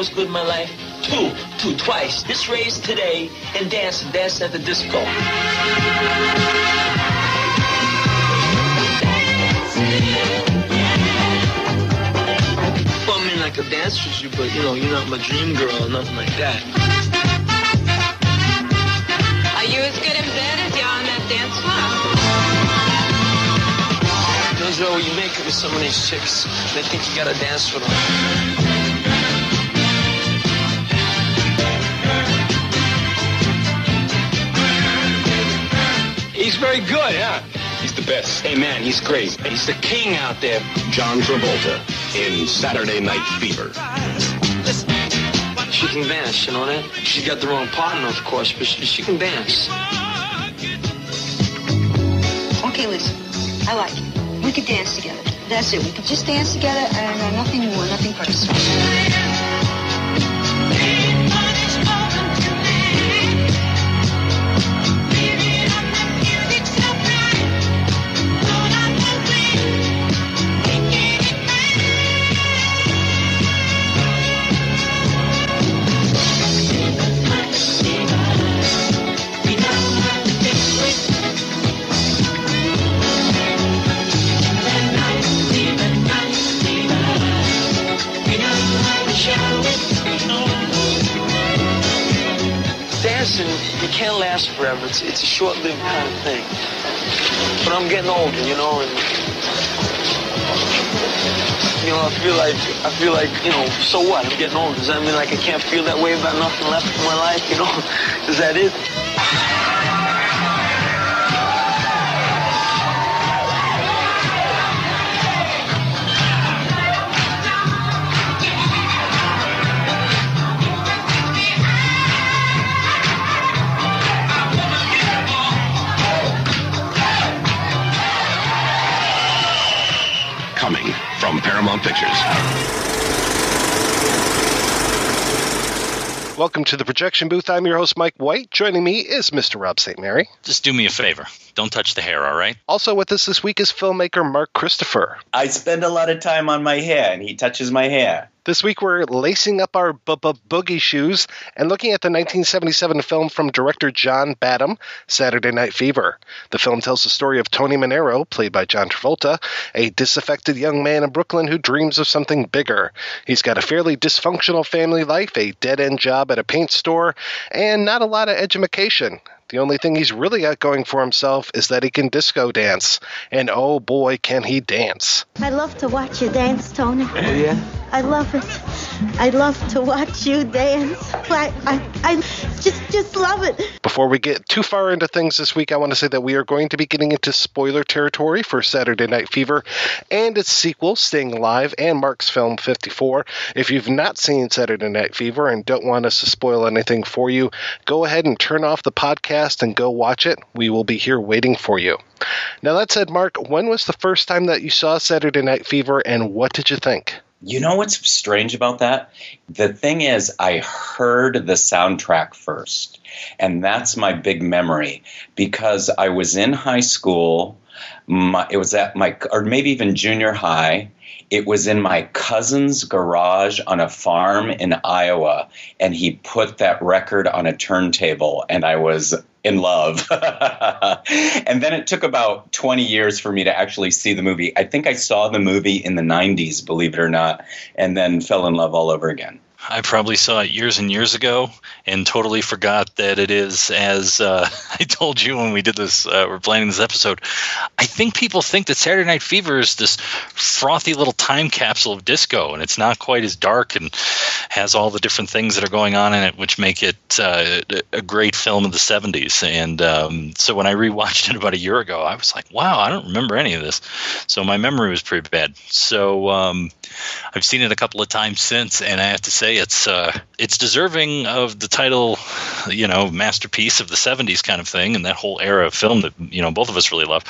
Was good in my life? Two, two, twice. This race today and dancing, dance at the disco. Well, I mean, I could dance with you, but you know, you're not my dream girl or nothing like that. Are you as good in bed as you are on that dance floor? Don't you know you make it with some of these chicks? They think you gotta dance with them. He's very good, yeah. He's the best. Hey, man, he's great. He's the king out there. John Travolta in Saturday Night Fever. She can dance, you know that? She got the wrong partner, of course, but she, she can dance. Okay, listen. I like it. We could dance together. That's it. We could just dance together and uh, nothing more, nothing personal. Dancing, you can't last forever. It's, it's a short-lived kind of thing. But I'm getting older, you know, and you know, I feel like I feel like you know. So what? I'm getting older. Does that mean like I can't feel that way about nothing left in my life? You know, is that it? From Paramount Pictures. Welcome to the projection booth. I'm your host, Mike White. Joining me is Mr. Rob St. Mary. Just do me a favor. Don't touch the hair, all right? Also with us this week is filmmaker Mark Christopher. I spend a lot of time on my hair, and he touches my hair. This week we're lacing up our bu- bu- boogie shoes and looking at the 1977 film from director John Badham, Saturday Night Fever. The film tells the story of Tony Manero, played by John Travolta, a disaffected young man in Brooklyn who dreams of something bigger. He's got a fairly dysfunctional family life, a dead-end job at a paint store, and not a lot of education. The only thing he's really got going for himself is that he can disco dance. And oh boy, can he dance. I love to watch you dance, Tony. Oh yeah. I love it. I love to watch you dance. I, I, I just, just love it. Before we get too far into things this week, I want to say that we are going to be getting into spoiler territory for Saturday Night Fever and its sequel, Staying Alive, and Mark's film 54. If you've not seen Saturday Night Fever and don't want us to spoil anything for you, go ahead and turn off the podcast and go watch it. We will be here waiting for you. Now, that said, Mark, when was the first time that you saw Saturday Night Fever and what did you think? You know what's strange about that? The thing is, I heard the soundtrack first, and that's my big memory because I was in high school. My, it was at my, or maybe even junior high. It was in my cousin's garage on a farm in Iowa, and he put that record on a turntable, and I was in love. and then it took about 20 years for me to actually see the movie. I think I saw the movie in the 90s, believe it or not, and then fell in love all over again. I probably saw it years and years ago and totally forgot that it is, as uh, I told you when we did this, uh, we're planning this episode. I think people think that Saturday Night Fever is this frothy little time capsule of disco, and it's not quite as dark and has all the different things that are going on in it, which make it uh, a great film of the 70s. And um, so when I rewatched it about a year ago, I was like, wow, I don't remember any of this. So my memory was pretty bad. So um, I've seen it a couple of times since, and I have to say it's uh, it's deserving of the title, you know, masterpiece of the '70s kind of thing, and that whole era of film that you know both of us really love.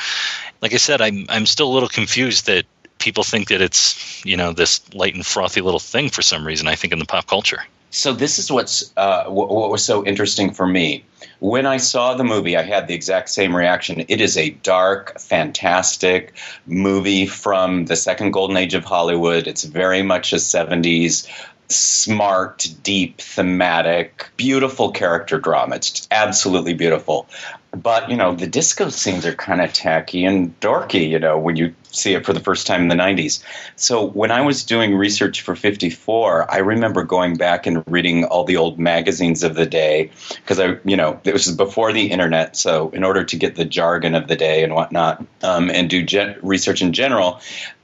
Like I said, I'm I'm still a little confused that people think that it's you know this light and frothy little thing for some reason. I think in the pop culture. So this is what's uh, what was so interesting for me. When I saw the movie, I had the exact same reaction. It is a dark, fantastic movie from the second golden age of Hollywood. It's very much a 70s smart, deep, thematic, beautiful character drama. It's absolutely beautiful. But, you know, the disco scenes are kind of tacky and dorky, you know, when you see it for the first time in the 90s. So when I was doing research for 54, I remember going back and reading all the old magazines of the day because I, you know, it was before the internet. So in order to get the jargon of the day and whatnot um, and do gen- research in general,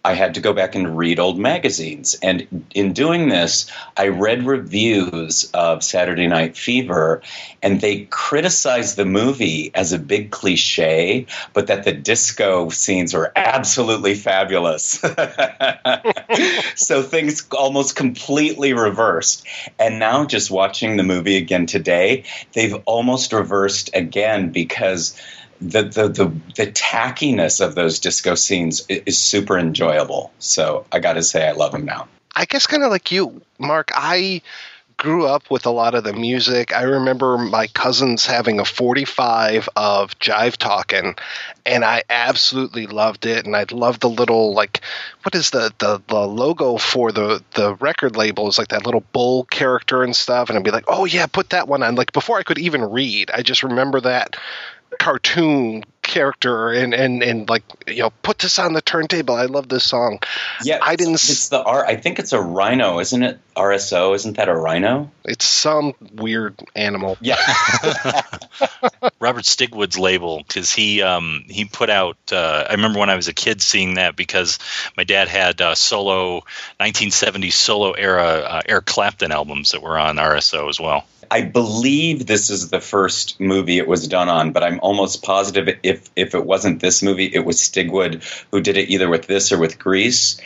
I had to go back and read old magazines. And in doing this, I read reviews of Saturday Night Fever, and they criticized the movie as a big cliche, but that the disco scenes were absolutely fabulous. so things almost completely reversed. And now, just watching the movie again today, they've almost reversed again because the, the the the tackiness of those disco scenes is, is super enjoyable. So I got to say, I love them now. I guess kind of like you, Mark. I grew up with a lot of the music. I remember my cousins having a 45 of Jive Talking, and I absolutely loved it. And I loved the little like, what is the the, the logo for the the record label is like that little bull character and stuff. And I'd be like, oh yeah, put that one on. Like before I could even read, I just remember that cartoon character and and and like you know put this on the turntable i love this song Yeah, i didn't It's, it's the R. I think it's a rhino, isn't it? RSO, isn't that a rhino? it's some weird animal Yeah. Robert Stigwood's label because he um, he put out. Uh, I remember when I was a kid seeing that because my dad had uh, solo 1970s solo era uh, Eric Clapton albums that were on RSO as well. I believe this is the first movie it was done on, but I'm almost positive if if it wasn't this movie, it was Stigwood who did it either with this or with Grease.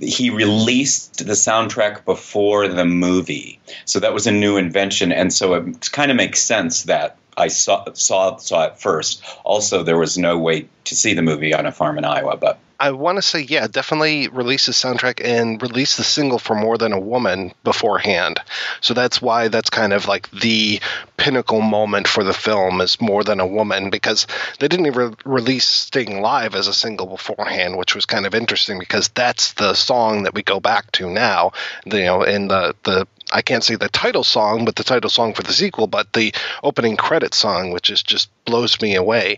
He released the soundtrack before the movie, so that was a new invention, and so it kind of makes sense that I saw saw saw it first. Also, there was no way to see the movie on a farm in Iowa, but I want to say, yeah, definitely release the soundtrack and release the single for More Than a Woman beforehand. So that's why that's kind of like the pinnacle moment for the film is More Than a Woman because they didn't even release Stayin' Alive as a single beforehand, which was kind of interesting because that's the song that we go back to now. You know, in the the I can't say the title song, but the title song for the sequel, but the opening credit song, which is just blows me away.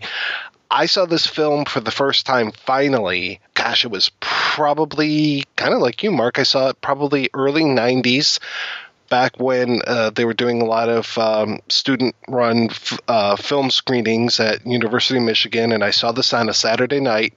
I saw this film for the first time finally. Gosh, it was probably kind of like you, Mark. I saw it probably early 90s, back when uh, they were doing a lot of um, student run f- uh, film screenings at University of Michigan. And I saw this on a Saturday night,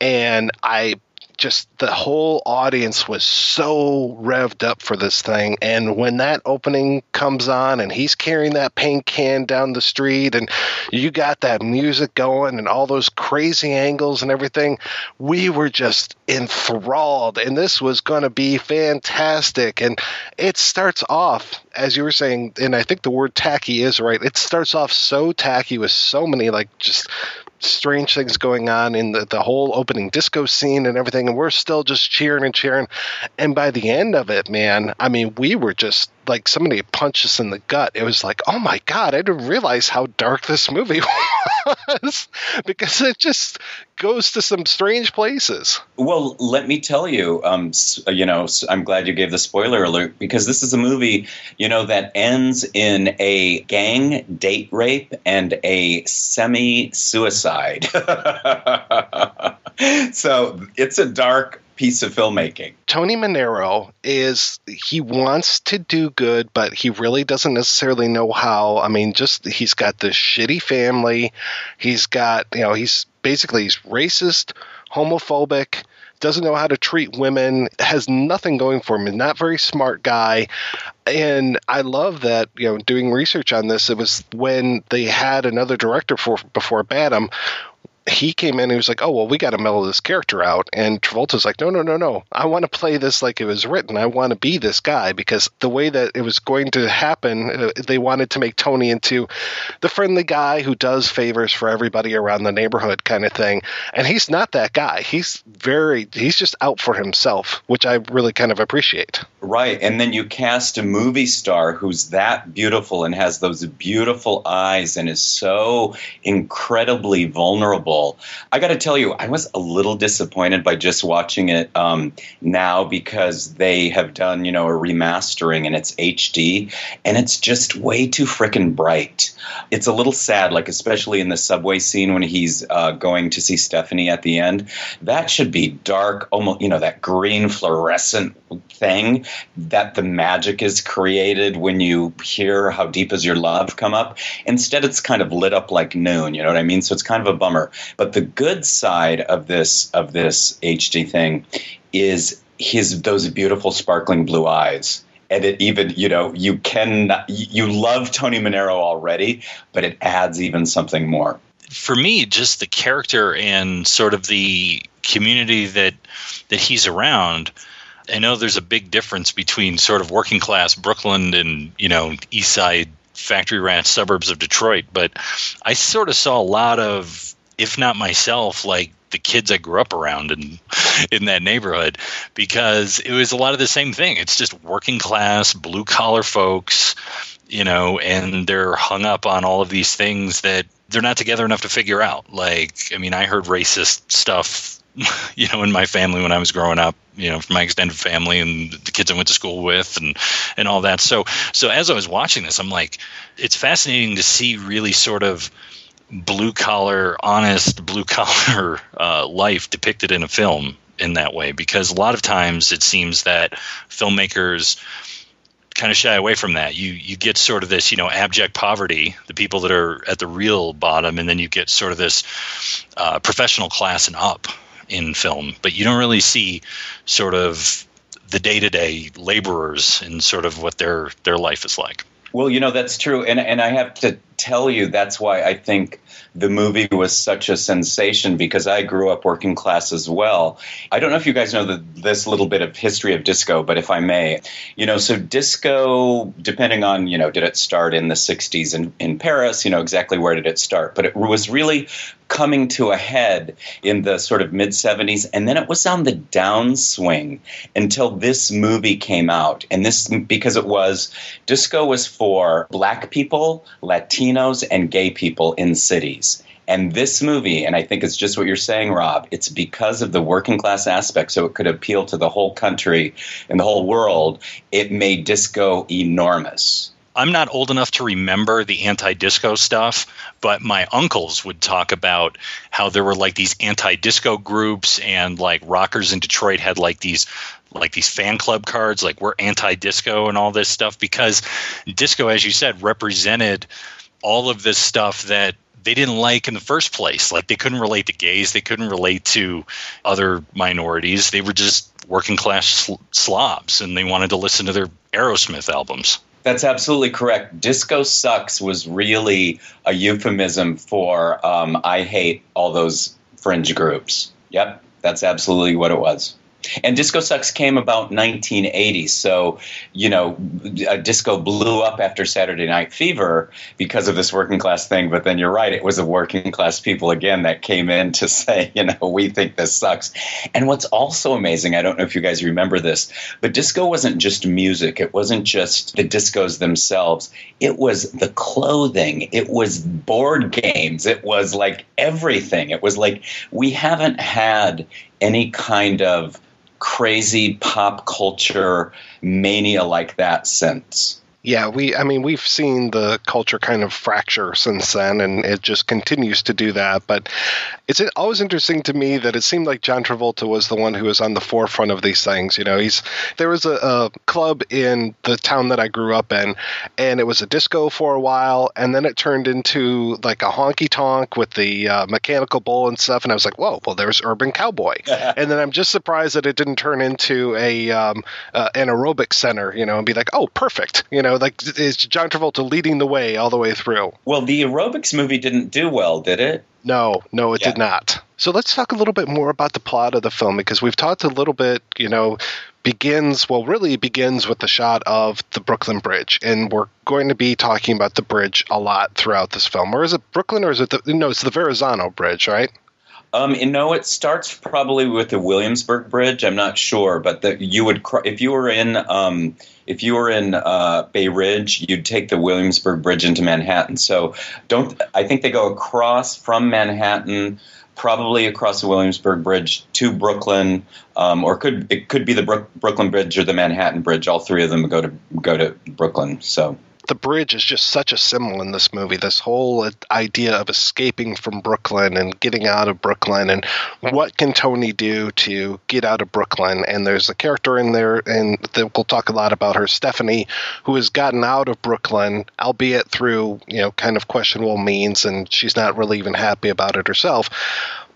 and I just the whole audience was so revved up for this thing. And when that opening comes on and he's carrying that paint can down the street and you got that music going and all those crazy angles and everything we were just enthralled. And this was going to be fantastic. And it starts off as you were saying and i think the word tacky is right it starts off so tacky with so many like just strange things going on in the, the whole opening disco scene and everything and we're still just cheering and cheering. And by the end of it man i mean we were just like somebody punched us in the gut it was like oh my god i didn't realize how dark this movie was because it just goes to some strange places Well, let me tell you, um, you know, I'm glad you gave the spoiler alert because this is a movie, you know, that ends in a gang date rape and a semi suicide. so it's a dark piece of filmmaking. Tony Manero is he wants to do good, but he really doesn't necessarily know how. I mean, just he's got this shitty family. He's got you know he's basically he's racist, homophobic. Doesn't know how to treat women, has nothing going for him, not very smart guy. And I love that, you know, doing research on this, it was when they had another director for before Badham he came in and he was like, "Oh well, we got to mellow this character out." And Travolta's like, "No, no, no, no. I want to play this like it was written. I want to be this guy because the way that it was going to happen, uh, they wanted to make Tony into the friendly guy who does favors for everybody around the neighborhood kind of thing. And he's not that guy. He's very he's just out for himself, which I really kind of appreciate. Right. And then you cast a movie star who's that beautiful and has those beautiful eyes and is so incredibly vulnerable. I got to tell you, I was a little disappointed by just watching it um, now because they have done, you know, a remastering and it's HD and it's just way too freaking bright. It's a little sad, like, especially in the subway scene when he's uh, going to see Stephanie at the end. That should be dark, almost, you know, that green fluorescent thing that the magic is created when you hear how deep is your love come up. Instead, it's kind of lit up like noon. You know what I mean? So it's kind of a bummer. But the good side of this of this HD thing is his those beautiful sparkling blue eyes. And it even, you know, you can you love Tony Manero already, but it adds even something more. For me, just the character and sort of the community that that he's around. I know there's a big difference between sort of working class Brooklyn and you know East Side factory ranch suburbs of Detroit, but I sort of saw a lot of, if not myself, like the kids I grew up around in in that neighborhood because it was a lot of the same thing. It's just working class, blue collar folks, you know, and they're hung up on all of these things that they're not together enough to figure out. Like, I mean, I heard racist stuff, you know, in my family when I was growing up, you know, from my extended family and the kids I went to school with and and all that. So so as I was watching this, I'm like, it's fascinating to see really sort of blue collar, honest blue collar uh, life depicted in a film in that way because a lot of times it seems that filmmakers kind of shy away from that. You you get sort of this, you know, abject poverty, the people that are at the real bottom, and then you get sort of this uh, professional class and up in film. But you don't really see sort of the day to day laborers and sort of what their their life is like. Well, you know that's true, and and I have to tell you that's why I think the movie was such a sensation because I grew up working class as well. I don't know if you guys know the, this little bit of history of disco, but if I may, you know, so disco, depending on you know, did it start in the '60s in in Paris? You know, exactly where did it start? But it was really coming to a head in the sort of mid 70s and then it was on the downswing until this movie came out and this because it was disco was for black people latinos and gay people in cities and this movie, and I think it's just what you're saying, Rob, it's because of the working class aspect, so it could appeal to the whole country and the whole world. It made disco enormous. I'm not old enough to remember the anti disco stuff, but my uncles would talk about how there were like these anti disco groups and like rockers in Detroit had like these like these fan club cards, like we're anti disco and all this stuff because disco, as you said, represented all of this stuff that they didn't like in the first place. Like they couldn't relate to gays, they couldn't relate to other minorities. They were just working class sl- slobs and they wanted to listen to their Aerosmith albums. That's absolutely correct. Disco sucks was really a euphemism for um, I hate all those fringe groups. Yep, that's absolutely what it was. And Disco Sucks came about 1980, so you know, uh, disco blew up after Saturday Night Fever because of this working class thing. But then you're right, it was the working class people again that came in to say, you know, we think this sucks. And what's also amazing, I don't know if you guys remember this, but disco wasn't just music. It wasn't just the discos themselves. It was the clothing. It was board games. It was like everything. It was like we haven't had any kind of crazy pop culture mania like that since. Yeah, we. I mean, we've seen the culture kind of fracture since then, and it just continues to do that. But it's always interesting to me that it seemed like John Travolta was the one who was on the forefront of these things. You know, he's there was a, a club in the town that I grew up in, and it was a disco for a while, and then it turned into like a honky tonk with the uh, mechanical bull and stuff. And I was like, whoa, well, there's Urban Cowboy. and then I'm just surprised that it didn't turn into a um, uh, an aerobic center, you know, and be like, oh, perfect, you know, like it's John Travolta leading the way all the way through. Well, the aerobics movie didn't do well, did it? No, no, it Yeah. did not. So let's talk a little bit more about the plot of the film because we've talked a little bit, you know, begins, well, really begins with the shot of the Brooklyn Bridge. And we're going to be talking about the bridge a lot throughout this film. Or is it Brooklyn or is it the, no, it's the Verrazano Bridge, right? Um, you know, it starts probably with the Williamsburg Bridge. I'm not sure, but the, you would cr- if you were in um, if you were in uh, Bay Ridge, you'd take the Williamsburg Bridge into Manhattan. So don't I think they go across from Manhattan, probably across the Williamsburg Bridge to Brooklyn, um, or could it could be the Brook, Brooklyn Bridge or the Manhattan Bridge. All three of them go to go to Brooklyn. So the bridge is just such a symbol in this movie. This whole idea of escaping from Brooklyn and getting out of Brooklyn, and what can Tony do to get out of Brooklyn? And there's a character in there, and we'll talk a lot about her, Stephanie, who has gotten out of Brooklyn, albeit through you know kind of questionable means, and she's not really even happy about it herself.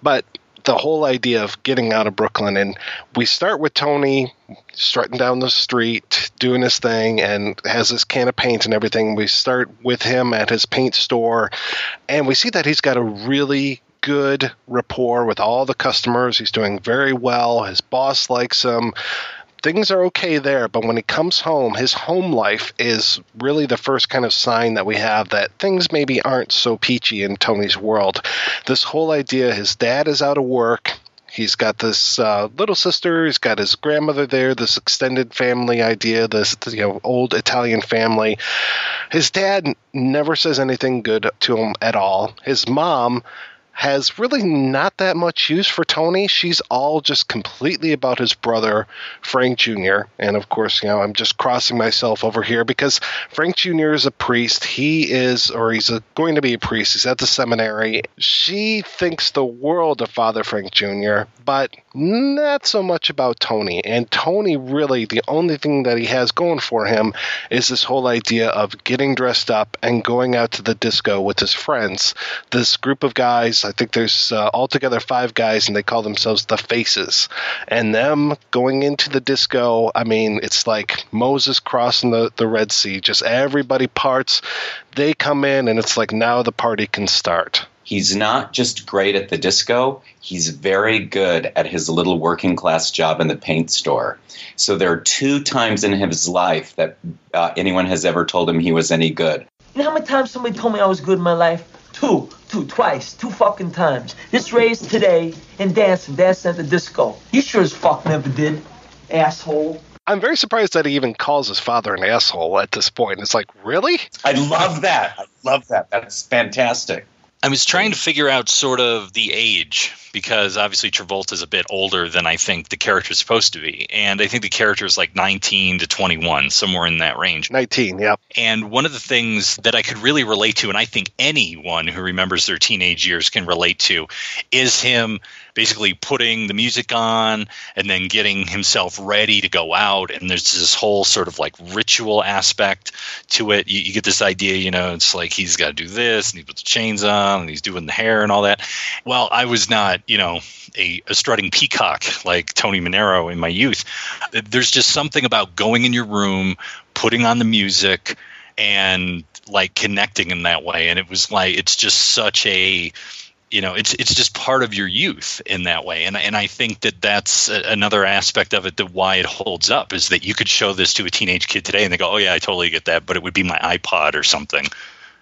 But the whole idea of getting out of Brooklyn. And we start with Tony strutting down the street, doing his thing, and has this can of paint and everything. We start with him at his paint store, and we see that he's got a really good rapport with all the customers. He's doing very well. His boss likes him things are okay there, but when he comes home, his home life is really the first kind of sign that we have that things maybe aren't so peachy in Tony's world. This whole idea his dad is out of work. He's got this uh, little sister. He's got his grandmother there. This extended family idea. This you know old Italian family. His dad never says anything good to him at all. His mom has really not that much use for Tony. She's all just completely about his brother, Frank Jr. And of course, you know, I'm just crossing myself over here because Frank Jr. is a priest. He is, or he's a, going to be a priest. He's at the seminary. She thinks the world of Father Frank Jr., but not so much about Tony. And Tony really, the only thing that he has going for him is this whole idea of getting dressed up and going out to the disco with his friends. This group of guys, I think there's uh, altogether five guys, and they call themselves the Faces. And them going into the disco, I mean, it's like Moses crossing the, the Red Sea. Just everybody parts. They come in, and it's like now the party can start. He's not just great at the disco, he's very good at his little working class job in the paint store. So there are two times in his life that uh, anyone has ever told him he was any good. You know how many times somebody told me I was good in my life? Two. Two. Twice. Two fucking times. This raised today and dancing. Dancing at the disco. You sure as fuck never did. Asshole. I'm very surprised that he even calls his father an asshole at this point. It's like, really? I love that. I love that. That's fantastic. I was trying to figure out sort of the age because obviously Travolta is a bit older than I think the character is supposed to be. And I think the character is like 19 to 21, somewhere in that range. 19, yeah. And one of the things that I could really relate to, and I think anyone who remembers their teenage years can relate to, is him basically putting the music on and then getting himself ready to go out. And there's this whole sort of like ritual aspect to it. You, you get this idea, you know, it's like he's got to do this and he puts the chains on and he's doing the hair and all that. Well, I was not, you know, a, a strutting peacock like Tony Manero in my youth. There's just something about going in your room, putting on the music, and like connecting in that way. And it was like, it's just such a, you know it's it's just part of your youth in that way. And and I think that that's a, another aspect of it that why it holds up is that you could show this to a teenage kid today and they go oh yeah I totally get that but it would be my iPod or something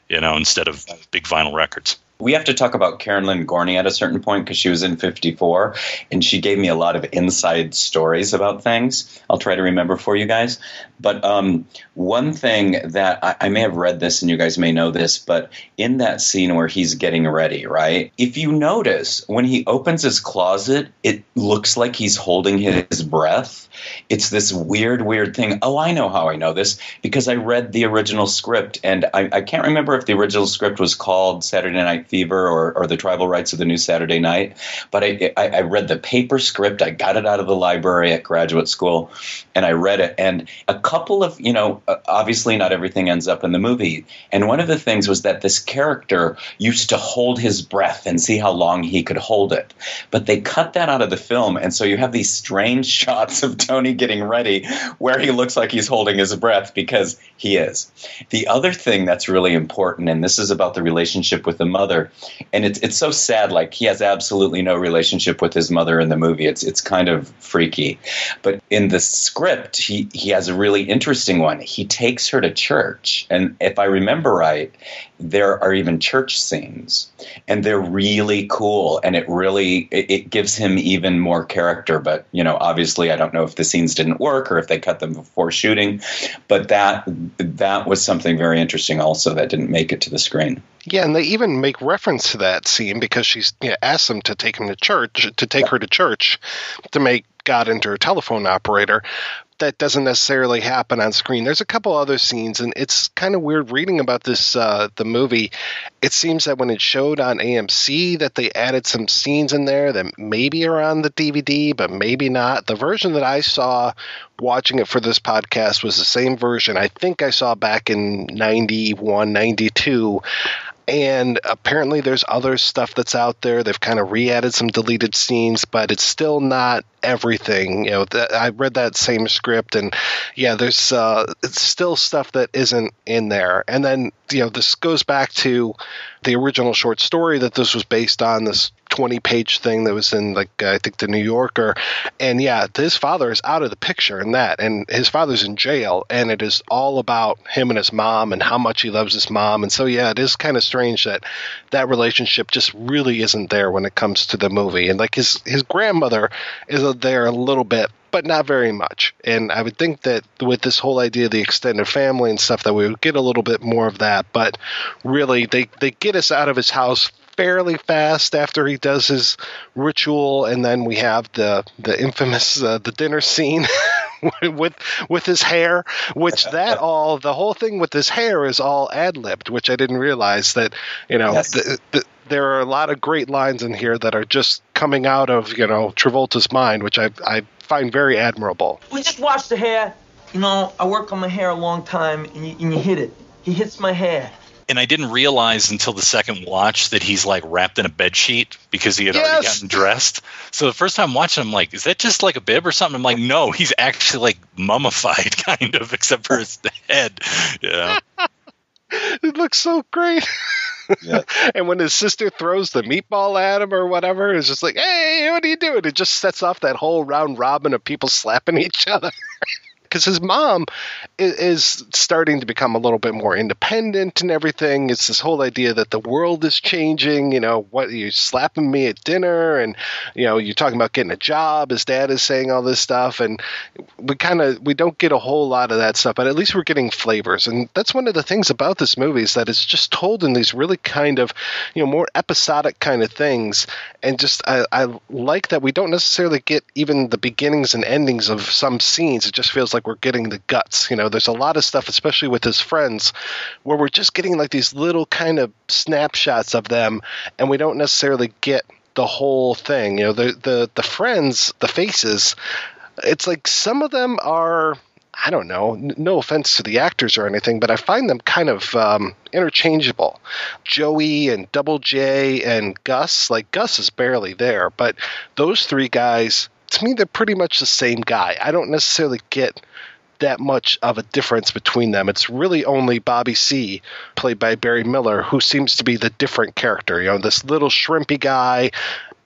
you know instead of big vinyl records We have to talk about Karen Lynn Gorney at a certain point because she was in 54 and she gave me a lot of inside stories about things. I'll try to remember for you guys. But um, one thing that I, I may have read this and you guys may know this, but in that scene where he's getting ready, right? If you notice, when he opens his closet, it looks like he's holding his breath. It's this weird, weird thing. Oh, I know how I know this because I read the original script and I, I can't remember if the original script was called Saturday Night Fever or, or the Tribal Rites of the New Saturday Night, but I, I, I read the paper script. I got it out of the library at graduate school and I read it. And a couple of, you know, obviously not everything ends up in the movie. And one of the things was that this character used to hold his breath and see how long he could hold it. But they cut that out of the film. And so you have these strange shots of Tony getting ready where he looks like he's holding his breath because he is. The other thing that's really important, and this is about the relationship with the mother, and it's, it's so sad. Like he has absolutely no relationship with his mother in the movie. It's, it's kind of freaky. But in the script, he, he has a really interesting one. He takes her to church. And if I remember right, there are even church scenes and they're really cool and it really it, it gives him even more character but you know obviously i don't know if the scenes didn't work or if they cut them before shooting. But that that was something very interesting also that didn't make it to the screen. Yeah, and they even make reference to that scene because she's you know, asked him to take him to church, to take her to church, to make God into her telephone operator. That doesn't necessarily happen on screen. There's a couple other scenes, and it's kind of weird reading about this uh, the movie. It seems that when it showed on AMC, that they added some scenes in there that maybe are on the DVD, but maybe not. The version that I saw watching it for this podcast was the same version I think I saw back in 91, 92 and apparently there's other stuff that's out there. They've kind of re-added some deleted scenes but it's still not everything. You know th- i read that same script and yeah there's uh it's still stuff that isn't in there. And then you know this goes back to the original short story that this was based on this 20 page thing that was in like I think the New Yorker and yeah his father is out of the picture in that and his father's in jail and it is all about him and his mom and how much he loves his mom and so yeah it is kind of strange that that relationship just really isn't there when it comes to the movie and like his his grandmother is there a little bit but not very much. And I would think that with this whole idea of the extended family and stuff, that we would get a little bit more of that. But really, they, they get us out of his house fairly fast after he does his ritual, and then we have the the infamous uh, the dinner scene. with with his hair, which that all the whole thing with his hair is all ad libbed, which I didn't realize that you know Yes. the, the, there are a lot of great lines in here that are just coming out of you know Travolta's mind, which I I find very admirable. We just wash the hair. You know, I work on my hair a long time, and you, and you hit it. He hits my hair. And I didn't realize until the second watch that he's like wrapped in a bed sheet because he had already gotten dressed. So the first time watching, I'm like, is that just like a bib or something? I'm like, no, he's actually like mummified, kind of, except for his head. Yeah. It looks so great. and when his sister throws the meatball at him or whatever, it's just like, hey, what are you doing? It just sets off that whole round robin of people slapping each other. Because his mom is, is starting to become a little bit more independent and everything. It's this whole idea that the world is changing. You know, what you slapping me at dinner, and you know, you're talking about getting a job. His dad is saying all this stuff, and we kind of we don't get a whole lot of that stuff, but at least we're getting flavors, and that's one of the things about this movie is that it's just told in these really kind of you know more episodic kind of things, and just I, I like that we don't necessarily get even the beginnings and endings of some scenes. It just feels like we're getting the guts. You know, there's a lot of stuff, especially with his friends, where we're just getting like these little kind of snapshots of them, and we don't necessarily get the whole thing. You know, the the the friends, the faces. It's like some of them are. I don't know. No offense to the actors or anything, but I find them kind of um, interchangeable. Joey and Double J and Gus, like Gus is barely there, but those three guys, to me, they're pretty much the same guy. I don't necessarily get that much of a difference between them. It's really only Bobby C, played by Barry Miller, who seems to be the different character. You know, this little shrimpy guy.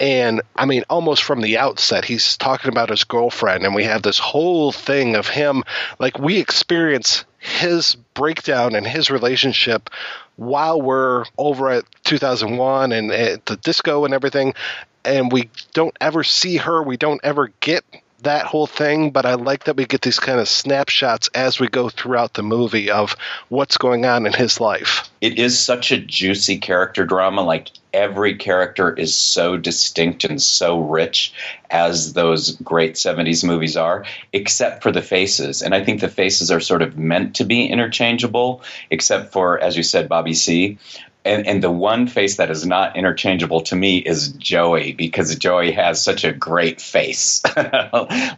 And I mean, almost from the outset, he's talking about his girlfriend, and we have this whole thing of him. Like, we experience his breakdown and his relationship while we're over at 2001 and at the disco and everything. And we don't ever see her, we don't ever get that whole thing, but I like that we get these kind of snapshots as we go throughout the movie of what's going on in his life. It is such a juicy character drama. Like every character is so distinct and so rich as those great 70s movies are, except for the faces. And I think the faces are sort of meant to be interchangeable, except for, as you said, Bobby C and, and the one face that is not interchangeable to me is Joey because Joey has such a great face.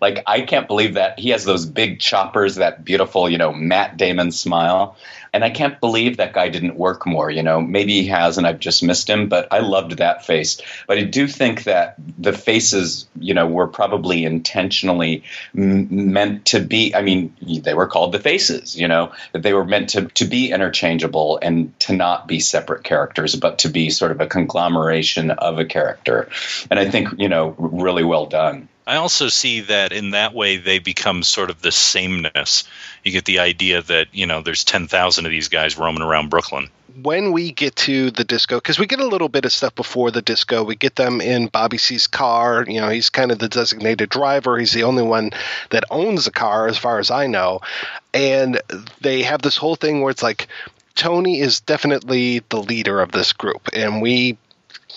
like I can't believe that he has those big choppers, that beautiful, you know, Matt Damon smile. And I can't believe that guy didn't work more. You know, maybe he has, and I've just missed him. But I loved that face. But I do think that the faces, you know, were probably intentionally m- meant to be. I mean, they were called the faces. You know, that they were meant to to be interchangeable and to not be separate characters, but to be sort of a conglomeration of a character. And I think you know, really well done. I also see that in that way they become sort of the sameness. You get the idea that you know there's ten thousand of these guys roaming around Brooklyn. When we get to the disco, because we get a little bit of stuff before the disco, we get them in Bobby C's car. You know, he's kind of the designated driver. He's the only one that owns a car, as far as I know. And they have this whole thing where it's like Tony is definitely the leader of this group, and we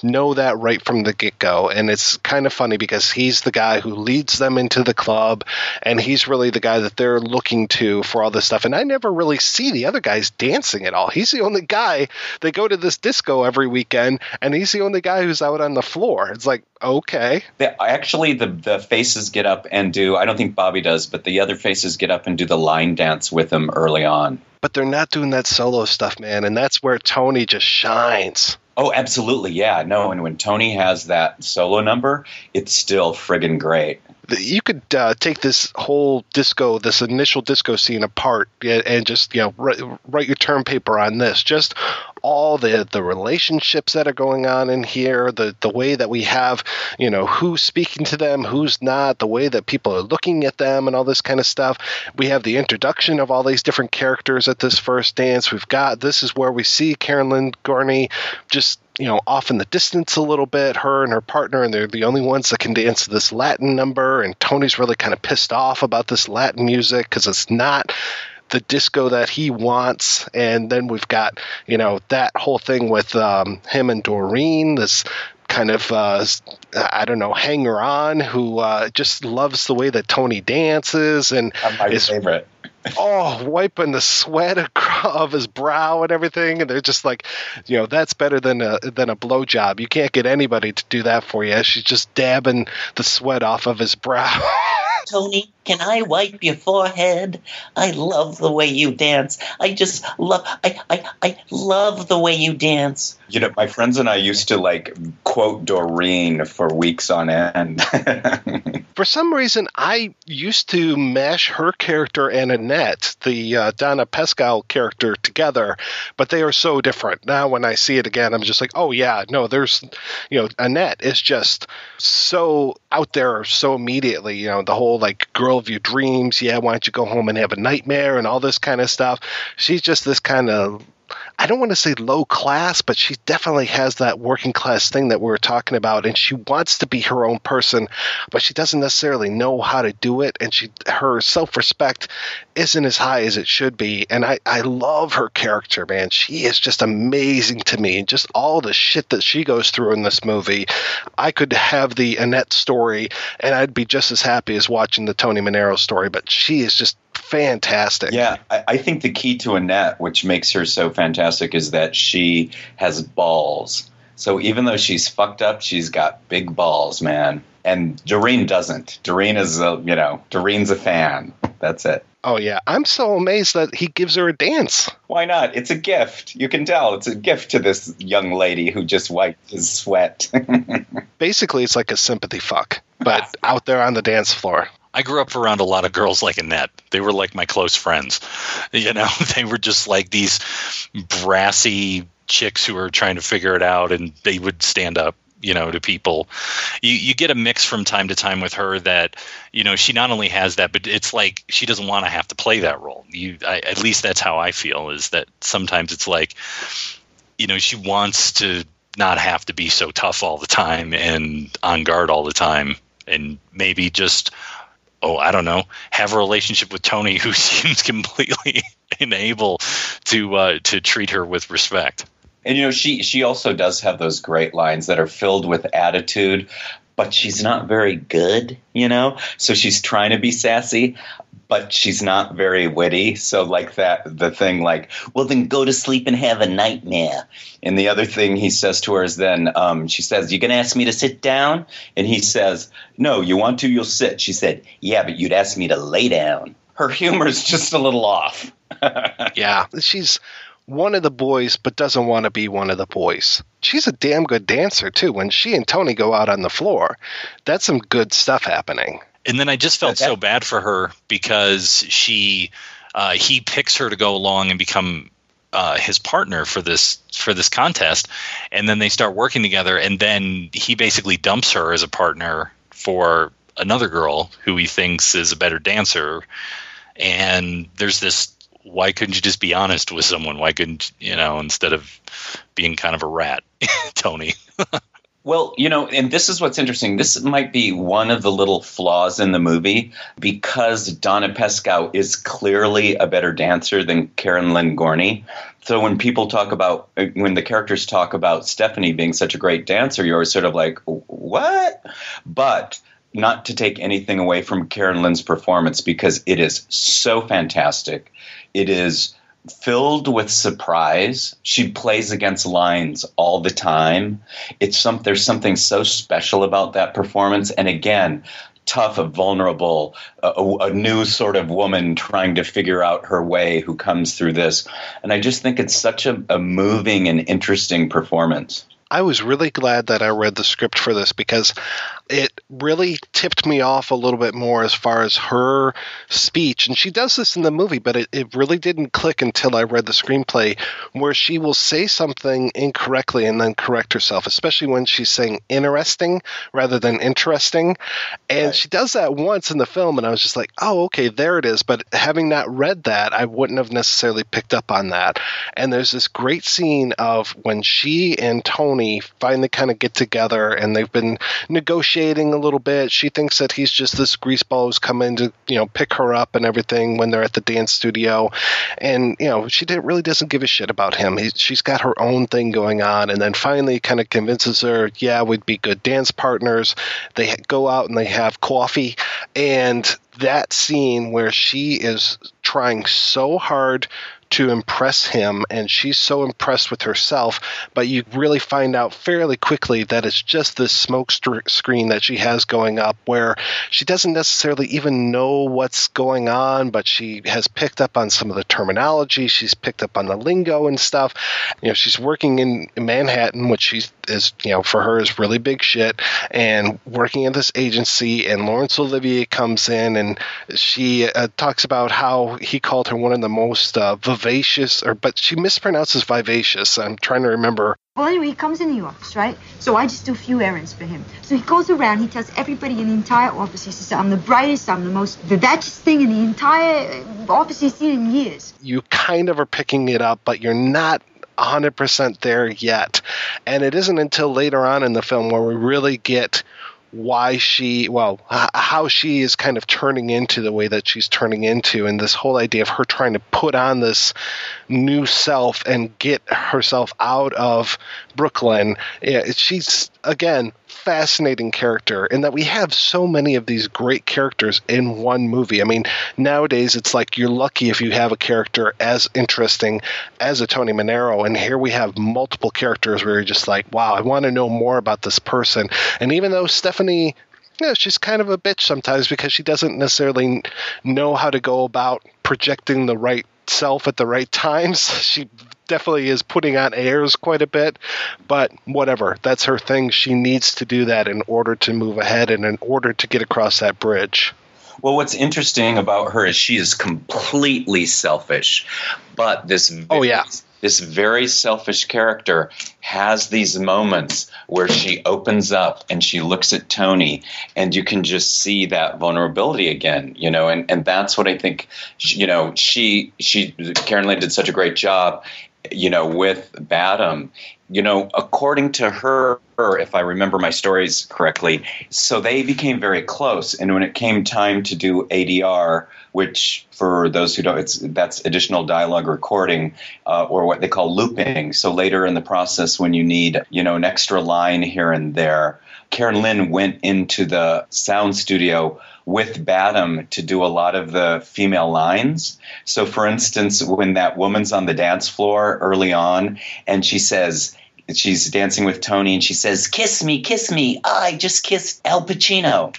know that right from the get go. And it's kind of funny because he's the guy who leads them into the club, and he's really the guy that they're looking to for all this stuff. And I never really see the other guys dancing at all. He's the only guy. They go to this disco every weekend, and he's the only guy who's out on the floor. It's like, okay. The, actually, the the faces get up and do. I don't think Bobby does, but the other faces get up and do the line dance with him early on. But they're not doing that solo stuff, man. And that's where Tony just shines. Oh, absolutely, yeah. No, and when Tony has that solo number, it's still friggin' great. You could uh, take this whole disco, this initial disco scene apart, and just you know write, write your term paper on this. Just all the the relationships that are going on in here, the the way that we have, you know, who's speaking to them, who's not, the way that people are looking at them, and all this kind of stuff. We have the introduction of all these different characters at this first dance. We've got this is where we see Karen Lynn Gorney just you know off in the distance a little bit her and her partner and they're the only ones that can dance this latin number and tony's really kind of pissed off about this latin music because it's not the disco that he wants. And then we've got you know that whole thing with um, him and doreen this kind of uh, I don't know hanger on who uh, just loves the way that Tony dances and my is favorite. oh wiping the sweat of his brow and everything. And they're just like you know that's better than a than a blowjob. You can't get anybody to do that for you. She's just dabbing the sweat off of his brow Tony, can I wipe your forehead? I love the way you dance. I just love I, I, I love the way you dance. You know, my friends and I used to like quote Doreen for weeks on end. for some reason I used to mash her character and Annette, the uh, Donna Pescow character, together, but they are so different. Now when I see it again, I'm just like, oh yeah, no, there's, you know, Annette is just so out there so immediately. You know, the whole like girl of your dreams. Yeah, why don't you go home and have a nightmare and all this kind of stuff. She's just this kind of I don't want to say low class, but she definitely has that working class thing that we were talking about, and she wants to be her own person, but she doesn't necessarily know how to do it, and she her self respect isn't as high as it should be. And I I love her character, man. She is just amazing to me, and just all the shit that she goes through in this movie. I could have the Annette story, and I'd be just as happy as watching the Tony Manero story, but she is just fantastic. Yeah, I, I think the key to Annette, which makes her so fantastic, is that she has balls. So even though she's fucked up, she's got big balls, man. And Doreen doesn't. Doreen is a, you know, Doreen's a fan. That's it. Oh yeah, I'm so amazed that he gives her a dance. Why not? It's a gift. You can tell it's a gift to this young lady who just wiped his sweat. Basically, it's like a sympathy fuck, but out there on the dance floor. I grew up around a lot of girls like Annette. They were like my close friends. You know, they were just like these brassy chicks who were trying to figure it out, and they would stand up. you know to people you you get a mix from time to time with her that you know she not only has that but it's like she doesn't want to have to play that role you I, at least that's how i feel is that sometimes it's like you know she wants to not have to be so tough all the time and on guard all the time and maybe just oh i don't know have a relationship with tony who seems completely unable to uh, to treat her with respect And you know, she she also does have those great lines that are filled with attitude, but she's not very good, you know? So she's trying to be sassy, but she's not very witty. So like that the thing like, well then go to sleep and have a nightmare. And the other thing he says to her is then um, she says, You gonna ask me to sit down? And he says, No, you want to, you'll sit. She said, Yeah, but you'd ask me to lay down. Her humor's just a little off. yeah, she's one of the boys, but doesn't want to be one of the boys. She's a damn good dancer too. When she and Tony go out on the floor, that's some good stuff happening. And then I just felt so bad for her because she uh, he picks her to go along and become uh, his partner for this for this contest, and then they start working together, and then he basically dumps her as a partner for another girl who he thinks is a better dancer, and there's this. Why couldn't you just be honest with someone? Why couldn't you know instead of being kind of a rat, Tony? Well, you know, and this is what's interesting. This might be one of the little flaws in the movie because Donna Pescow is clearly a better dancer than Karen Lynn Gorney. So when people talk about, when the characters talk about Stephanie being such a great dancer, you're sort of like, what? But not to take anything away from Karen Lynn's performance because it is so fantastic. It is filled with surprise. She plays against lines all the time. It's some there's something so special about that performance and again, tough, vulnerable, a, a new sort of woman trying to figure out her way who comes through this. And I just think it's such a, a moving and interesting performance. I was really glad that I read the script for this because it really tipped me off a little bit more as far as her speech. And she does this in the movie, but it, it really didn't click until I read the screenplay, where she will say something incorrectly and then correct herself, especially when she's saying interesting rather than interesting. And right. she does that once in the film, and I was just like, oh, okay, there it is. But having not read that, I wouldn't have necessarily picked up on that. And there's this great scene of when she and Tony finally kind of get together and they've been negotiating a little bit. She thinks that he's just this greaseball who's come in to, you know, pick her up and everything when they're at the dance studio. And, you know, she did, really doesn't give a shit about him. He, she's got her own thing going on. And then finally kind of convinces her, yeah, we'd be good dance partners. They go out and they have coffee. And that scene where she is trying so hard to impress him, and she's so impressed with herself. But you really find out fairly quickly that it's just this smoke st- screen that she has going up where she doesn't necessarily even know what's going on, but she has picked up on some of the terminology. She's picked up on the lingo and stuff. You know, she's working in Manhattan, which she is, you know, for her is really big shit, and working at this agency. And Laurence Olivier comes in, and she uh, talks about how he called her one of the most uh, vivacious, or but she mispronounces vivacious. I'm trying to remember. Well, anyway, he comes in the office, right? So I just do a few errands for him. So he goes around, he tells everybody in the entire office, he says, I'm the brightest, I'm the most vivacious thing in the entire office he's seen in years. You kind of are picking it up, but you're not 100% there yet. And it isn't until later on in the film where we really get why she well h- how she is kind of turning into the way that she's turning into and this whole idea of her trying to put on this new self and get herself out of Brooklyn she's again fascinating character in that we have so many of these great characters in one movie. I mean, nowadays it's like you're lucky if you have a character as interesting as a Tony Manero, and here we have multiple characters where you're just like, wow, I want to know more about this person. And even though Stephanie yeah, she's kind of a bitch sometimes because she doesn't necessarily know how to go about projecting the right self at the right times. She definitely is putting on airs quite a bit, but whatever. That's her thing. She needs to do that in order to move ahead and in order to get across that bridge. Well, what's interesting about her is she is completely selfish, but this oh yeah this very selfish character has these moments where she opens up and she looks at Tony and you can just see that vulnerability again, you know, and, and that's what I think, you know, she, she, Karen Lynn did such a great job, you know, with Badham, you know, according to her, if I remember my stories correctly, so they became very close. And when it came time to do ADR, which for those who don't, it's that's additional dialogue recording, uh, or what they call looping. So later in the process, when you need, you know, an extra line here and there, Karen Lynn went into the sound studio with Badham to do a lot of the female lines. So, for instance, when that woman's on the dance floor early on and she says, she's dancing with Tony and she says, Kiss me, kiss me. I just kissed Al Pacino.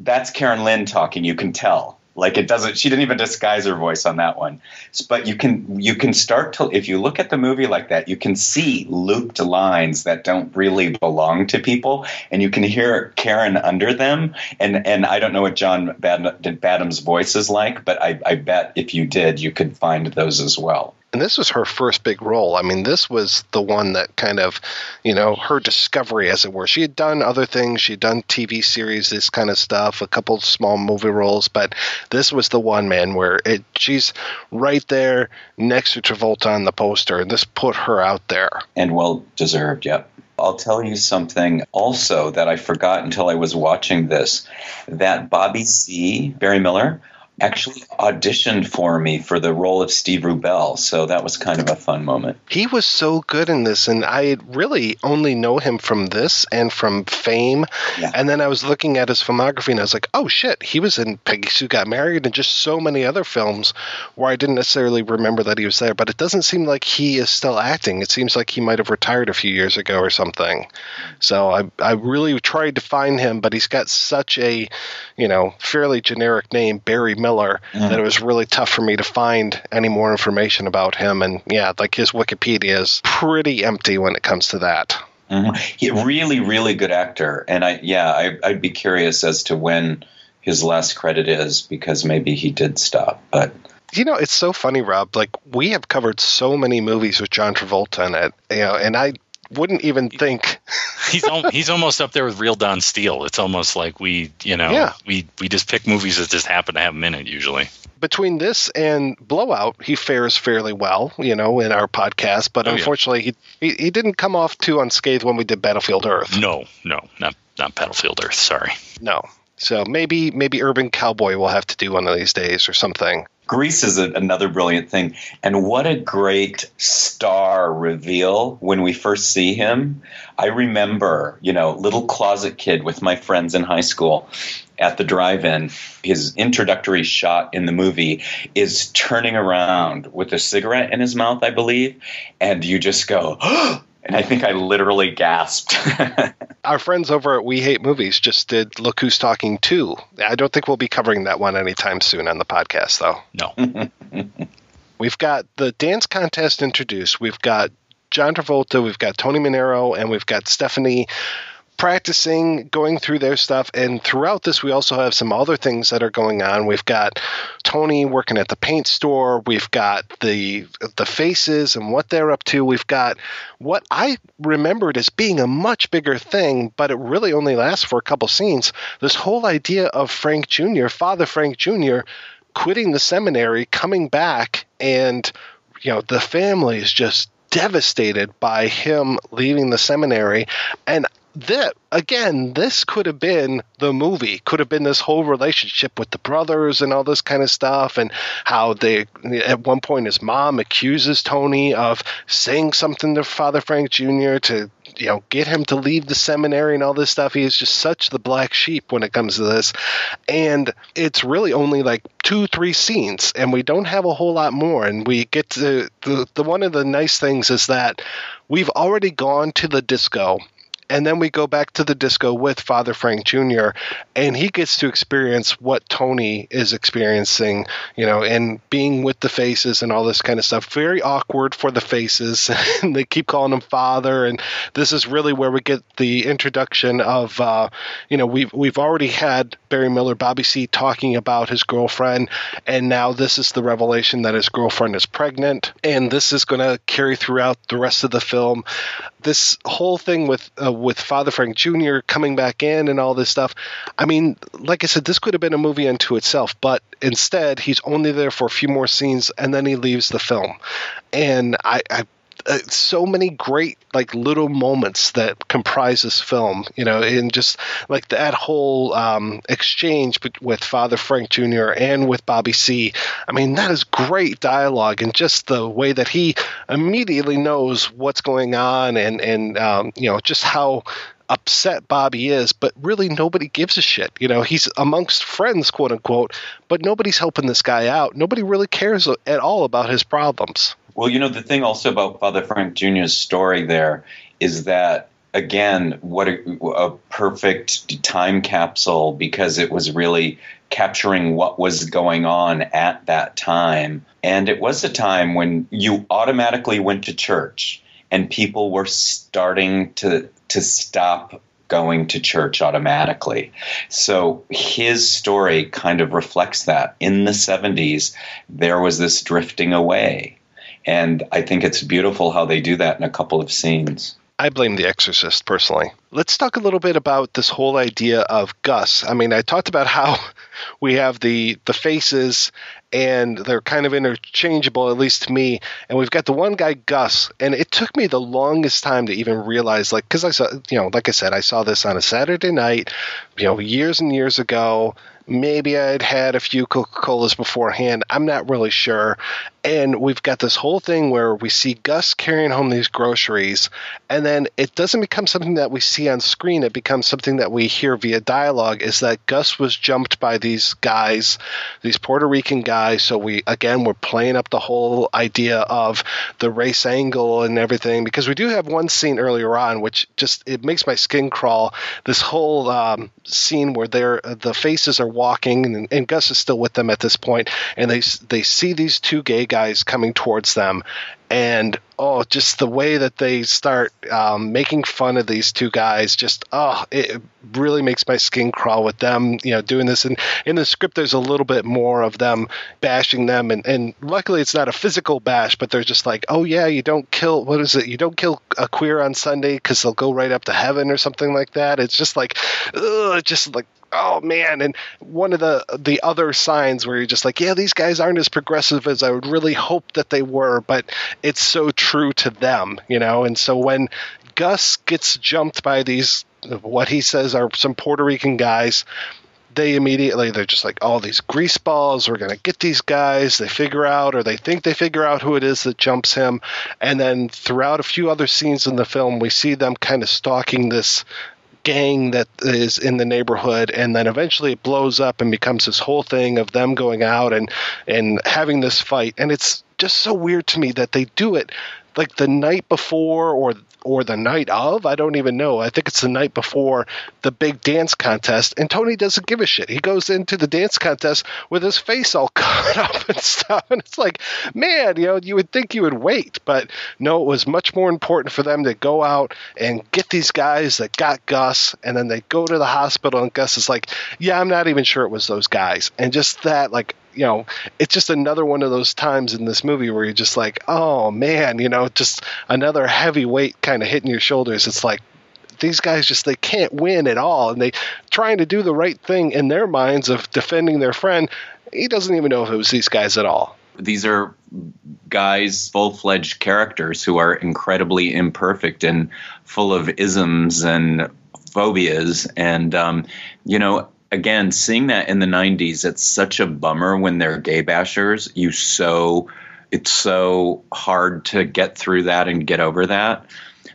That's Karen Lynn talking, you can tell. Like it doesn't she didn't even disguise her voice on that one. But you can you can start to if you look at the movie like that, you can see looped lines that don't really belong to people and you can hear Karen under them. And and I don't know what John Bad- Badham's voice is like, but I, I bet if you did, you could find those as well. And this was her first big role. I mean, this was the one that kind of, you know, her discovery, as it were. She had done other things. She'd done TV series, this kind of stuff, a couple small movie roles, but this was the one, man, where it she's right there next to Travolta on the poster, and this put her out there. and well deserved. Yep. I'll tell you something also that I forgot until I was watching this. That Bobby C. Barry Miller actually auditioned for me for the role of Steve Rubell, so that was kind of a fun moment. He was so good in this, and I really only know him from this and from Fame. And then I was looking at his filmography, and I was like, "Oh shit, he was in Peggy Sue Got Married and just so many other films where I didn't necessarily remember that he was there." But it doesn't seem like he is still acting. It seems like he might have retired a few years ago or something. So I I really tried to find him, but he's got such a, you know, fairly generic name, Barry Miller, Mhm. that it was really tough for me to find any more information about him. And yeah, like his Wikipedia is pretty empty when it comes to that. Mhm. He really, really good actor, and I yeah, I, I'd be curious as to when his last credit is because maybe he did stop, but. You know, it's so funny, Rob. Like we have covered so many movies with John Travolta in it, you know, and I wouldn't even think he's al- he's almost up there with real Don Steele. It's almost like we, you know, Yeah. we we just pick movies that just happen to have him in it usually. between this and Blow Out, he fares fairly well, you know, in our podcast. But Oh, yeah. unfortunately, he, he he didn't come off too unscathed when we did Battlefield Earth. No, no, not not Battlefield Earth. Sorry. No. So maybe maybe Urban Cowboy will have to do one of these days or something. Grease is a, another brilliant thing. And what a great star reveal when we first see him. I remember, you know, little closet kid with my friends in high school at the drive in. His introductory shot in the movie is turning around with a cigarette in his mouth, I believe. And you just go, oh, and I think I literally gasped. Our friends over at We Hate Movies just did Look Who's Talking 2. I don't think we'll be covering that one anytime soon on the podcast, though. No. We've got the dance contest introduced. We've got John Travolta, we've got Tony Manero, and we've got Stephanie practicing, going through their stuff. And throughout this, we also have some other things that are going on. We've got Tony working at the paint store. We've got the the faces and what they're up to. We've got what I remembered as being a much bigger thing, but it really only lasts for a couple scenes. This whole idea of Frank Jr., Father Frank Jr., quitting the seminary, coming back, and you know the family is just devastated by him leaving the seminary and that again this could have been the movie. Could have been this whole relationship with the brothers and all this kind of stuff and how they at one point his mom accuses tony of saying something to father frank jr to you know get him to leave the seminary and all this stuff. He is just such the black sheep when it comes to this. And it's really only like two three scenes and we don't have a whole lot more. And we get to the, the one of the nice things is that we've already gone to the disco And then we go back to the disco with Father Frank Jr. and he gets to experience what Tony is experiencing, you know, and being with the faces and all this kind of stuff. Very awkward for the faces, and they keep calling him Father. And this is really where we get the introduction of, uh, you know, we've we've already had Barry Miller, Bobby C, talking about his girlfriend, and now this is the revelation that his girlfriend is pregnant, and this is going to carry throughout the rest of the film. This whole thing with uh, with Father Frank Jr. coming back in and all this stuff. I mean, like I said, this could have been a movie unto itself, but instead he's only there for a few more scenes and then he leaves the film. And I, I uh, so many great like little moments that comprise this film you know and just like that whole um, exchange with father frank jr and with bobby c i mean that is great dialogue and just the way that he immediately knows what's going on and and um, you know just how upset Bobby is, but really nobody gives a shit. You know, he's amongst friends, quote unquote, but nobody's helping this guy out. Nobody really cares at all about his problems. Well, you know, the thing also about Father Frank Jr.'s story there is that, again, what a, a perfect time capsule because it was really capturing what was going on at that time. And it was a time when you automatically went to church and people were starting to to stop going to church automatically. So his story kind of reflects that. In the 70s, there was this drifting away. And I think it's beautiful how they do that in a couple of scenes. I blame The Exorcist personally. Let's talk a little bit about this whole idea of Gus. I mean, I talked about how we have the the faces and they're kind of interchangeable at least to me and we've got the one guy gus and it took me the longest time to even realize like because i saw you know like i said i saw this on a saturday night you know years and years ago maybe i'd had a few coca-colas beforehand i'm not really sure and we've got this whole thing where we see gus carrying home these groceries and then it doesn't become something that we see on screen it becomes something that we hear via dialogue is that gus was jumped by these guys these puerto rican guys so we again we're playing up the whole idea of the race angle and everything because we do have one scene earlier on which just it makes my skin crawl. This whole um, scene where they're the faces are walking and, and Gus is still with them at this point, and they they see these two gay guys coming towards them, and oh, just the way that they start um, making fun of these two guys, just oh, it really makes my skin crawl with them, you know, doing this. And in the script, there's a little bit more of them bashing them, and and luckily it's not a physical bash, but they're just like, oh yeah, you don't kill what is it? You don't kill a queer on Sunday because they'll go right up to heaven or something like that. It's just like, ugh, just like oh man. And one of the the other signs where you're just like yeah these guys aren't as progressive as i would really hope that they were but it's so true to them you know? And so when gus gets jumped by these what he says are some puerto rican guys they immediately they're just like oh these grease balls we're going to get these guys. They figure out or they think they figure out who it is that jumps him. And then throughout a few other scenes in the film we see them kind of stalking this gang that is in the neighborhood and then eventually it blows up and becomes this whole thing of them going out and and having this fight. And it's just so weird to me that they do it like the night before or or the night of i don't even know. I think it's the night before the big dance contest and tony doesn't give a shit. He goes into the dance contest with his face all cut up and stuff and it's like man you know you would think you would wait but no it was much more important for them to go out and get these guys that got gus and then they go to the hospital and gus is like yeah i'm not even sure it was those guys and just that like you know, it's just another one of those times in this movie where you're just like, oh man, you know, just another heavy weight kind of hitting your shoulders. It's like these guys just they can't win at all, and they trying to do the right thing in their minds of defending their friend. He doesn't even know if it was these guys at all. These are guys, full fledged characters who are incredibly imperfect and full of isms and phobias. And, um, you know, again, seeing that in the 90s, it's such a bummer when they're gay bashers. You so, it's so hard to get through that and get over that.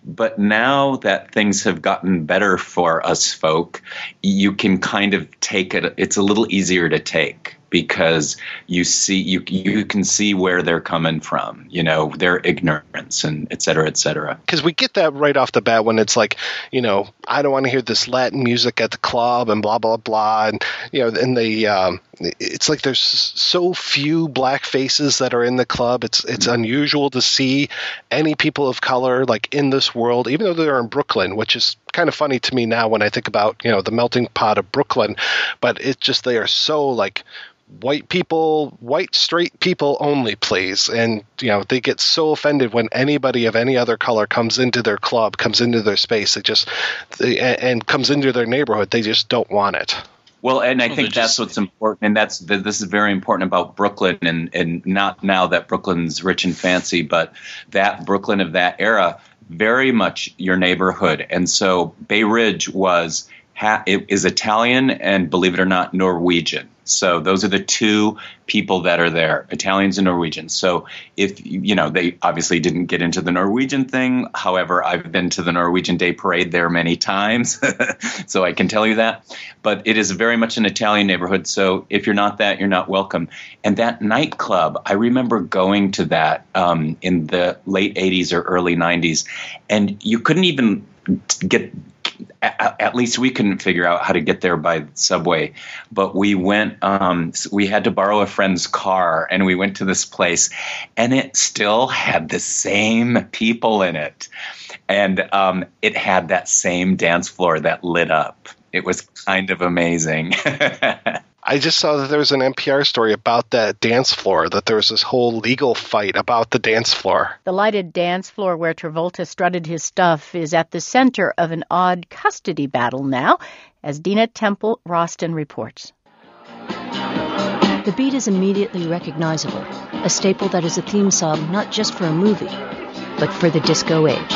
But now that things have gotten better for us folk, you can kind of take it, it's a little easier to take. Because you see you you can see where they're coming from, you know, their ignorance and et cetera, et cetera. because we get that right off the bat when it's like, you know, I don't want to hear this Latin music at the club and blah blah blah, and you know, and they, um, it's like there's so few black faces that are in the club. It's it's unusual to see any people of color like in this world, even though they're in Brooklyn, which is kind of funny to me now when I think about you know the melting pot of Brooklyn, but it's just they are so like white people, white straight people only, please. And you know they get so offended when anybody of any other color comes into their club, comes into their space. They just they, and, and comes into their neighborhood. They just don't want it. Well, and I think that's what's important, and that's th- this is very important about Brooklyn, and and not now that Brooklyn's rich and fancy, but that Brooklyn of that era, very much your neighborhood, and so Bay Ridge was ha- it is Italian and believe it or not Norwegian. So those are the two people that are there, Italians and Norwegians. So if you know, they obviously didn't get into the Norwegian thing. However, I've been to the Norwegian Day Parade there many times, so I can tell you that. But it is very much an Italian neighborhood. So if you're not that, you're not welcome. And that nightclub, I remember going to that um, in the late '80s or early '90s, and you couldn't even get at, least we couldn't figure out how to get there by subway. But we went um, we had to borrow a friend's car and we went to this place and it still had the same people in it. And um, it had that same dance floor that lit up. It was kind of amazing I just saw that there was an NPR story about that dance floor, that there was this whole legal fight about the dance floor. The lighted dance floor where Travolta strutted his stuff is at the center of an odd custody battle now, as Dina Temple-Raston reports. The beat is immediately recognizable, a staple that is a theme song not just for a movie, but for the disco age.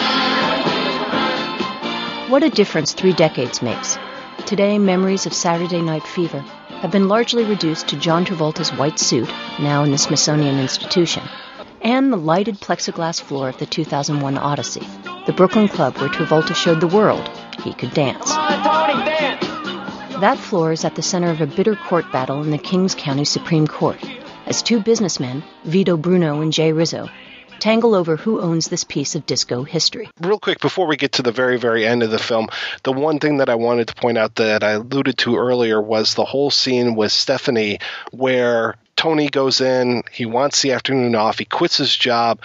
What a difference three decades makes. Today, memories of Saturday Night Fever have been largely reduced to John Travolta's white suit, now in the Smithsonian Institution, and the lighted plexiglass floor of the 2001 Odyssey, the Brooklyn club where Travolta showed the world he could dance. That floor is at the center of a bitter court battle in the Kings County Supreme Court, as two businessmen, Vito Bruno and Jay Rizzo, tangle over who owns this piece of disco history. Real quick, before we get to the very, very end of the film, the one thing that I wanted to point out that I alluded to earlier was the whole scene with Stephanie where Tony goes in, he wants the afternoon off, he quits his job,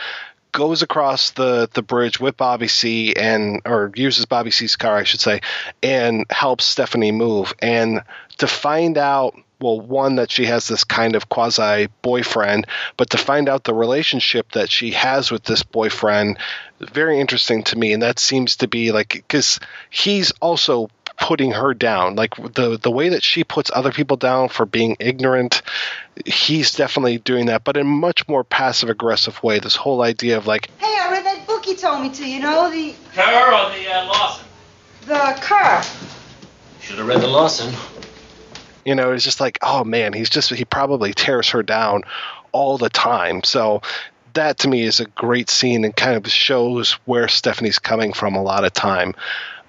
goes across the, the bridge with Bobby C and or uses Bobby C's car, I should say, and helps Stephanie move. And to find out well, one that she has this kind of quasi boyfriend, but to find out the relationship that she has with this boyfriend, very interesting to me. And that seems to be like because he's also putting her down, like the the way that she puts other people down for being ignorant. He's definitely doing that, but in a much more passive aggressive way. This whole idea of like, Hey, I read that book you told me to, you know, the Kerr or the uh, Lawson? the car. Should have read the Lawson. You know, it's just like, oh man, he's just he probably tears her down all the time. So that to me is a great scene and kind of shows where Stephanie's coming from a lot of time.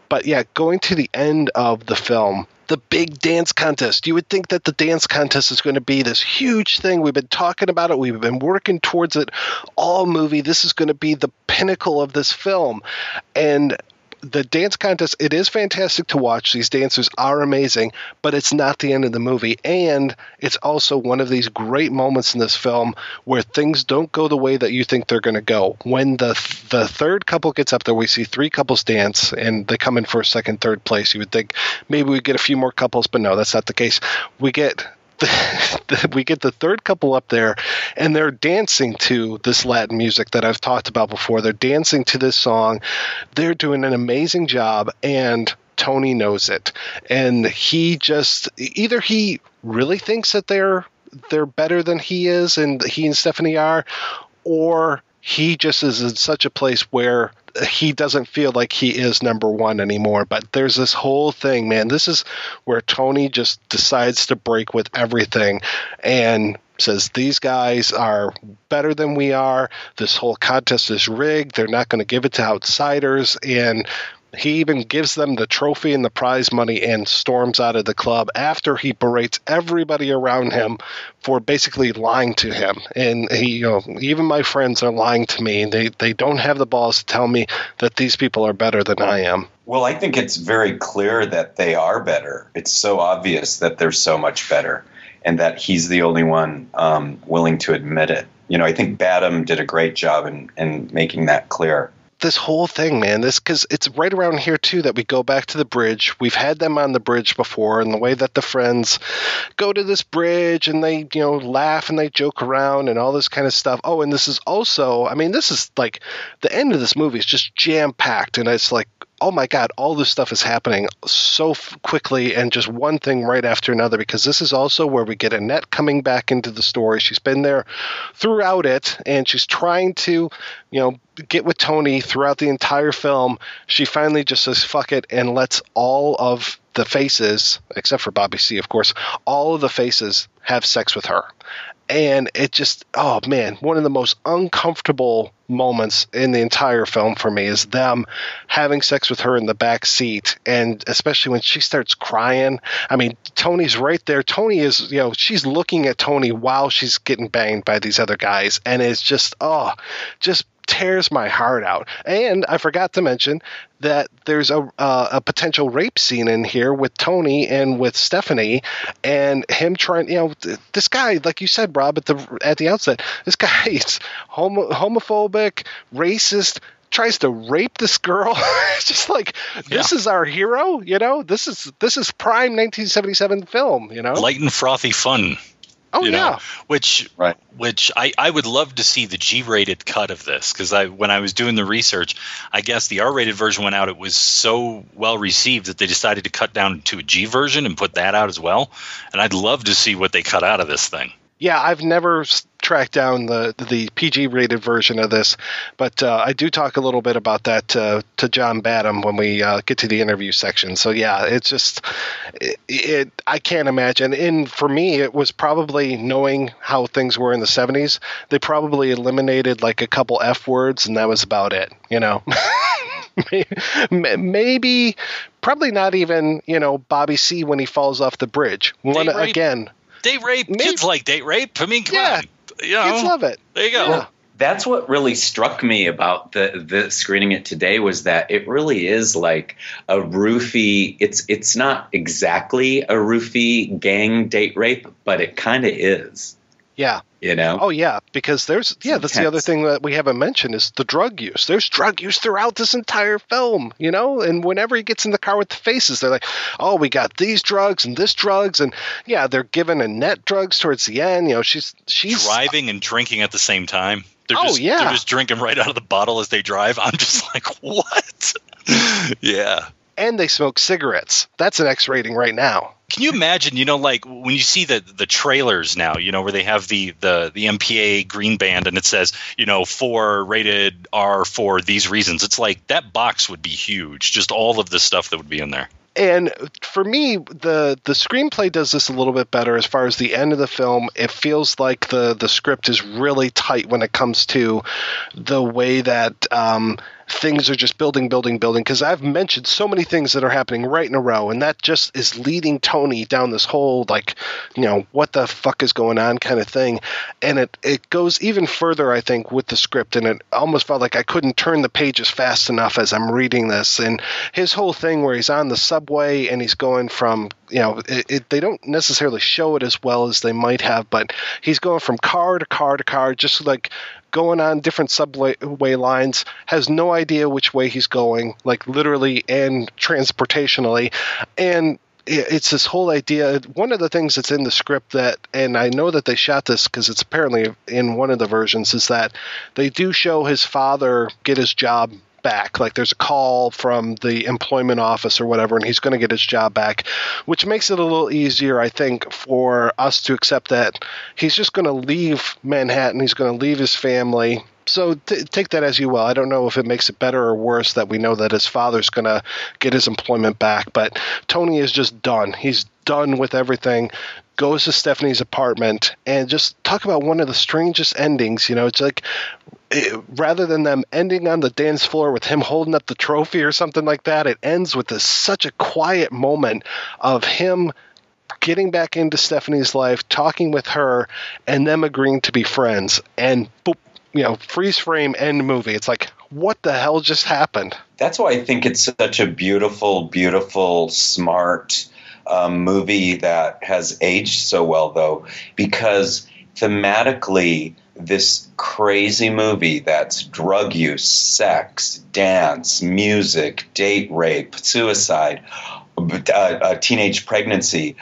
But yeah, going to the end of the film, the big dance contest. You would think that the dance contest is going to be this huge thing. We've been talking about it. We've been working towards it all movie. This is going to be the pinnacle of this film. And the dance contest, it is fantastic to watch. These dancers are amazing, but it's not the end of the movie. And it's also one of these great moments in this film where things don't go the way that you think they're going to go. When the the third couple gets up there, we see three couples dance, and they come in for second, third place. You would think maybe we get a few more couples, but no, that's not the case. We get the, we get the third couple up there and they're dancing to this Latin music that I've talked about before. They're dancing to this song. They're doing an amazing job and Tony knows it. And he just either he really thinks that they're they're better than he is and he and Stephanie are or he just is in such a place where he doesn't feel like he is number one anymore. But there's this whole thing, man. This is where Tony just decides to break with everything and says these guys are better than we are. This whole contest is rigged. They're not going to give it to outsiders. And He even gives them the trophy and the prize money and storms out of the club after he berates everybody around him for basically lying to him. And he, you know, even my friends are lying to me. They they don't have the balls to tell me that these people are better than I am. Well, I think it's very clear that they are better. It's so obvious that they're so much better, and that he's the only one um, willing to admit it. You know, I think Badham did a great job in, in making that clear. This whole thing, man. This because it's right around here too that we go back to the bridge. We've had them on the bridge before, and the way that the friends go to this bridge and they, you know, laugh and they joke around and all this kind of stuff. Oh, and this is also, I mean, this is like the end of this movie is just jam packed, and it's like. Oh my God! All this stuff is happening so f- quickly, and just one thing right after another. Because this is also where we get Annette coming back into the story. She's been there throughout it, and she's trying to, you know, get with Tony throughout the entire film. She finally just says fuck it and lets all of the faces, except for Bobby C, of course, all of the faces have sex with her. And it just, oh man, one of the most uncomfortable moments in the entire film for me is them having sex with her in the back seat. And especially when she starts crying. I mean, Tony's right there. Tony is, you know, she's looking at Tony while she's getting banged by these other guys. And it's just, oh, just tears my heart out. And I forgot to mention that there's a uh, a potential rape scene in here with Tony and with Stephanie, and him trying. You know, th- this guy, like you said, Rob, at the at the outset, this guy is homo- homophobic, racist. Tries to rape this girl. it's just like this is our hero, you know. This is this is prime 1977 film, you know. Light and frothy fun. Oh you know, yeah. which which I, I would love to see the G-rated cut of this because I when I was doing the research, I guess the R-rated version went out. It was so well received that they decided to cut down to a G version and put that out as well. And I'd love to see what they cut out of this thing. Yeah, I've never tracked down the the PG rated version of this, but uh, I do talk a little bit about that uh, to John Badham when we uh, get to the interview section. So yeah, it's just it, it. I can't imagine. And for me, it was probably knowing how things were in the '70s. They probably eliminated like a couple f words, and that was about it. You know. Maybe, probably not even, you know, Bobby C when he falls off the bridge. One again, Date rape, kids like date rape. I mean, come on, you know, kids love it. There you go. Well, that's what really struck me about the the screening it today was that it really is like a roofie. It's it's not exactly a roofie gang date rape, but it kind of is. Yeah. You know. Oh yeah, because there's yeah, that's the other thing that we haven't mentioned is the drug use. There's drug use throughout this entire film, you know. And whenever he gets in the car with the faces, they're like, "Oh, we got these drugs and this drugs," and yeah, they're giving net drugs towards the end. You know, she's she's driving and drinking at the same time. They're Oh, just, yeah. They're just drinking right out of the bottle as they drive. I'm just like, what? yeah. And they smoke cigarettes. That's an X rating right now. Can you imagine, you know, like when you see the the trailers now, you know, where they have the the the MPA green band and it says, you know, for rated R for these reasons. It's like that box would be huge. Just all of the stuff that would be in there. and for me the the screenplay does this a little bit better as far as the end of the film it feels like the the script is really tight when it comes to the way that um things are just building building building because i've mentioned so many things that are happening right in a row and that just is leading tony down this whole like you know what the fuck is going on kind of thing. And it it goes even further i think with the script and it almost felt like i couldn't turn the pages fast enough as i'm reading this. And his whole thing where he's on the subway and he's going from you know it, it, they don't necessarily show it as well as they might have but he's going from car to car to car just like going on different subway lines has no idea which way he's going like literally and transportationally. And it's this whole idea one of the things that's in the script that and i know that they shot this because it's apparently in one of the versions is that they do show his father get his job back like there's a call from the employment office or whatever and he's going to get his job back which makes it a little easier i think for us to accept that he's just going to leave manhattan he's going to leave his family so t- take that as you will. I don't know if it makes it better or worse that we know that his father's going to get his employment back, but Tony is just done. He's done with everything. Goes to Stephanie's apartment and just talk about one of the strangest endings. You know, it's like it, rather than them ending on the dance floor with him holding up the trophy or something like that, it ends with this such a quiet moment of him getting back into Stephanie's life, talking with her, and them agreeing to be friends. And boop, you know, freeze frame, end movie. It's like, what the hell just happened? That's why I think it's such a beautiful, beautiful, smart um, movie that has aged so well, though, because thematically, this crazy movie that's drug use, sex, dance, music, date rape, suicide, uh, uh, teenage pregnancy.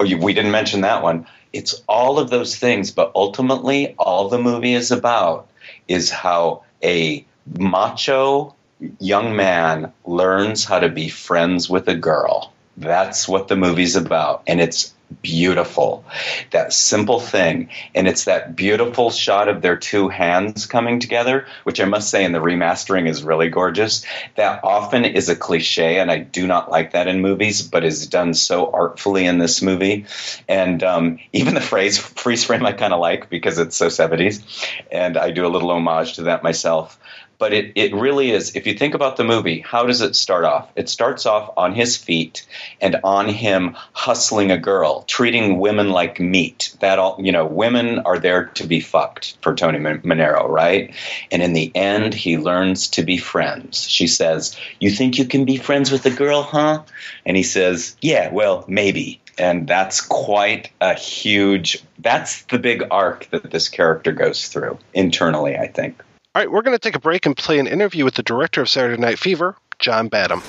Oh, We didn't mention that one. It's all of those things, but ultimately, all the movie is about is how a macho young man learns how to be friends with a girl. That's what the movie's about. And it's beautiful. That simple thing. And it's that beautiful shot of their two hands coming together, which I must say in the remastering is really gorgeous. That often is a cliche, and I do not like that in movies, but is done so artfully in this movie. And um, even the phrase freeze frame I kind of like because it's so 70s. And I do a little homage to that myself but it, it really is if you think about the movie how does it start off? It starts off on his feet and on him hustling a girl treating women like meat. That all you know women are there to be fucked for tony Mon- Manero right? And in the end he learns to be friends. She says you think you can be friends with a girl huh? And he says yeah well maybe. And that's quite a huge that's the big arc that this character goes through internally i think All right, we're going to take a break and play an interview with the director of Saturday Night Fever, John Badham.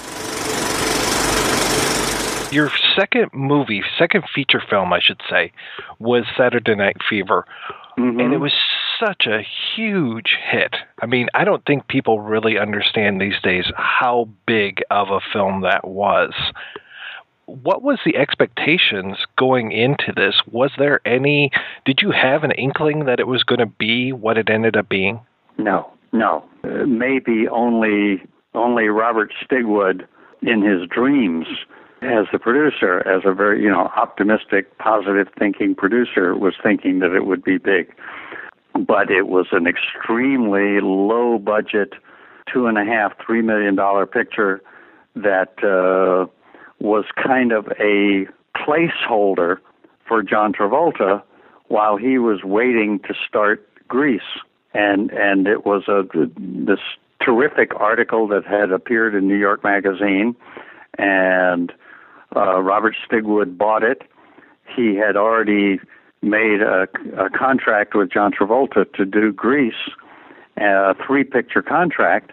Your second movie, second feature film, I should say, was Saturday Night Fever. Mm-hmm. And it was such a huge hit. I mean, I don't think people really understand these days how big of a film that was. What was the expectations going into this? Was there any did you have an inkling that it was going to be what it ended up being? No, no. Uh, maybe only only Robert Stigwood in his dreams as the producer, as a very you know optimistic, positive thinking producer, was thinking that it would be big. But it was an extremely low budget, two and a half, three million dollar picture that uh, was kind of a placeholder for John Travolta while he was waiting to start Grease and and it was a this terrific article that had appeared in New York Magazine, and uh, Robert Stigwood bought it. He had already made a, a contract with John Travolta to do Grease, a three-picture contract,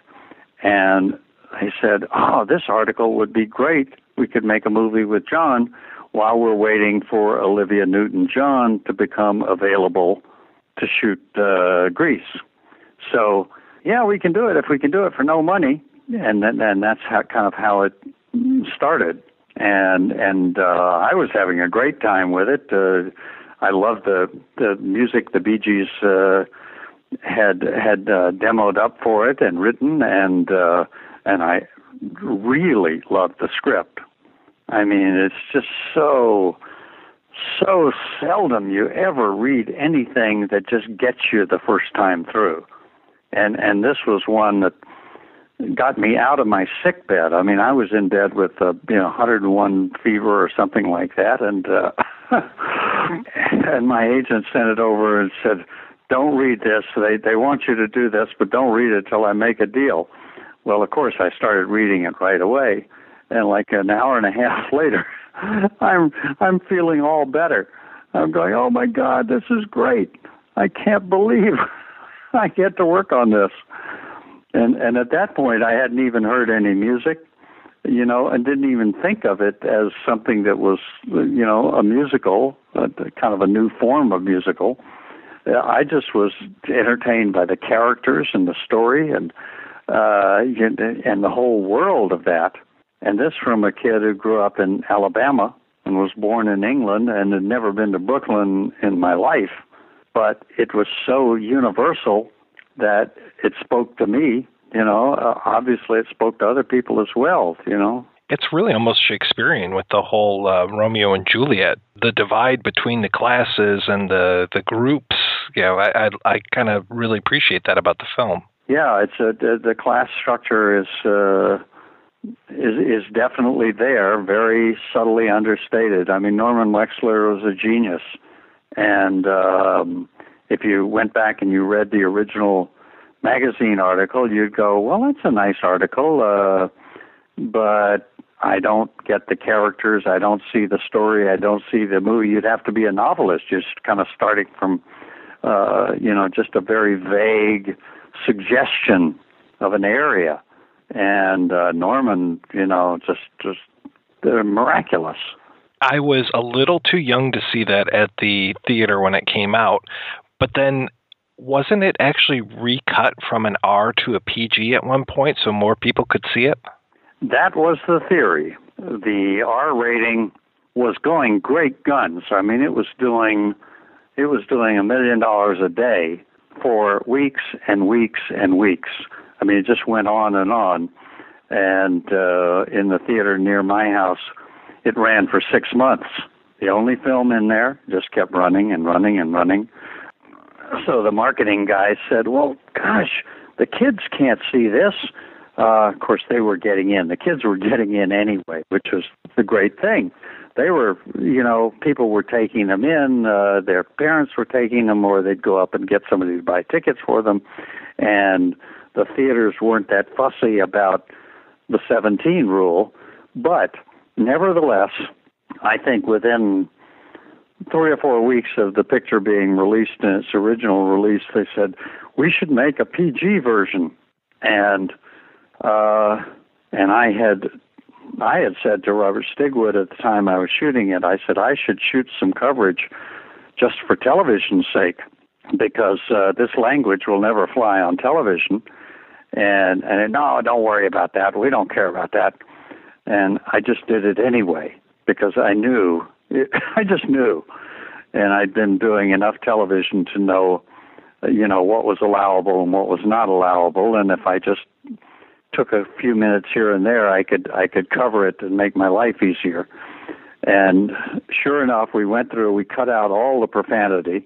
and he said, "Oh, this article would be great. We could make a movie with John." While we're waiting for Olivia Newton-John to become available to shoot uh, Grease. So yeah, we can do it if we can do it for no money, and then that's how kind of how it started. And and uh, I was having a great time with it. Uh, I loved the the music the Bee Gees uh, had had uh, demoed up for it and written, and uh, and I really loved the script. I mean, it's just so so seldom you ever read anything that just gets you the first time through. And and this was one that got me out of my sick bed. I mean, I was in bed with uh, you know 101 fever or something like that and uh and my agent sent it over and said, "Don't read this. They they want you to do this, but don't read it till I make a deal." Well, of course, I started reading it right away, and like an hour and a half later, I'm I'm feeling all better. I'm going, "Oh my God, this is great! I can't believe I get to work on this." And and at that point, I hadn't even heard any music, you know, and didn't even think of it as something that was, you know, a musical, a, kind of a new form of musical. Uh, I just was entertained by the characters and the story and uh, and the whole world of that. And this from a kid who grew up in Alabama and was born in England and had never been to Brooklyn in my life. But it was so universal that it spoke to me. You know, uh, obviously it spoke to other people as well. You know, It's really almost Shakespearean with the whole uh, Romeo and Juliet, the divide between the classes and the the groups you know I I, I kind of really appreciate that about the film. Yeah, it's a the, the class structure is uh, is is definitely there, very subtly understated. I mean, Norman Wexler was a genius, and um, if you went back and you read the original magazine article, you'd go, "Well, that's a nice article," uh, but I don't get the characters. I don't see the story. I don't see the movie. You'd have to be a novelist, just kind of starting from, uh, you know, just a very vague suggestion of an area. And uh, Norman, you know, just just they're miraculous. I was a little too young to see that at the theater when it came out, but then wasn't it actually recut from an R to a PG at one point so more people could see it? That was the theory. The R rating was going great guns. I mean, it was doing it was doing a million dollars a day for weeks and weeks and weeks. I mean, it just went on and on. And uh, in the theater near my house, it ran for six months. The only film in there just kept running and running and running. So the marketing guy said, "Well, gosh, the kids can't see this." Uh, of course, they were getting in. The kids were getting in anyway, which was the great thing. They were, you know, people were taking them in. Uh, their parents were taking them, or they'd go up and get somebody to buy tickets for them. And the theaters weren't that fussy about the 17 rule. But nevertheless, I think within three or four weeks of the picture being released in its original release, they said, we should make a PG version. And uh, and I had I had said to Robert Stigwood at the time I was shooting it, I said I should shoot some coverage just for television's sake because uh, this language will never fly on television. And and no, don't worry about that. We don't care about that. And I just did it anyway because I knew. I just knew, and I'd been doing enough television to know, you know, what was allowable and what was not allowable. And if I just took a few minutes here and there, I could I could cover it and make my life easier. And sure enough, we went through. We cut out all the profanity.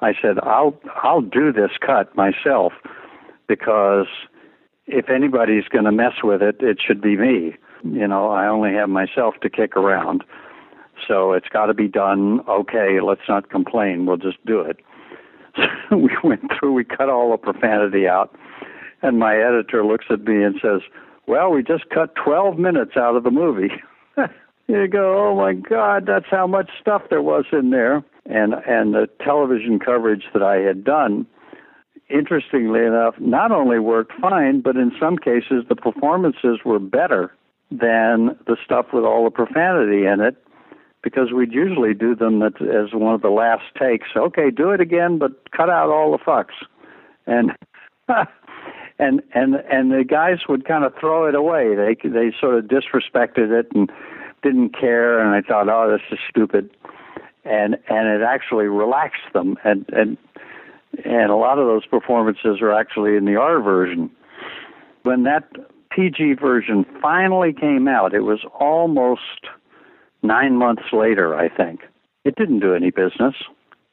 I said, "I'll I'll do this cut myself because if anybody's going to mess with it, it should be me. You know, I only have myself to kick around, so it's got to be done. Okay, let's not complain. We'll just do it." So we went through. We cut all the profanity out and my editor looks at me and says, Well, we just cut 12 minutes out of the movie. you go, Oh my God, that's how much stuff there was in there. And, and the television coverage that I had done, interestingly enough, not only worked fine, but in some cases the performances were better than the stuff with all the profanity in it because we'd usually do them as one of the last takes. Okay, do it again, but cut out all the fucks. And and and and the guys would kind of throw it away. They they sort of disrespected it and didn't care. And I thought, oh, this is stupid. And and it actually relaxed them. And and and a lot of those performances are actually in the R version. When that PG version finally came out, it was almost nine months later, I think. It didn't do any business.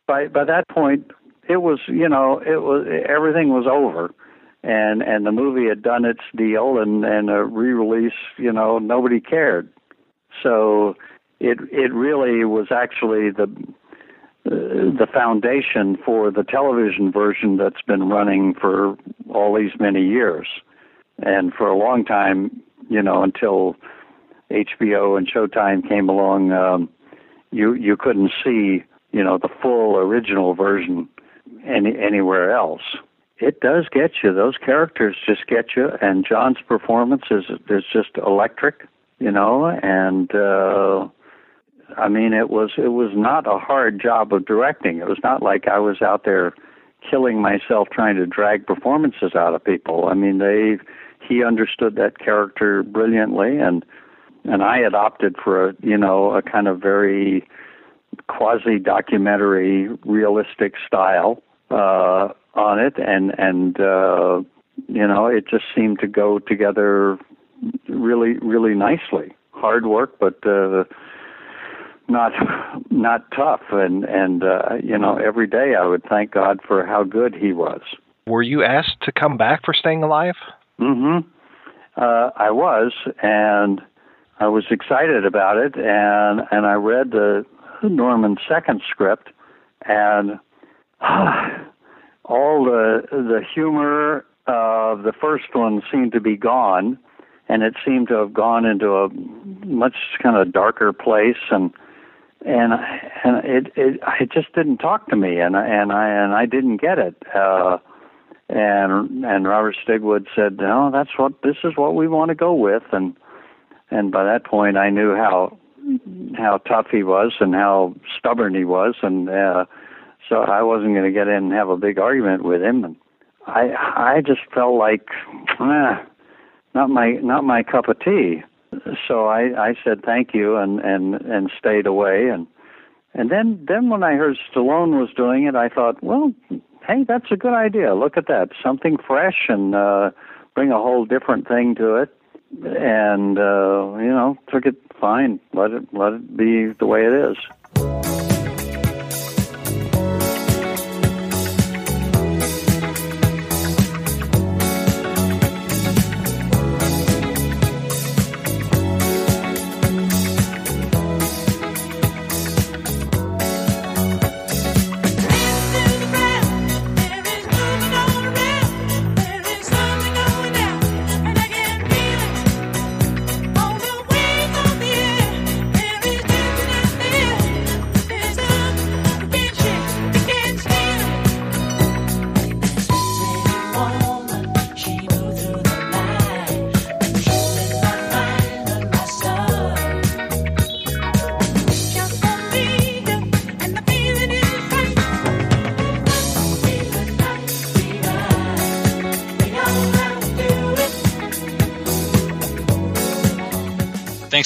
By by that point, it was you know it was everything was over and and the movie had done its deal and and a re-release you know nobody cared so it it really was actually the the foundation for the television version that's been running for all these many years and for a long time you know until HBO and Showtime came along um you you couldn't see you know the full original version any anywhere else it does get you. Those characters just get you, and John's performance is is just electric, you know. And uh, I mean, it was it was not a hard job of directing. It was not like I was out there killing myself trying to drag performances out of people. I mean, they he understood that character brilliantly, and and I had opted for a you know a kind of very quasi documentary realistic style. Uh, on it, and and uh, you know it just seemed to go together really really nicely. Hard work, but uh, not not tough, and and uh, you know every day I would thank God for how good He was. Were you asked to come back for Staying Alive? Mm-hmm. Uh, I was, and I was excited about it, and and I read the Norman second script, and all the the humor of the first one seemed to be gone, and it seemed to have gone into a much kind of darker place, and and and it it it just didn't talk to me, and and I and I didn't get it. Uh, and and Robert Stigwood said, "No, that's what this is what we want to go with." And and by that point, I knew how how tough he was and how stubborn he was, and uh, so I wasn't going to get in and have a big argument with him. And I I just felt like, eh, not my not my cup of tea. So I I said thank you and and and stayed away and. And then, then when I heard Stallone was doing it, I thought, well, hey, that's a good idea. Look at that, something fresh and uh, bring a whole different thing to it. And uh, you know, took it fine. Let it let it be the way it is.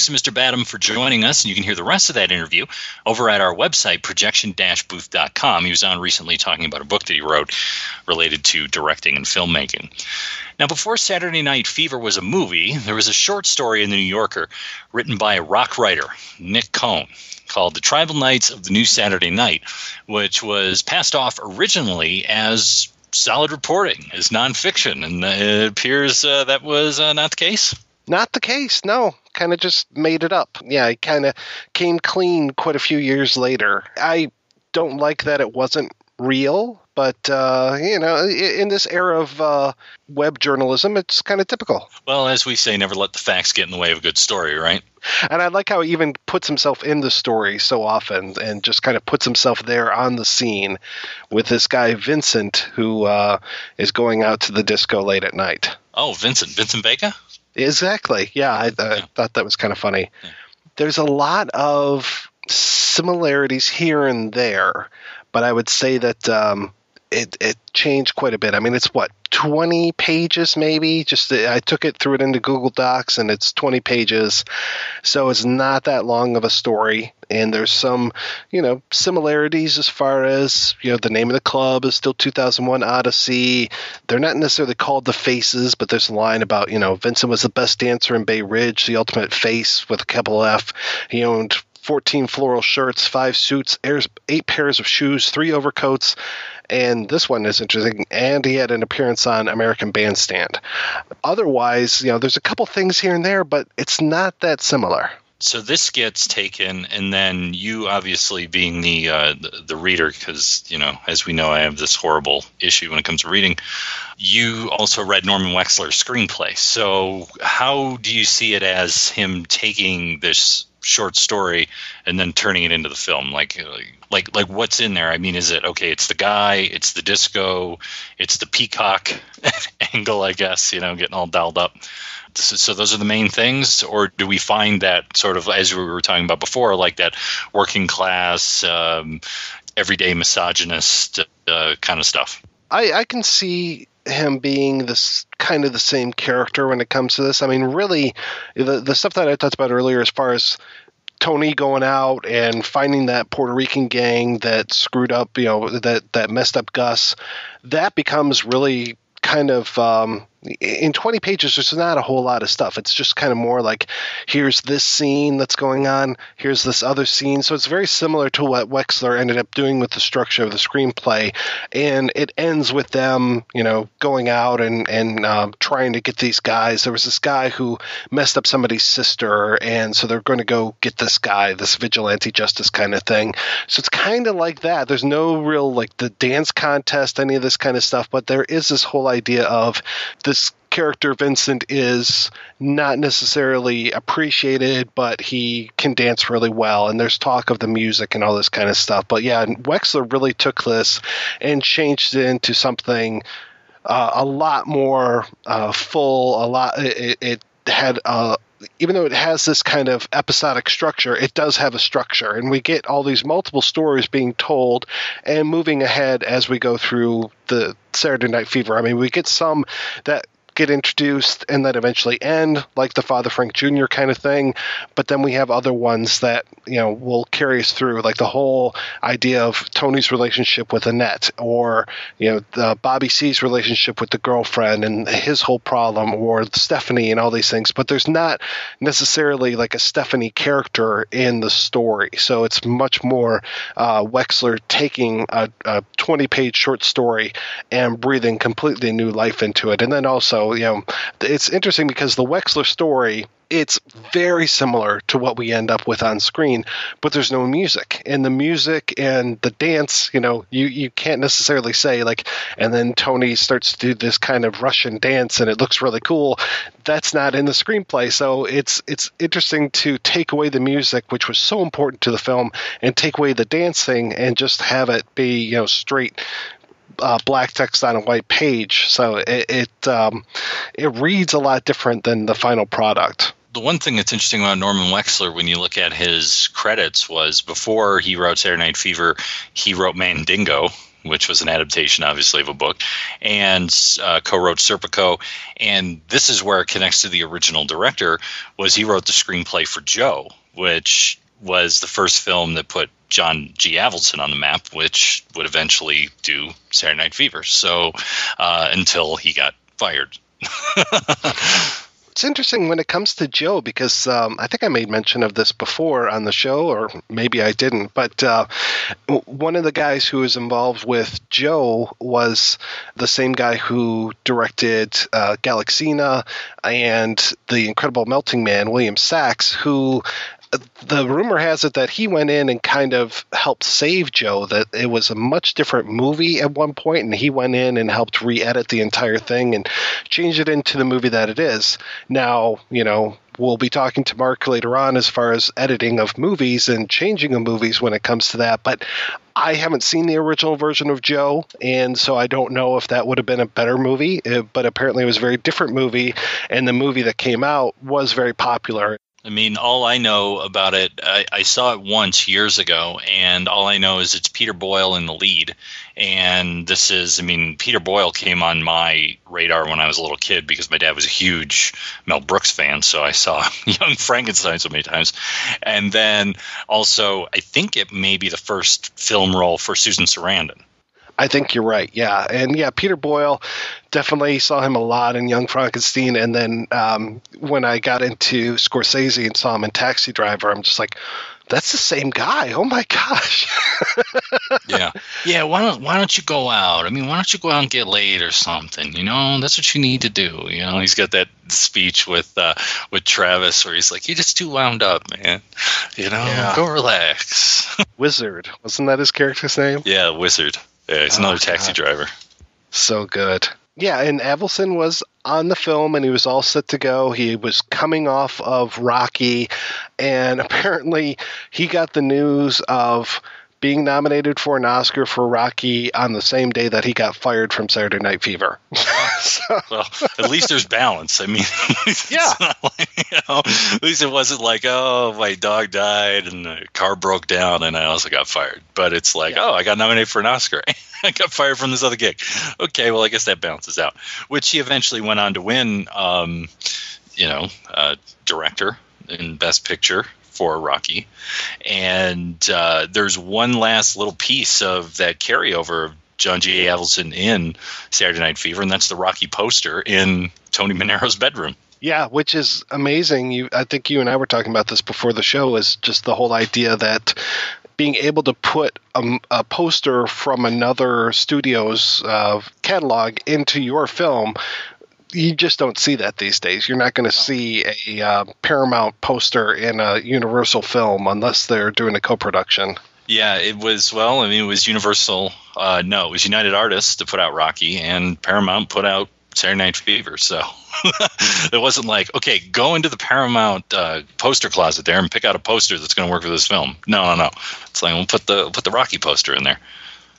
To Mr. Badham for joining us, and you can hear the rest of that interview over at our website, projection-booth.com. He was on recently talking about a book that he wrote related to directing and filmmaking. Now, before Saturday Night Fever was a movie, there was a short story in the New Yorker written by a rock writer, Nick Cohn, called The Tribal Rites of the New Saturday Night, which was passed off originally as solid reporting, as nonfiction, and it appears uh, that was uh, not the case. Not the case, no. Kind of just made it up. Yeah, it kind of came clean quite a few years later. I don't like that it wasn't real, but uh, you know, in this era of uh, web journalism, it's kind of typical. Well, as we say, never let the facts get in the way of a good story, right? And I like how he even puts himself in the story so often, and just kind of puts himself there on the scene with this guy Vincent, who uh, is going out to the disco late at night. Oh, Vincent, Vincent Vega. Exactly. Yeah, I, I thought that was kind of funny. There's a lot of similarities here and there, but I would say that um, it it changed quite a bit. I mean, it's what 20 pages maybe. Just I took it threw it into Google Docs and it's 20 pages, so it's not that long of a story. And there's some you know similarities as far as you know the name of the club is still 2001 Odyssey. They're not necessarily called the Faces, but there's a line about you know Vincent was the best dancer in Bay Ridge, the ultimate face with a capital F. He owned 14 floral shirts, five suits, eight pairs of shoes, three overcoats, and this one is interesting. And he had an appearance on American Bandstand. Otherwise, you know, there's a couple things here and there, but it's not that similar. So this gets taken, and then you, obviously being the uh, the, the reader, because you know, as we know, I have this horrible issue when it comes to reading. You also read Norman Wexler's screenplay. So how do you see it as him taking this short story and then turning it into the film. Like like like what's in there? I mean is it okay it's the guy it's the disco it's the peacock angle i guess you know getting all dialed up. So, those are the main things or do we find that sort of as we were talking about before like that working class um, everyday misogynist uh, kind of stuff? I, I can see him being this kind of the same character when it comes to this. I mean, really, the the stuff that I talked about earlier, as far as Tony going out and finding that Puerto Rican gang that screwed up, you know, that that messed up Gus, that becomes really kind of um, in 20 pages there's not a whole lot of stuff. It's just kind of more like here's this scene that's going on here's this other scene. So it's very similar to what wexler ended up doing with the structure of the screenplay. And it ends with them you know going out and and um, trying to get these guys. There was this guy who messed up somebody's sister and so they're going to go get this guy this vigilante justice kind of thing. So it's kind of like that. There's no real like the dance contest any of this kind of stuff but there is this whole idea of this character Vincent is not necessarily appreciated, but he can dance really well. And there's talk of the music and all this kind of stuff. But yeah, Wexler really took this and changed it into something uh, a lot more uh, full. A lot. It, it had uh, even though it has this kind of episodic structure, it does have a structure, and we get all these multiple stories being told and moving ahead as we go through the Saturday Night Fever. I mean, we get some that get introduced and then eventually end, like the Father Frank Jr. kind of thing. But then we have other ones that you know will carry us through, like the whole idea of Tony's relationship with Annette, or you know the Bobby C's relationship with the girlfriend and his whole problem, or Stephanie and all these things. But there's not necessarily like a Stephanie character in the story, so it's much more uh, Wexler taking a, a 20 page short story and breathing completely new life into it, and then also you know it's interesting because the Wexler story it's very similar to what we end up with on screen, but there's no music. And the music and the dance, you know, you, you can't necessarily say like, and then Tony starts to do this kind of Russian dance and it looks really cool. That's not in the screenplay. So it's it's interesting to take away the music, which was so important to the film, and take away the dancing and just have it be, you know, straight uh, black text on a white page. So it it, um, it reads a lot different than the final product the one thing that's interesting about Norman Wexler when you look at his credits was before he wrote Saturday Night Fever, he wrote Mandingo, which was an adaptation, obviously, of a book, and uh, co-wrote Serpico. And this is where it connects to the original director. Was he wrote the screenplay for Joe, which was the first film that put John G. Avildsen on the map, which would eventually do Saturday Night Fever. So uh, until he got fired. it's interesting when it comes to Joe because um, I think I made mention of this before on the show, or maybe I didn't. But uh, one of the guys who was involved with Joe was the same guy who directed uh, Galaxina and The Incredible Melting Man, William Sachs, who the rumor has it that he went in and kind of helped save Joe. That it was a much different movie at one point, and he went in and helped re-edit the entire thing and change it into the movie that it is. Now, you know, we'll be talking to Mark later on as far as editing of movies and changing of movies when it comes to that. But I haven't seen the original version of Joe, and so I don't know if that would have been a better movie. Uh, but apparently, it was a very different movie, and the movie that came out was very popular. I mean, all I know about it, I, I, saw it once years ago, and all I know is it's Peter Boyle in the lead. And this is, I mean, Peter Boyle came on my radar when I was a little kid because my dad was a huge Mel Brooks fan. So I saw Young Frankenstein so many times. And then also, I think it may be the first film role for Susan Sarandon. I think you're right. Yeah, and yeah, Peter Boyle definitely saw him a lot in Young Frankenstein, and then um, when I got into Scorsese and saw him in Taxi Driver, I'm just like, that's the same guy. Oh my gosh. yeah, yeah. Why don't Why don't you go out? I mean, why don't you go out and get laid or something? You know, that's what you need to do. You know, he's got that speech with uh, with Travis where he's like, "You're just too wound up, man. You know, Yeah. go relax." Wizard wasn't that his character's name? yeah, Wizard. Yeah, he's Oh, another taxi God. driver. So good. Yeah, and Avildsen was on the film and he was all set to go. He was coming off of Rocky, and apparently he got the news of being nominated for an Oscar for Rocky on the same day that he got fired from Saturday Night Fever. Well, at least there's balance. I mean, yeah. you know, at least it wasn't like, oh, my dog died and the car broke down and I also got fired. But it's like, oh, I got nominated for an Oscar. I got fired from this other gig. Okay, well, I guess that balances out. Which he eventually went on to win, um, you know, uh, director in Best Picture for Rocky. And uh, there's one last little piece of that carryover of John G. Avildsen in Saturday Night Fever, and that's the Rocky poster in Tony Manero's bedroom. Yeah, which is amazing. You, I think you and I were talking about this before the show. Is just the whole idea that being able to put a, a poster from another studio's uh, catalog into your film. You just don't see that these days. You're not going to see a uh, Paramount poster in a Universal film unless they're doing a co-production. Yeah, it was well. I mean, it was Universal. Uh, no, it was United Artists to put out Rocky, and Paramount put out Saturday Night Fever. So it wasn't like, okay, go into the Paramount uh, poster closet there and pick out a poster that's going to work for this film. No, no, no. It's like we'll put the put the Rocky poster in there.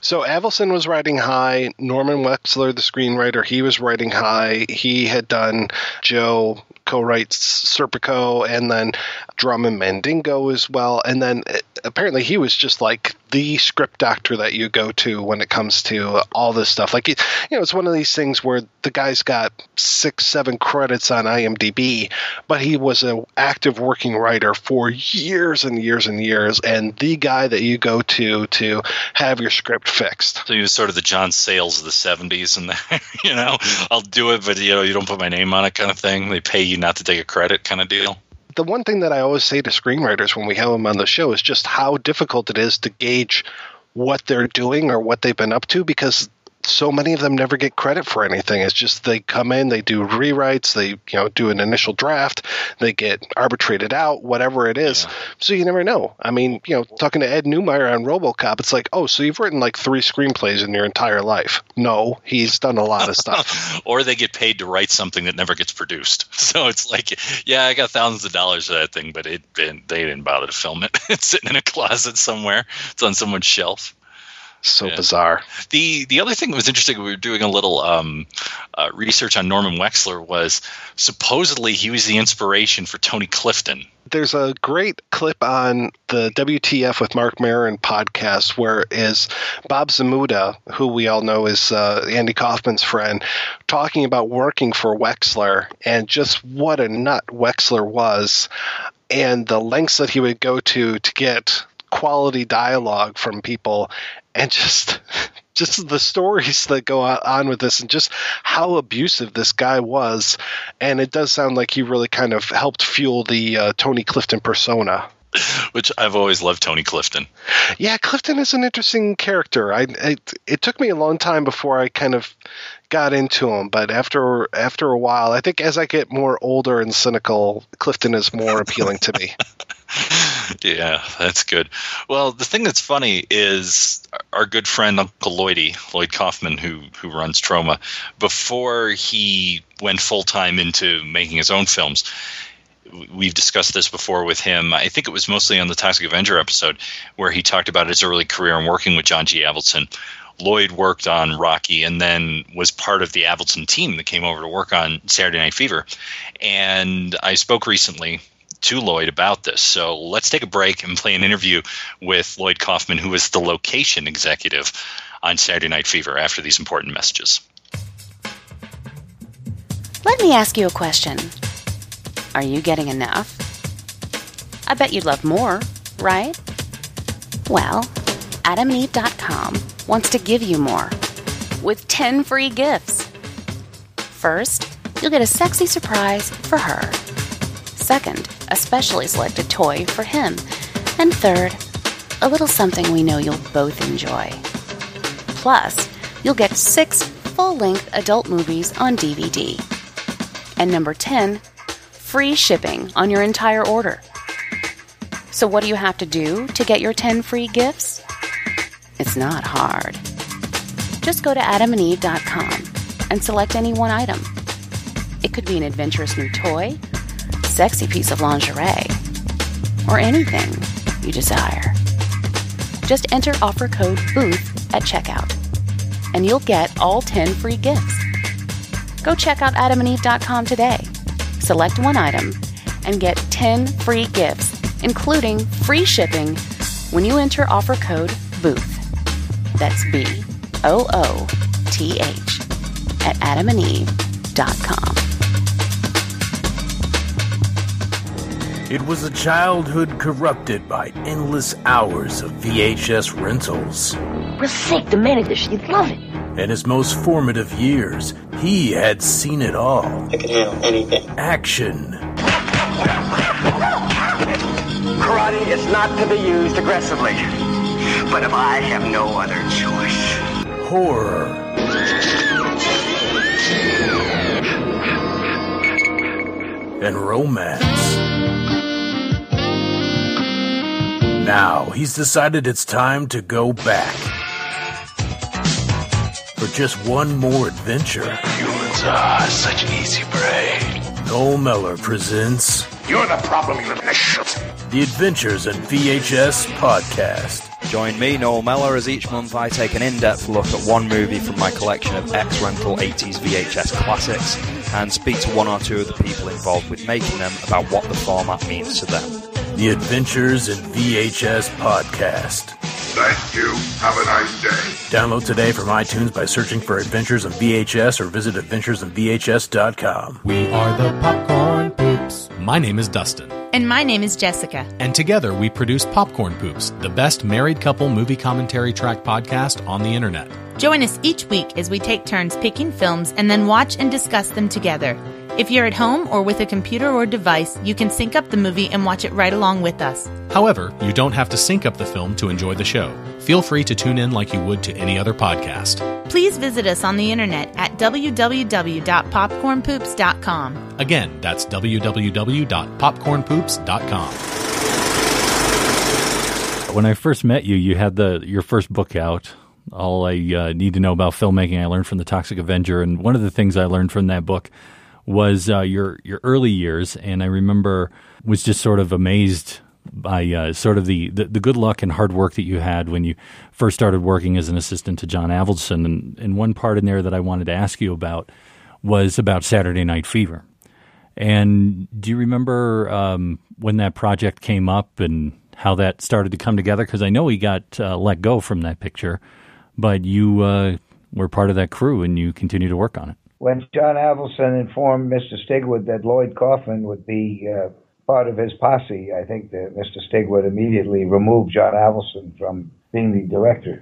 So Avildsen was writing high. Norman Wexler, the screenwriter, he was writing high. He had done Joe co-writes Serpico and then Drum and Mandingo as well. And then uh, apparently he was just like the script doctor that you go to when it comes to all this stuff. Like, you know, it's one of these things where the guy's got six, seven credits on IMDb, but he was an active working writer for years and years and years, and the guy that you go to to have your script fixed. So he was sort of the John Sayles of the '70s, and you know, I'll do it, but you know, you don't put my name on it, kind of thing. They pay you not to take a credit, kind of deal the one thing that I always say to screenwriters when we have them on the show is just how difficult it is to gauge what they're doing or what they've been up to because so many of them never get credit for anything. It's just they come in, they do rewrites, they you know do an initial draft, they get arbitrated out, whatever it is. Yeah. So you never know. I mean, you know, talking to Ed Neumeier on RoboCop, it's like, oh, so you've written like three screenplays in your entire life? No, he's done a lot of stuff. or they get paid to write something that never gets produced. So it's like, yeah, I got thousands of dollars for that thing, but it, it they didn't bother to film it. it's sitting in a closet somewhere. It's on someone's shelf so yeah. bizarre. The the other thing that was interesting, we were doing a little um, uh, research on Norman Wexler. Was supposedly he was the inspiration for Tony Clifton. There's a great clip on the WTF with Marc Maron podcast where is Bob Zmuda, who we all know is uh, Andy Kaufman's friend, talking about working for Wexler and just what a nut Wexler was and the lengths that he would go to to get quality dialogue from people and just just the stories that go on with this and just how abusive this guy was and it does sound like he really kind of helped fuel the uh, tony clifton persona which I've always loved Tony Clifton. Yeah, Clifton is an interesting character. I, I, it took me a long time before I kind of got into him, but after after a while, I think as I get more older and cynical, Clifton is more appealing to me. yeah, that's good. Well, the thing that's funny is our good friend Uncle Lloydie, Lloyd Kaufman, who who runs Troma, before he went full time into making his own films. We've discussed this before with him. I think it was mostly on the Toxic Avenger episode where he talked about his early career and working with John G. Avildsen. Lloyd worked on Rocky and then was part of the Avildsen team that came over to work on Saturday Night Fever. And I spoke recently to Lloyd about this. So let's take a break and play an interview with Lloyd Kaufman, who is the location executive on Saturday Night Fever, after these important messages. Let me ask you a question Are you getting enough? I bet you'd love more, right? Well, adamandeve.com wants to give you more with 10 free gifts. First, you'll get a sexy surprise for her. Second, a specially selected toy for him. And third, a little something we know you'll both enjoy. Plus, you'll get six full length adult movies on DVD. And number 10, free shipping on your entire order. So, what do you have to do to get your 10 free gifts? It's not hard. Just go to adamandeve.com and select any one item. It could be an adventurous new toy sexy piece of lingerie, or anything you desire. Just enter offer code BOOTH at checkout, and you'll get all 10 free gifts. Go check out adamandeve.com today. Select one item and get 10 free gifts, including free shipping when you enter offer code BOOTH. That's B O O T H at adamandeve.com. It was a childhood corrupted by endless hours of VHS rentals. We're sick, demanded this. You'd love it. In his most formative years, he had seen it all. I can handle anything. Action, Karate is not to be used aggressively. But if I have no other choice. horror, and romance. Now he's decided it's time to go back. For just one more adventure. Humans are such easy prey. Noel Meller presents You're the problem, you little shit. The Adventures in VHS Podcast. Join me, Noel Meller, as each month I take an in depth look at one movie from my collection of ex rental 80s VHS classics and speak to one or two of the people involved with making them about what the format means to them. The Adventures in VHS Podcast. Thank you. Have a nice day. Download today from iTunes by searching for Adventures in VHS or visit adventuresinvhs.com. We are the Popcorn Poops. My name is Dustin. And my name is Jessica. And together we produce Popcorn Poops, the best married couple movie commentary track podcast on the internet. Join us each week as we take turns picking films and then watch and discuss them together. If you're at home or with a computer or device, you can sync up the movie and watch it right along with us. However, you don't have to sync up the film to enjoy the show. Feel free to tune in like you would to any other podcast. Please visit us on the internet at www.popcornpoops.com. Again, that's www.popcornpoops.com. When I first met you, you had the your first book out. All I uh, need to know about filmmaking, I learned from the Toxic Avenger, and one of the things I learned from that book was uh, your your early years. And I remember was just sort of amazed by uh, sort of the, the the good luck and hard work that you had when you first started working as an assistant to John Avildsen. And, and one part in there that I wanted to ask you about was about Saturday Night Fever. And do you remember um, when that project came up and how that started to come together? Because I know he got uh, let go from that picture, but you uh, were part of that crew and you continue to work on it. When John Avildsen informed Mr. Stigwood that Lloyd Kaufman would be uh, part of his posse, I think that Mr. Stigwood immediately removed John Avildsen from being the director.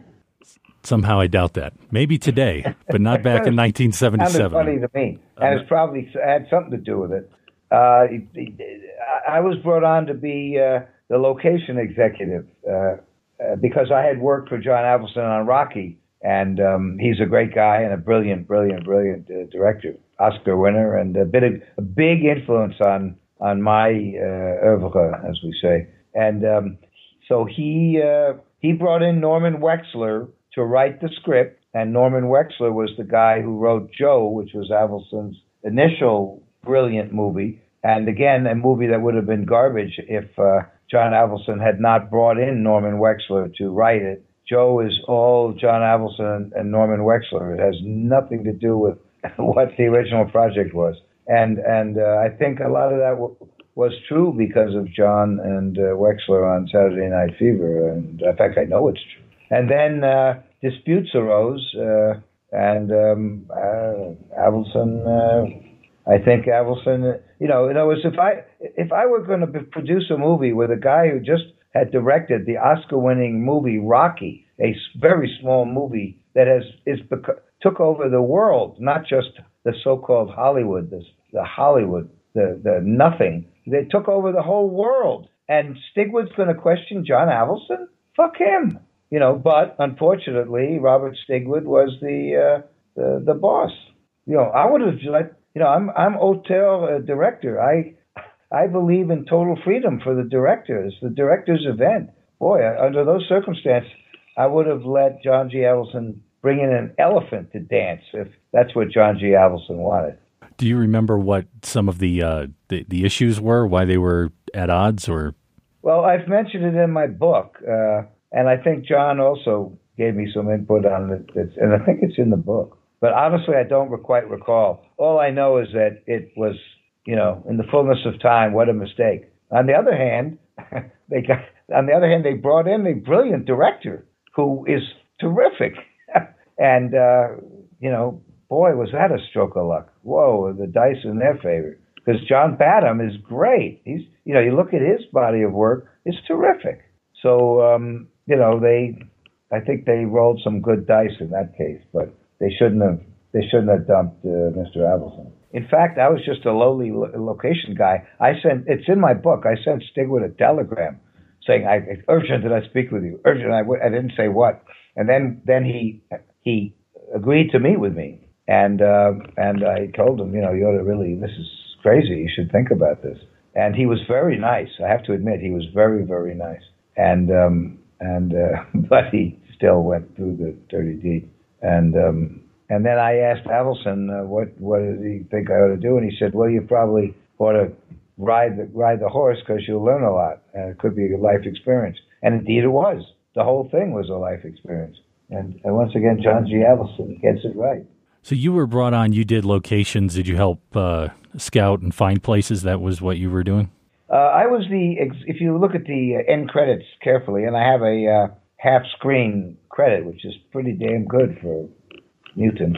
Somehow I doubt that. Maybe today, but not back in Sounded 1977. funny to me, and it's probably had something to do with it. Uh, I was brought on to be uh, the location executive uh, uh, because I had worked for John Avildsen on Rocky, and um, he's a great guy and a brilliant, brilliant, brilliant uh, director, Oscar winner, and a bit of a big influence on on my uh, oeuvre, as we say. And um, so he uh, he brought in Norman Wexler to write the script, and Norman Wexler was the guy who wrote Joe, which was Avildsen's initial brilliant movie, and again a movie that would have been garbage if uh, John Avildsen had not brought in Norman Wexler to write it. Joe is all John Avildsen and Norman Wexler. It has nothing to do with what the original project was, and and uh, I think a lot of that w- was true because of John and uh, Wexler on Saturday Night Fever, and in fact I know it's true. And then uh, disputes arose, uh, and um, uh, Avildsen. Uh, I think Avildsen. You know, in other words, if I if I were going to produce a movie with a guy who just had directed the Oscar-winning movie Rocky, a very small movie that has is took over the world, not just the so-called Hollywood, the, the Hollywood, the the nothing. They took over the whole world, and Stigwood's going to question John Avildsen? Fuck him, you know. But unfortunately, Robert Stigwood was the uh, the, the boss. You know, I would have let you know. I'm I'm auteur uh, director. I I believe in total freedom for the directors. The director's event. Boy, uh, under those circumstances, I would have let John G. Avildsen bring in an elephant to dance if that's what John G. Avildsen wanted. Do you remember what some of the, uh, the the issues were? Why they were at odds, or Well, I've mentioned it in my book, uh, and I think John also gave me some input on it, it's, and I think it's in the book. But honestly, I don't quite recall. All I know is that it was, you know, in the fullness of time, what a mistake. On the other hand, they got. On the other hand, they brought in a brilliant director who is terrific, and uh, you know, boy, was that a stroke of luck. Whoa, the dice in their favor. because John Badham is great. He's you know you look at his body of work, it's terrific. So um, you know they, I think they rolled some good dice in that case, but they shouldn't have they shouldn't have dumped uh, Mr. Avildsen. In fact, I was just a lowly lo- location guy. I sent it's in my book. I sent Stigwood a telegram saying, "I urgent that I speak with you. Urgent." I w- I didn't say what, and then then he he agreed to meet with me, and uh, and I told him, you know, you ought to really this is crazy. You should think about this. And he was very nice. I have to admit, he was very very nice. And um, and uh, but he still went through the dirty deed. And um, and then I asked Avildsen, uh, what what does he think I ought to do? And he said, well, you probably ought to ride the ride the horse because you'll learn a lot, and it could be a life experience. And indeed, it was. The whole thing was a life experience. And, and once again, John G. Avildsen gets it right. So you were brought on. You did locations. Did you help uh, scout and find places? That was what you were doing. Uh, I was the. If you look at the uh, end credits carefully, and I have a uh, half screen credit, which is pretty damn good for Newton.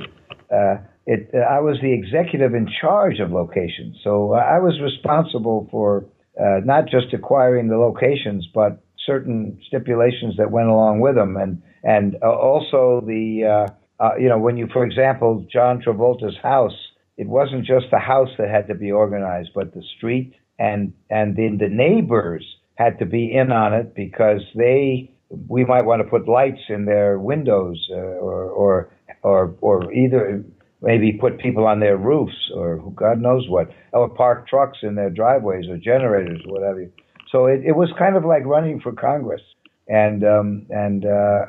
Uh, it. Uh, I was the executive in charge of locations, so I was responsible for uh, not just acquiring the locations, but certain stipulations that went along with them, and and uh, also the. You know, when you, for example, John Travolta's house, it wasn't just the house that had to be organized, but the street and and then the neighbors had to be in on it because they we might want to put lights in their windows uh, or or or or either maybe put people on their roofs or God knows what or park trucks in their driveways or generators or whatever. So it, it was kind of like running for Congress and um, and uh,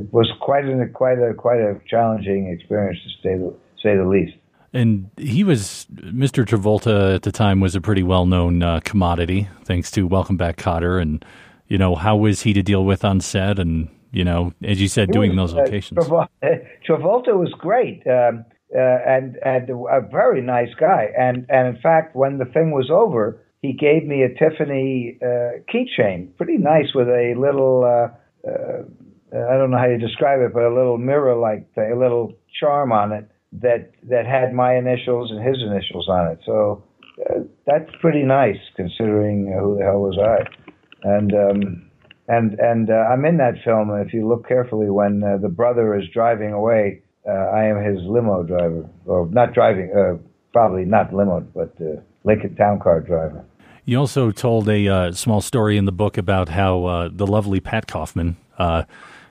it was quite a quite a quite a challenging experience to say the say the least. And he was Mr. Travolta at the time was a pretty well known uh, commodity, thanks to Welcome Back, Kotter. And you know, how was he to deal with on set? And you know, as you said, doing was, those uh, locations. Travolta, Travolta was great um, uh, and and a very nice guy. And and in fact, when the thing was over, he gave me a Tiffany uh, keychain, pretty nice with a little. Uh, uh, I don't know how you describe it, but a little mirror-like thing, a little charm on it that that had my initials and his initials on it. So uh, that's pretty nice, considering uh, who the hell was I. And um, and and uh, I'm in that film. If you look carefully, when uh, the brother is driving away, uh, I am his limo driver, or not driving, uh, probably not limo, but uh, Lincoln Town Car driver. You also told a uh, small story in the book about how uh, the lovely Pat Kaufman uh,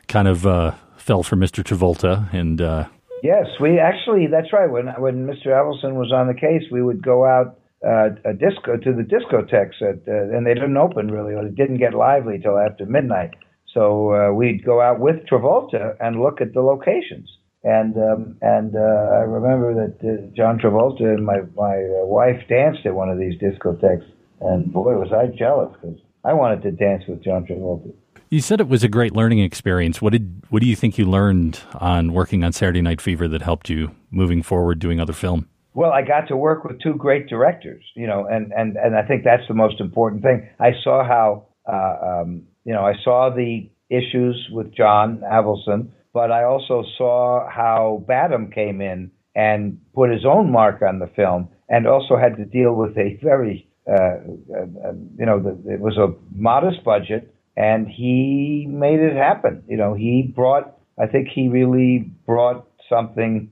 kind of uh, fell for Mr. Travolta, and uh, Yes, we actually. That's right. When when Mr. Avildsen was on the case, we would go out uh, a disco to the discotheques, at, uh, and they didn't open really, or they didn't get lively till after midnight. So uh, we'd go out with Travolta and look at the locations. And um, and uh, I remember that uh, John Travolta and my my uh, wife danced at one of these discotheques, and boy was I jealous because I wanted to dance with John Travolta. you said it was a great learning experience. What did what do you think you learned on working on Saturday Night Fever that helped you moving forward doing other film? Well, I got to work with two great directors, you know, and and and I think that's the most important thing. I saw how, uh, um, you know, I saw the issues with John Avildsen, but I also saw how Badham came in and put his own mark on the film, and also had to deal with a very, uh, uh, you know, the, it was a modest budget, and he made it happen. You know, he brought, I think he really brought something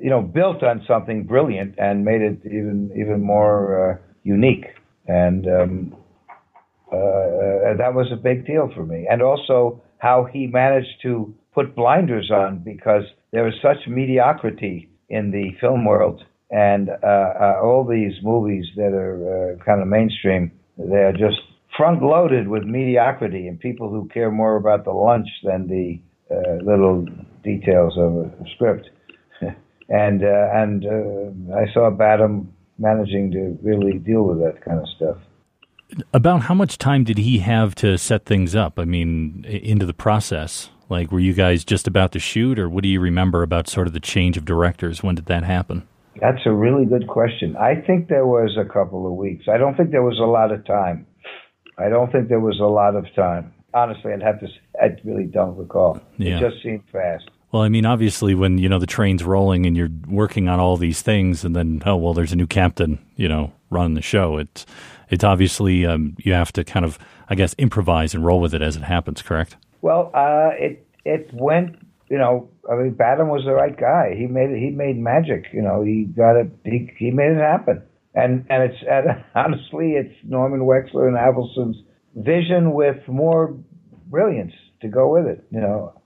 you know, built on something brilliant and made it even even more uh, unique. And um, uh, that was a big deal for me. And also how he managed to put blinders on because there was such mediocrity in the film world, and uh, uh, all these movies that are uh, kind of mainstream, they're just front loaded with mediocrity and people who care more about the lunch than the uh, little details of a script and uh, and uh, I saw Badham managing to really deal with that kind of stuff. About how much time did he have to set things up? I mean, into the process. Like, were you guys just about to shoot, or what do you remember about sort of the change of directors? When did that happen? That's a really good question. I think there was a couple of weeks. I don't think there was a lot of time. I don't think there was a lot of time. Honestly, I'd have to. I really don't recall. Yeah. It just seemed fast. Well, I mean, obviously, when you know the train's rolling and you're working on all these things, and then oh well, there's a new captain, you know, running the show. It's it's obviously um, you have to kind of, I guess, improvise and roll with it as it happens. Correct? Well, uh, it it went. You know, I mean, Badham was the right guy. He made it. He made magic. You know, he got it. He he made it happen. And and it's and honestly, it's Norman Wexler and Avildsen's vision with more brilliance to go with it. You know,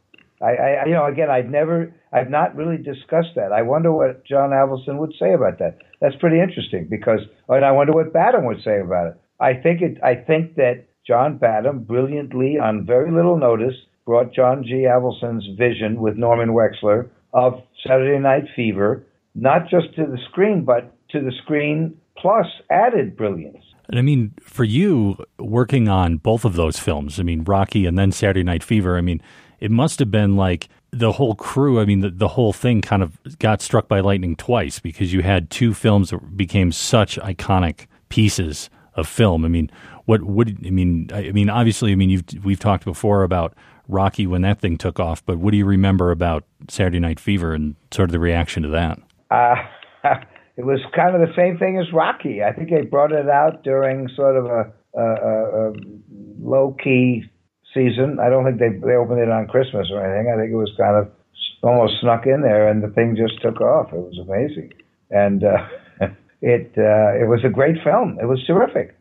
I, I you know again I've never I've not really discussed that. I wonder what John Avildsen would say about that. That's pretty interesting because and I wonder what Badham would say about it. I think it I think that John Badham brilliantly on very little notice brought John G. Avildsen's vision with Norman Wexler of Saturday Night Fever not just to the screen but to the screen plus added brilliance. And I mean, for you working on both of those films, I mean, Rocky and then Saturday Night Fever, I mean, it must have been like the whole crew, I mean, the, the whole thing kind of got struck by lightning twice because you had two films that became such iconic pieces of film. I mean, what would, I mean, I, I mean, obviously, I mean, you've, we've talked before about Rocky when that thing took off, but what do you remember about Saturday Night Fever and sort of the reaction to that? Uh, it was kind of the same thing as Rocky. I think they brought it out during sort of a, a, a, a low key season. I don't think they they opened it on Christmas or anything. I think it was kind of almost snuck in there, and the thing just took off. It was amazing, and uh, it uh, it was a great film. It was terrific.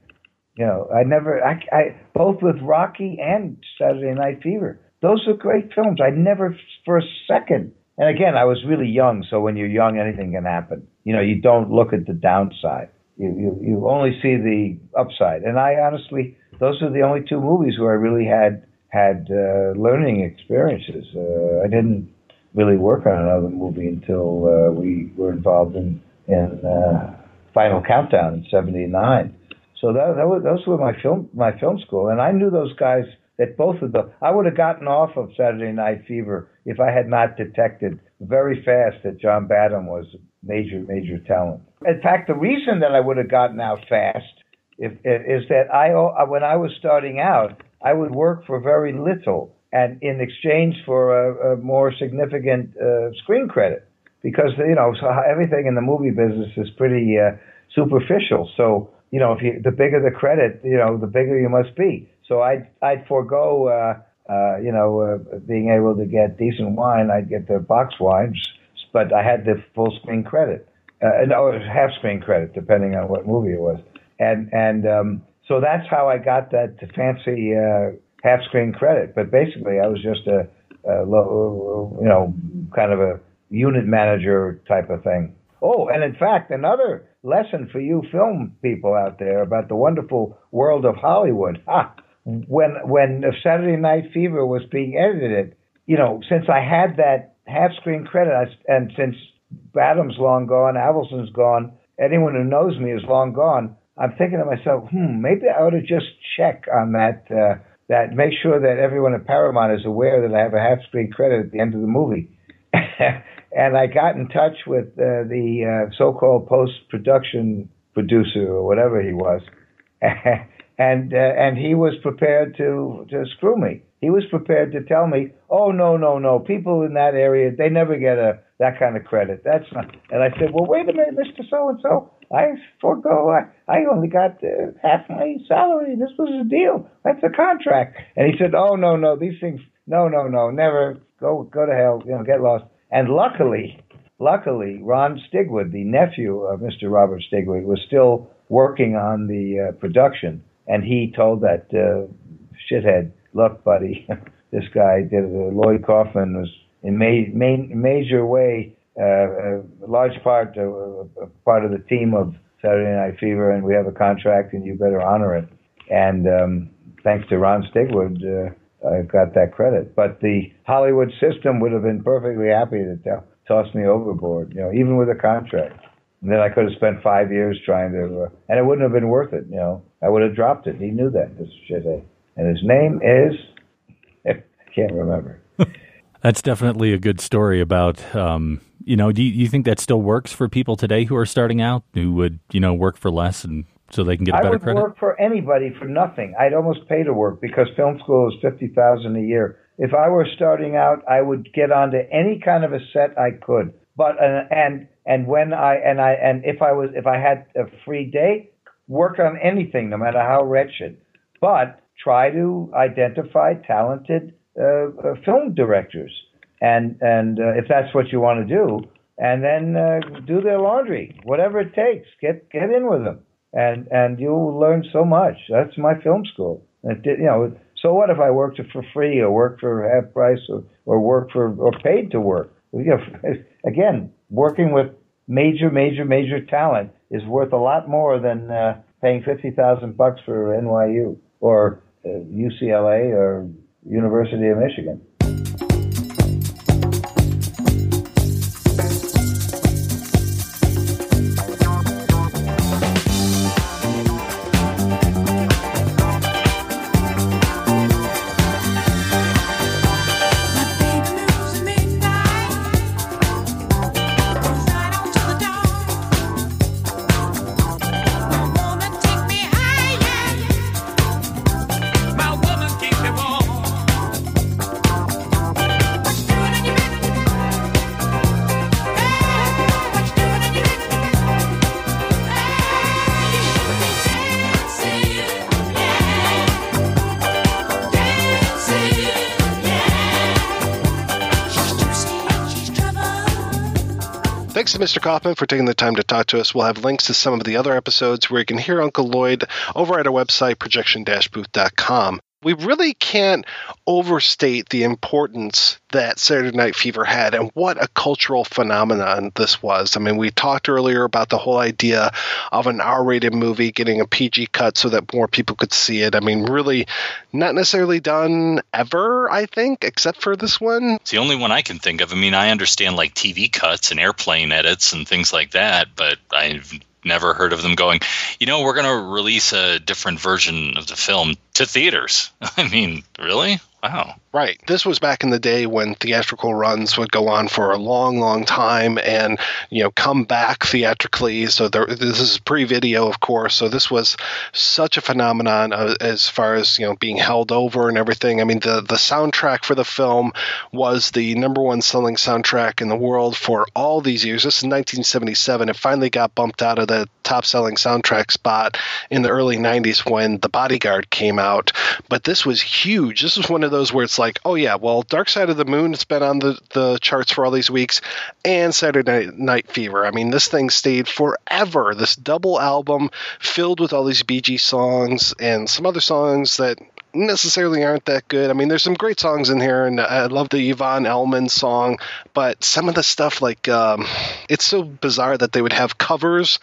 You know, I never I, I both with Rocky and Saturday Night Fever. Those are great films. I never for a second. And again, I was really young, so when you're young, anything can happen. You know, you don't look at the downside. You you, you only see the upside. And I honestly those are the only two movies where I really had had uh, learning experiences. Uh, I didn't really work on another movie until uh, we were involved in in uh, Final Countdown in '79. So that, that was, those were my film my film school, and I knew those guys. That both of them, I would have gotten off of Saturday Night Fever if I had not detected very fast that John Badham was major major talent. In fact, the reason that I would have gotten out fast if, is that I, when I was starting out, I would work for very little and in exchange for a, a more significant uh, screen credit because you know so everything in the movie business is pretty uh, superficial. So you know if you the bigger the credit, you know the bigger you must be. So I'd I'd forego uh, uh, you know uh, being able to get decent wine. I'd get the box wines, but I had the full screen credit. Uh, no, half screen credit depending on what movie it was and and um, so that's how I got that fancy uh, half screen credit. But basically, I was just a, a low, you know kind of a unit manager type of thing. Oh, and in fact, another lesson for you film people out there about the wonderful world of Hollywood. Ah, when when Saturday Night Fever was being edited, you know, since I had that half screen credit, I, and since Badham's long gone, Avildsen's gone, anyone who knows me is long gone. I'm thinking to myself, hmm, maybe I ought to just check on that. Uh, that make sure that everyone at Paramount is aware that I have a half screen credit at the end of the movie. and I got in touch with uh, the uh, so-called post-production producer or whatever he was, and uh, and he was prepared to to screw me. He was prepared to tell me, "Oh no, no, no! People in that area they never get a that kind of credit. That's not." And I said, "Well, wait a minute, Mister So and So. I forego. I, I only got uh, half my salary. This was a deal. That's a contract." And he said, "Oh no, no! These things. No, no, no! Never go go to hell. You know, get lost." And luckily, luckily, Ron Stigwood, the nephew of Mr. Robert Stigwood, was still working on the uh, production, and he told that uh, shithead look, buddy, this guy did uh, Lloyd Kaufman was in ma- main, major way a large part uh, part of the team of Saturday Night Fever, and we have a contract, and you better honor it. And um, thanks to Ron Stigwood, uh, I've got that credit. But the Hollywood system would have been perfectly happy to toss me overboard, you know, even with a contract. And then I could have spent five years trying to, uh, and it wouldn't have been worth it. You know, I would have dropped it. He knew that. This and his name is I can't remember. That's definitely a good story about. Um, you know, do you, you, think that still works for people today who are starting out who would you know work for less and so they can get a better I would credit? work for anybody for nothing. I'd almost pay to work because film school is fifty thousand a year. if I were starting out, I would get onto any kind of a set I could. But uh, and and when I and I and if I was if I had a free day, work on anything, no matter how wretched. But try to identify talented uh, uh, film directors, and and uh, if that's what you want to do, and then uh, do their laundry, whatever it takes. Get get in with them, and and you'll learn so much. That's my film school. It, did, you know, so what if I worked for free or worked for half price or or work for or paid to work? You know, again, working with major, major, major talent is worth a lot more than uh, paying fifty thousand bucks for NYU or uh, UCLA or University of Michigan. Kaufman for taking the time to talk to us. We'll have links to some of the other episodes where you can hear Uncle Lloyd over at our website, projection-booth.com. We really can't overstate the importance that Saturday Night Fever had and what a cultural phenomenon this was. I mean, we talked earlier about the whole idea of an R rated movie getting a PG cut so that more people could see it. I mean, really not necessarily done ever, I think, except for this one. It's the only one I can think of. I mean, I understand like TV cuts and airplane edits and things like that, but I've never heard of them going, you know, we're going to release a different version of the film to theaters. I mean, really? Wow. Right. This was back in the day when theatrical runs would go on for a long, long time and, you know, come back theatrically. So there, this is pre-video, of course. So this was such a phenomenon uh, as far as, you know, being held over and everything. I mean, the, the soundtrack for the film was the number one selling soundtrack in the world for all these years. This is 1977. It finally got bumped out of the top selling soundtrack spot in the early 90s when The Bodyguard came out. But this was huge. This was one of those where it's like, oh yeah, well, Dark Side of the Moon has been on the, the charts for all these weeks, and Saturday Night Fever. I mean, this thing stayed forever. This double album filled with all these Bee Gees songs and some other songs that necessarily aren't that good. I mean, there's some great songs in here, and I love the Yvonne Elliman song, but some of the stuff, like, um, it's so bizarre that they would have covers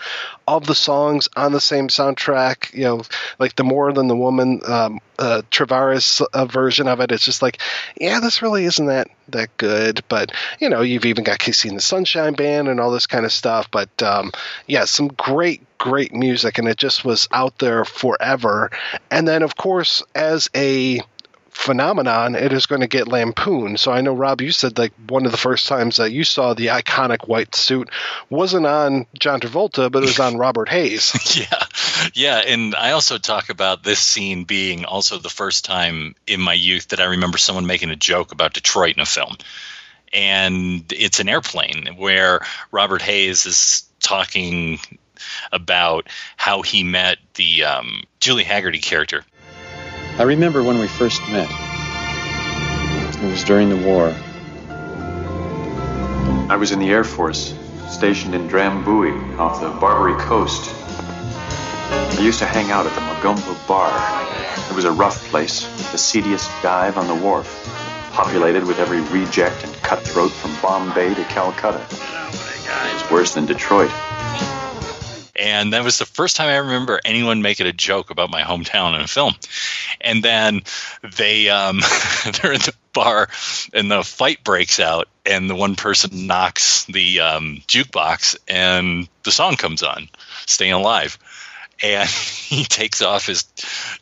of the songs on the same soundtrack, you know, like the More Than the Woman, um, uh, Tavares uh, version of it. It's just like, yeah, this really isn't that that good. But you know, you've even got KC and the Sunshine Band and all this kind of stuff. But um, yeah, some great great music, and it just was out there forever. And then, of course, as a phenomenon, it is going to get lampooned. So I know, Rob, you said like one of the first times that you saw the iconic white suit wasn't on John Travolta, but it was on Robert Hays. yeah, yeah, and I also talk about this scene being also the first time in my youth that I remember someone making a joke about Detroit in a film. And it's an airplane where Robert Hays is talking about how he met the um, Julie Hagerty character. I remember when we first met. It was during the war. I was in the Air Force, stationed in Drambuie off the Barbary coast. I used to hang out at the Magumba Bar. It was a rough place, the seediest dive on the wharf, populated with every reject and cutthroat from Bombay to Calcutta. It's worse than Detroit. And that was the first time I remember anyone making a joke about my hometown in a film. And then they um, they're in the bar, and the fight breaks out, and the one person knocks the um, jukebox, and the song comes on, "Stayin' Alive," and he takes off his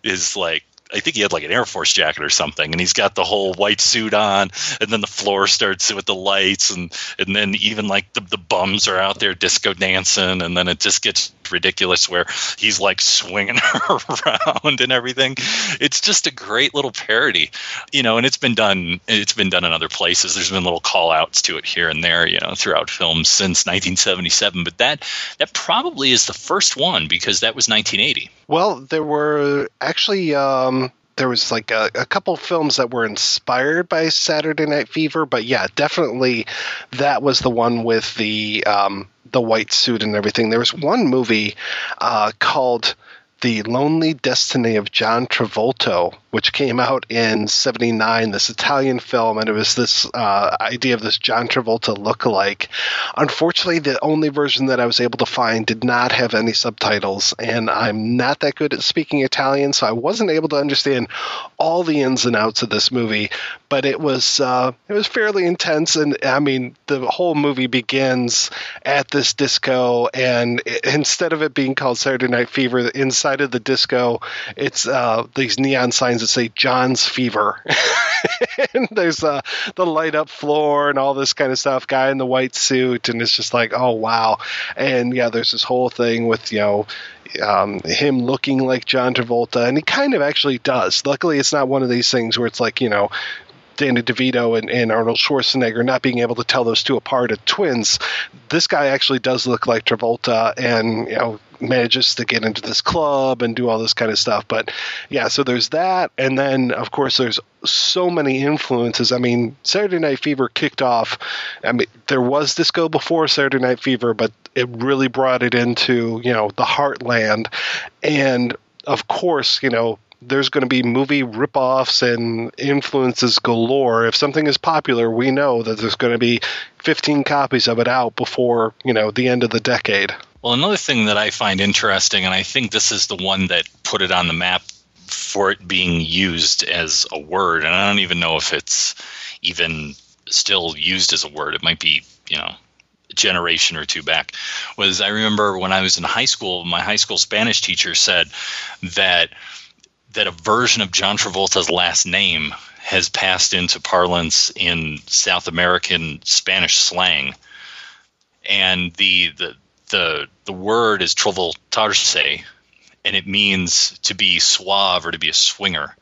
his like I think he had like an Air Force jacket or something, and he's got the whole white suit on, and then the floor starts with the lights, and and then even like the, the bums are out there disco dancing, and then it just gets ridiculous where he's like swinging her around and everything. It's just a great little parody, you know, and it's been done. It's been done in other places. There's been little call outs to it here and there, you know, throughout films since 1977. But that that probably is the first one because that was 1980. Well, there were actually um, there was like a, a couple films that were inspired by Saturday Night Fever, but yeah, definitely that was the one with the um, the white suit and everything. There was one movie uh, called The Lonely Destiny of John Travolta, which came out in 79, this Italian film, and it was this uh, idea of this John Travolta look-alike. Unfortunately, the only version that I was able to find did not have any subtitles, and I'm not that good at speaking Italian, so I wasn't able to understand all the ins and outs of this movie. But it was uh, it was fairly intense, and I mean the whole movie begins at this disco, and it, instead of it being called Saturday Night Fever, inside of the disco, it's uh, these neon signs say John's Fever. and there's uh, the light up floor and all this kind of stuff. Guy in the white suit, and it's just like, oh wow. And yeah, there's this whole thing with you know um, him looking like John Travolta, and he kind of actually does. Luckily, it's not one of these things where it's like you know Danny DeVito and, and, Arnold Schwarzenegger not being able to tell those two apart as twins. This guy actually does look like Travolta, and you know manages to get into this club and do all this kind of stuff. But yeah, so there's that, and then of course there's so many influences. I mean, Saturday Night Fever kicked off. I mean, there was disco before Saturday Night Fever, but it really brought it into you know the heartland, and of course, you know, there's going to be movie ripoffs and influences galore. If something is popular, we know that there's going to be 15 copies of it out before you know the end of the decade. Well, another thing that I find interesting, and I think this is the one that put it on the map for it being used as a word, and I don't even know if it's even still used as a word. It might be, you know, a generation or two back. Was I remember when I was in high school, my high school Spanish teacher said that that a version of John Travolta's last name has passed into parlance in South American Spanish slang, and the the the the word is trovoltarse, and it means to be suave or to be a swinger.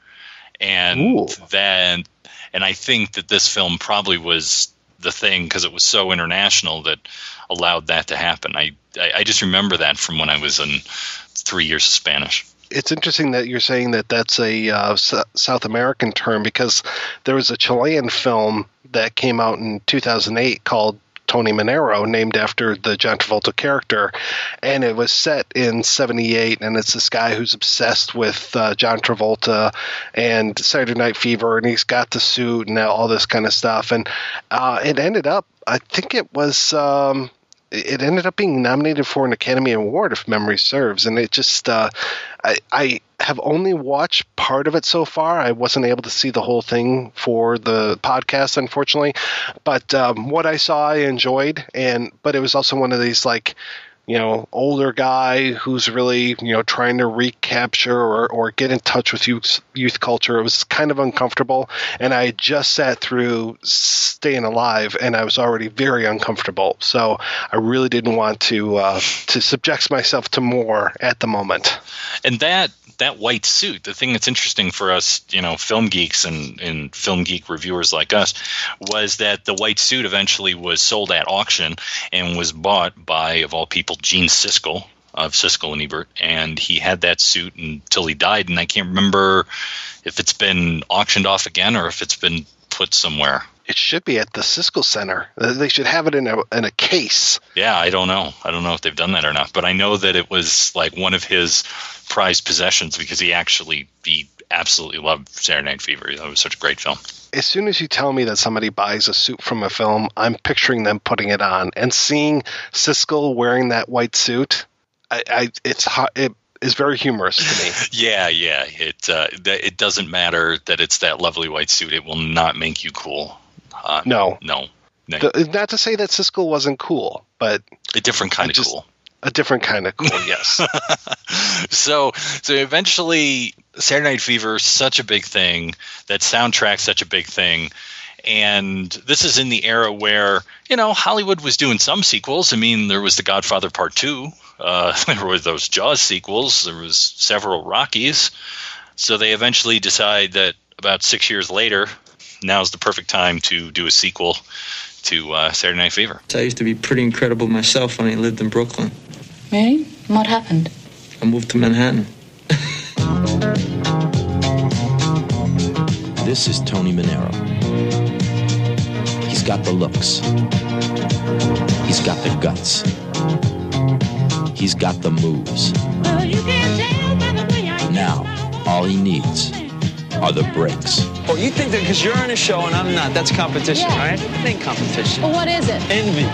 And Ooh. then, and I think that this film probably was the thing because it was so international that allowed that to happen. I, I, I just remember that from when I was in three years of Spanish it's interesting that you're saying that that's a uh, S- South American term because there was a Chilean film that came out in 2008 called Tony Manero, named after the John Travolta character, and it was set in '78. And it's this guy who's obsessed with uh, John Travolta and Saturday Night Fever, and he's got the suit and all this kind of stuff. And uh, it ended up, I think it was. Um, it ended up being nominated for an Academy Award, if memory serves. And it just, uh, I, I have only watched part of it so far. I wasn't able to see the whole thing for the podcast, unfortunately. But um, what I saw, I enjoyed. And but it was also one of these like you know, older guy who's really, you know, trying to recapture or, or get in touch with youth, youth culture. It was kind of uncomfortable. And I just sat through Staying Alive and I was already very uncomfortable. So I really didn't want to, uh, to subject myself to more at the moment. And that that white suit, the thing that's interesting for us, you know, film geeks and, and film geek reviewers like us, was that the white suit eventually was sold at auction and was bought by, of all people, Gene Siskel of Siskel and Ebert, and he had that suit until he died. And I can't remember if it's been auctioned off again or if it's been put somewhere. It should be at the Siskel Center. They should have it in a in a case. Yeah, I don't know. I don't know if they've done that or not, but I know that it was like one of his prized possessions because he actually he absolutely loved Saturday Night Fever. It was such a great film. As soon as you tell me that somebody buys a suit from a film, I'm picturing them putting it on and seeing Siskel wearing that white suit. I, I it's it is very humorous to me. yeah, yeah. It uh, it doesn't matter that it's that lovely white suit. It will not make you cool. Uh, no, no. no. The, not to say that Siskel wasn't cool, but a different kind of cool. A different kind of cool, yes. so, so eventually, Saturday Night Fever, such a big thing. That soundtrack, such a big thing. And this is in the era where you know Hollywood was doing some sequels. I mean, there was The Godfather Part Two, Uh, there were those Jaws sequels. There was several Rockies. So they eventually decide that about six years later, now's the perfect time to do a sequel to uh, Saturday Night Fever. I used to be pretty incredible myself when I lived in Brooklyn. Really? What happened? I moved to Manhattan. This is Tony Manero. He's got the looks. He's got the guts. He's got the moves. Now, all he needs are the breaks. Oh, you think that because you're on a show and I'm not, that's competition, Yeah. right? It ain't competition. Well, what is it? Envy.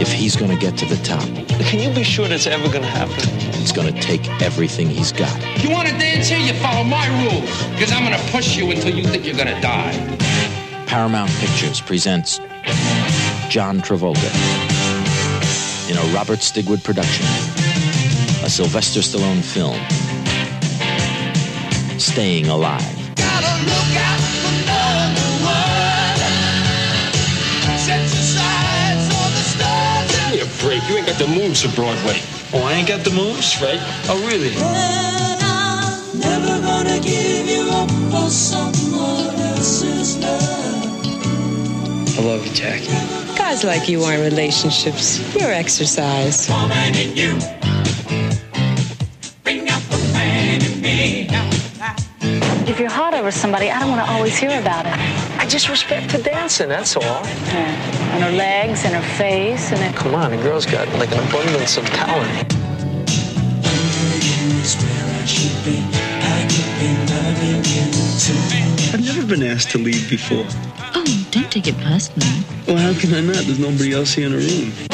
If he's gonna get to the top, Can you be sure that's ever going to happen? it's gonna take everything he's got. You want to dance here? You follow my rules. Because I'm going to push you until you think you're going to die. Paramount Pictures presents John Travolta in a Robert Stigwood production, a Sylvester Stallone film, Staying Alive. Give me a break. You ain't got the moves for Broadway. Oh, I ain't got the moves, right? Oh, really? Never gonna give you up for someone else's love. I love you, Jackie. Guys like you aren't relationships. You're exercise. You're hot over somebody, I don't want to always hear about it. I just respect the dancing, that's all. Yeah. And her legs and her face and it. Come on, the girl's got like an abundance of talent. Is where I should be. I could be loving you too. I've never been asked to leave before. Oh, don't take it personally. Well, how can I not? There's nobody else here in the room.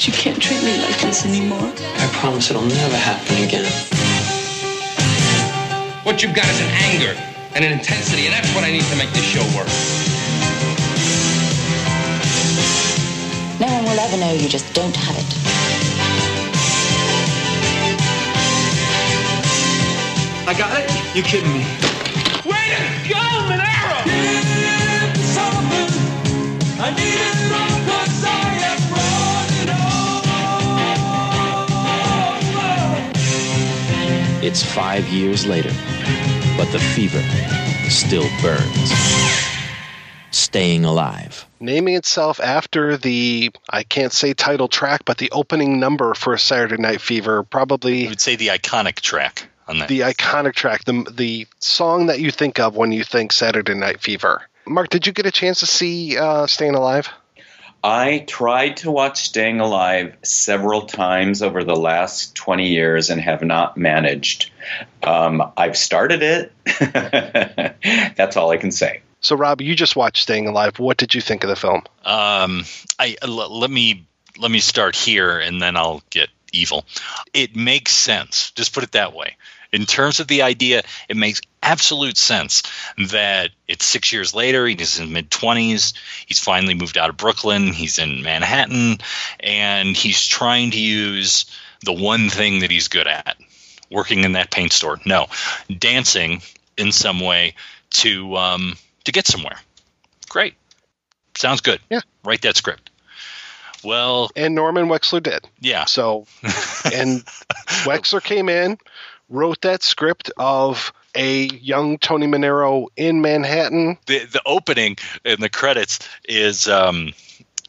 But you can't treat me like this anymore. I promise it'll never happen again. What you've got is an anger and an intensity, and that's what I need to make this show work. No one will ever know you just don't have it. I got it? You're kidding me? Way to go, Manero! I need it It's five years later, but the fever still burns. Staying Alive. naming itself after the I can't say title track, but the opening number for Saturday Night Fever, probably I would say the iconic track on that. the iconic track, the the song that you think of when you think Saturday Night Fever. Mark, did you get a chance to see uh, Staying Alive? I tried to watch Staying Alive several times over the last 20 years and have not managed. Um, I've started it. That's all I can say. So, Rob, you just watched Staying Alive. What did you think of the film? Um, I l- let me let me start here, and then I'll get evil. It makes sense. Just put it that way. In terms of the idea, it makes absolute sense that it's six years later. He's in his mid twenties. He's finally moved out of Brooklyn. He's in Manhattan, and he's trying to use the one thing that he's good at, working in that paint store. No, dancing in some way to um, to get somewhere. Great. Sounds good. Yeah. Write that script. Well, And Norman Wexler did. yeah. So, and Wexler came in, wrote that script of a young Tony Manero in Manhattan. The the opening in the credits is um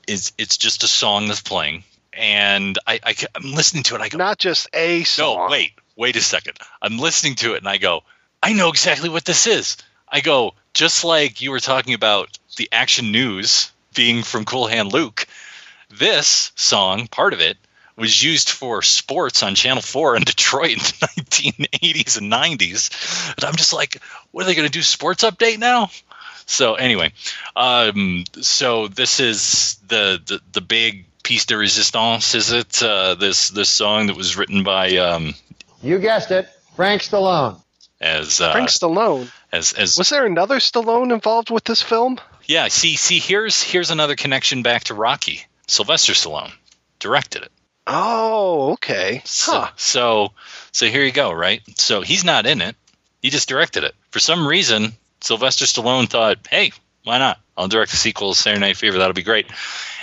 is it's just a song that's playing, and I, I am listening to it. I go, not just a song. No, wait, wait a second. I'm listening to it, and I go, I know exactly what this is. I go, just like you were talking about the action news being from Cool Hand Luke. This song, part of it, was used for sports on Channel 4 in Detroit in the 1980s and 90s. And I'm just like, what are they going to do? Sports update now? So anyway, um, so this is the, the the big piece de resistance, is it? Uh, this this song that was written by um, You guessed it, Frank Stallone. as uh, Frank Stallone. as as Was there another Stallone involved with this film? yeah. See see here's here's another connection back to Rocky. Sylvester Stallone directed it. Oh, okay. So, so so here you go, right? So he's not in it. He just directed it. For some reason, Sylvester Stallone thought, "Hey, Why not? I'll direct the sequel, Saturday Night Fever. That'll be great.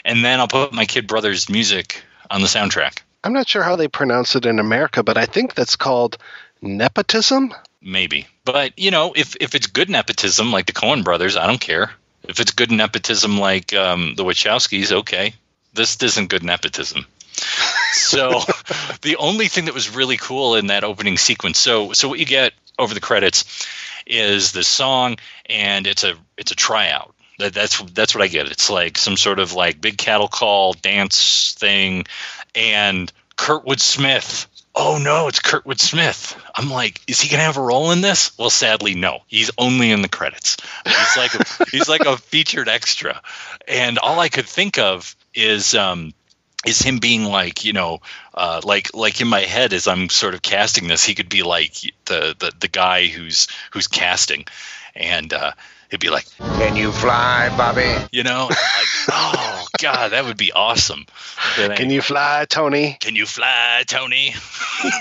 And then I'll put my kid brother's music on the soundtrack. I'm not sure how they pronounce it in America, but I think that's called nepotism. Maybe. But, you know, if, if it's good nepotism like the Coen brothers, I don't care. If it's good nepotism like um, the Wachowskis, okay. This isn't good nepotism. So the only thing that was really cool in that opening sequence so so what you get over the credits is the song and it's a it's a tryout that, that's that's what I get. It's like some sort of like big cattle call dance thing, and Kurtwood Smith. Oh no, it's Kurtwood Smith. I'm like, is he gonna have a role in this? Well, sadly, no. He's only in the credits. He's like he's like a featured extra, and all I could think of is um, is him being like you know uh, like like in my head as I'm sort of casting this, he could be like the the, the guy who's who's casting, and uh, he'd be like, Can you fly, Bobby? you know, like oh god, that would be awesome. Can you fly, Tony? Can you fly, Tony?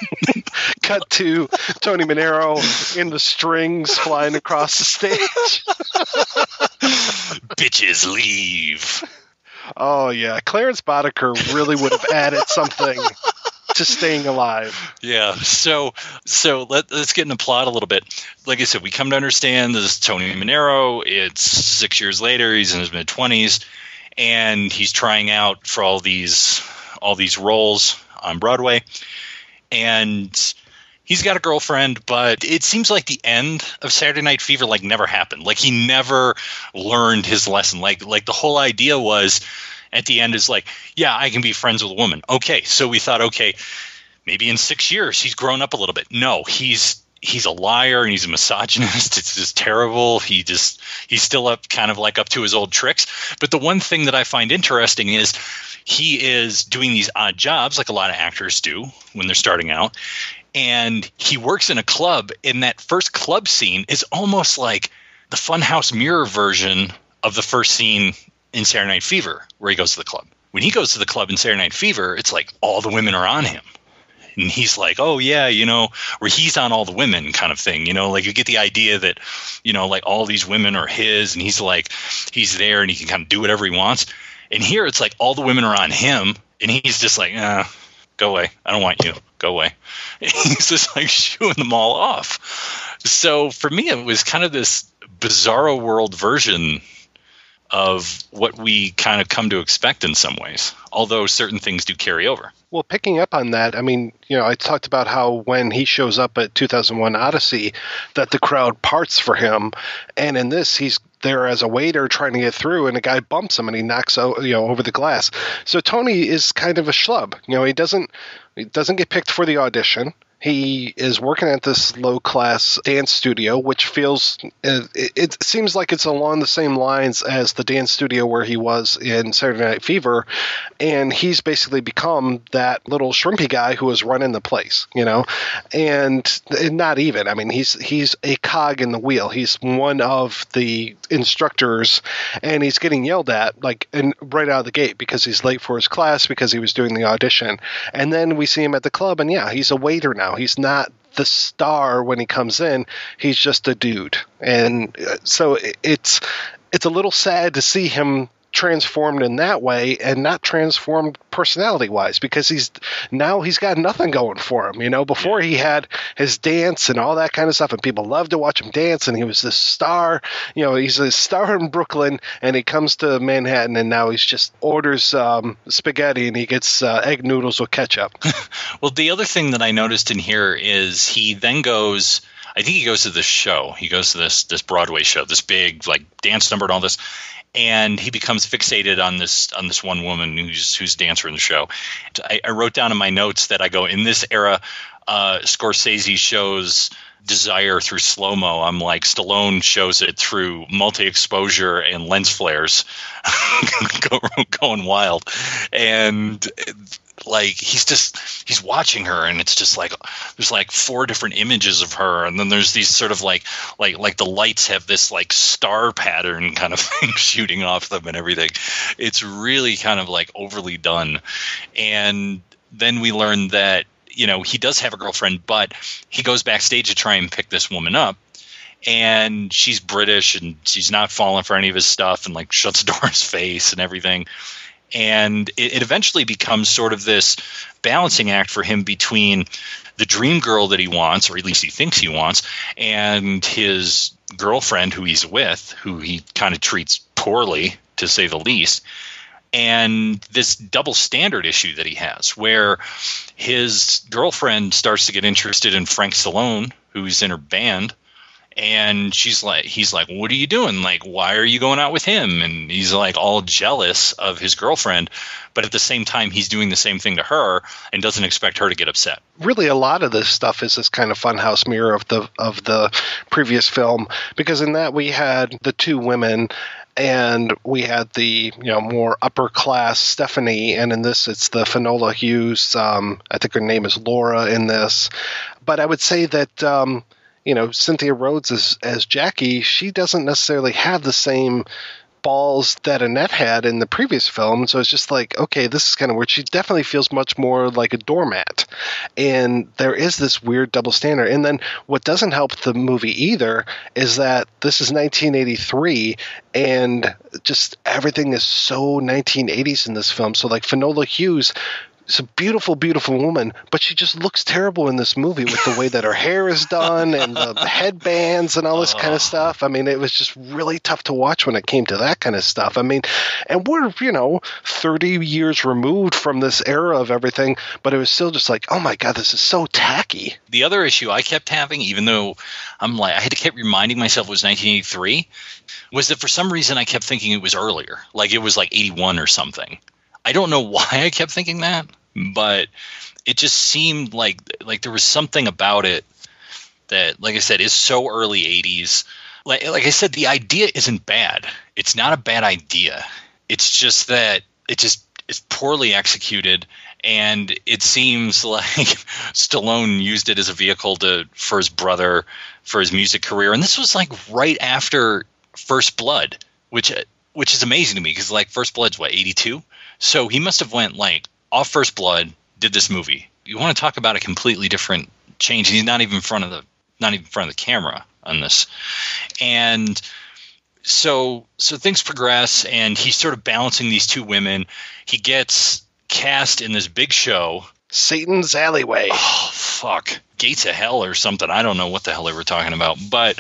Cut to Tony Manero in the strings flying across the stage. Bitches leave. Oh yeah, Clarence Boddicker really would have added something to staying alive. Yeah. So so let, let's get in the plot a little bit. Like I said, we come to understand this is Tony Manero. It's six years later. He's in his mid twenties, and he's trying out for all these all these roles on Broadway, and he's got a girlfriend, but it seems like the end of Saturday Night Fever like never happened. Like he never learned his lesson. Like like the whole idea was at the end is like, yeah, I can be friends with a woman. Okay, so we thought, okay, maybe in six years he's grown up a little bit. No, he's he's a liar and he's a misogynist. It's just terrible. He just he's still up kind of like up to his old tricks. But the one thing that I find interesting is he is doing these odd jobs like a lot of actors do when they're starting out. And he works in a club, and that first club scene is almost like the Funhouse Mirror version of the first scene in Saturday Night Fever, where he goes to the club. When he goes to the club in Saturday Night Fever, it's like all the women are on him. And he's like, oh, yeah, you know, where he's on all the women kind of thing. You know, like you get the idea that, you know, like all these women are his and he's like, he's there and he can kind of do whatever he wants. And here it's like all the women are on him and he's just like, go away. I don't want you. Go away. he's just like shooing them all off. So for me, it was kind of this bizarro world version of what we kind of come to expect in some ways, although certain things do carry over. Well, picking up on that, I mean, you know, I talked about how when he shows up at 2001 Odyssey, that the crowd parts for him, and in this, he's there as a waiter trying to get through, and a guy bumps him and he knocks out, you know, over the glass. So Tony is kind of a schlub. You know, he doesn't he doesn't get picked for the audition. He is working at this low class dance studio, which feels uh, it, it seems like it's along the same lines as the dance studio where he was in Saturday Night Fever, and he's basically become that little shrimpy guy who is running the place, you know, and, and not even. I mean, he's he's a cog in the wheel. He's one of the instructors, and he's getting yelled at like and right out of the gate because he's late for his class because he was doing the audition, and then we see him at the club, and yeah, he's a waiter now. He's not the star when he comes in. He's just a dude, and uh, so it's it's a little sad to see him transformed in that way and not transformed personality wise because he's now he's got nothing going for him you know before he had his dance and all that kind of stuff and people loved to watch him dance and he was this star you know he's a star in brooklyn and he comes to manhattan and now he's just orders um, spaghetti and he gets uh, egg noodles with ketchup Well, the other thing that I noticed in here is he then goes. I think he goes to this show. He goes to this this Broadway show, this big like dance number and all this, and he becomes fixated on this on this one woman who's who's dancer in the show. I, I wrote down in my notes that I go in this era, uh, Scorsese shows desire through slow mo. I'm like Stallone shows it through multi exposure and lens flares, going wild, and like he's just he's watching her and it's just like there's like four different images of her and then there's these sort of like like like the lights have this like star pattern kind of thing shooting off them and everything it's really kind of like overly done and then we learn that you know he does have a girlfriend but he goes backstage to try and pick this woman up and she's British and she's not falling for any of his stuff and like shuts the door in his face and everything. And it, it eventually becomes sort of this balancing act for him between the dream girl that he wants, or at least he thinks he wants, and his girlfriend who he's with, who he kind of treats poorly, to say the least and this double standard issue that he has where his girlfriend starts to get interested in Frank Stallone who's in her band and she's like he's like what are you doing? Like why are you going out with him? And he's like all jealous of his girlfriend but at the same time he's doing the same thing to her and doesn't expect her to get upset. Really a lot of this stuff is this kind of funhouse mirror of the of the previous film because in that we had the two women and we had the you know more upper class Stephanie, and in this it's the Finola Hughes. Um, I think her name is Laura in this, but I would say that um, you know Cynthia Rhodes as as Jackie, she doesn't necessarily have the same balls that Annette had in the previous film. So it's just like, okay, this is kind of weird. She definitely feels much more like a doormat. And there is this weird double standard. And then what doesn't help the movie either is that this is 1983 and just everything is so 1980s in this film. So like Finola Hughes She's a beautiful, beautiful woman, but she just looks terrible in this movie with the way that her hair is done and the headbands and all this kind of oh. stuff. I mean, it was just really tough to watch when it came to that kind of stuff. I mean, and we're, you know, 30 years removed from this era of everything, but it was still just like, oh my God, this is so tacky. The other issue I kept having, even though I'm like, I had to keep reminding myself it was 1983, was that for some reason I kept thinking it was earlier. Like it was like 81 or something. I don't know why I kept thinking that, but it just seemed like like there was something about it that, like I said, is so early '80s. Like like I said, the idea isn't bad. It's not a bad idea. It's just that it just is poorly executed and it seems like Stallone used it as a vehicle to for his brother for his music career and this was like right after First Blood which which is amazing to me because like First Blood's what 82 so he must have went like off First Blood, did this movie. You want to talk about a completely different change? He's not even in front of the not even in front of the camera on this, and so so things progress, and he's sort of balancing these two women. He gets cast in this big show, Satan's Alleyway. Oh fuck, Gates of Hell or something. I don't know what the hell they were talking about, but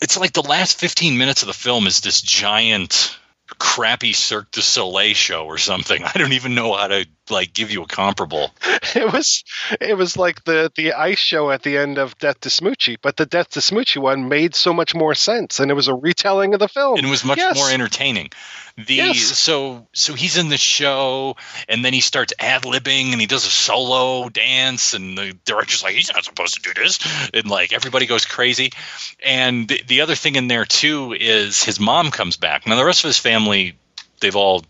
it's like the last 15 minutes of the film is this giant crappy Cirque du Soleil show or something. I don't even know how to like give you a comparable. It was it was like the the ice show at the end of Death to Smoochy, but the Death to Smoochy one made so much more sense, and it was a retelling of the film. And it was much Yes. more entertaining. The Yes. so so he's in the show, and then he starts ad libbing, and he does a solo dance, and the director's like, he's not supposed to do this, and like everybody goes crazy. And the, the other thing in there too is his mom comes back. Now the rest of his family, they've all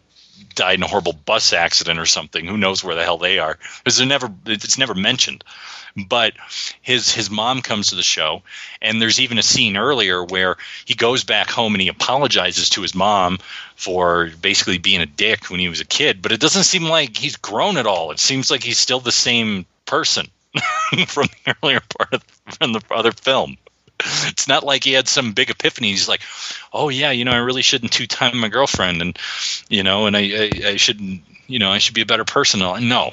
died in a horrible bus accident or something. Who knows where the hell they are? Because they're never it's never mentioned. But his his mom comes to the show, and there's even a scene earlier where he goes back home and he apologizes to his mom for basically being a dick when he was a kid. But it doesn't seem like he's grown at all. It seems like he's still the same person from the earlier part of from the other film. It's not like he had some big epiphany. He's like, "Oh yeah, you know, I really shouldn't two time my girlfriend, and you know, and I, I, I shouldn't, you know, I should be a better person." No,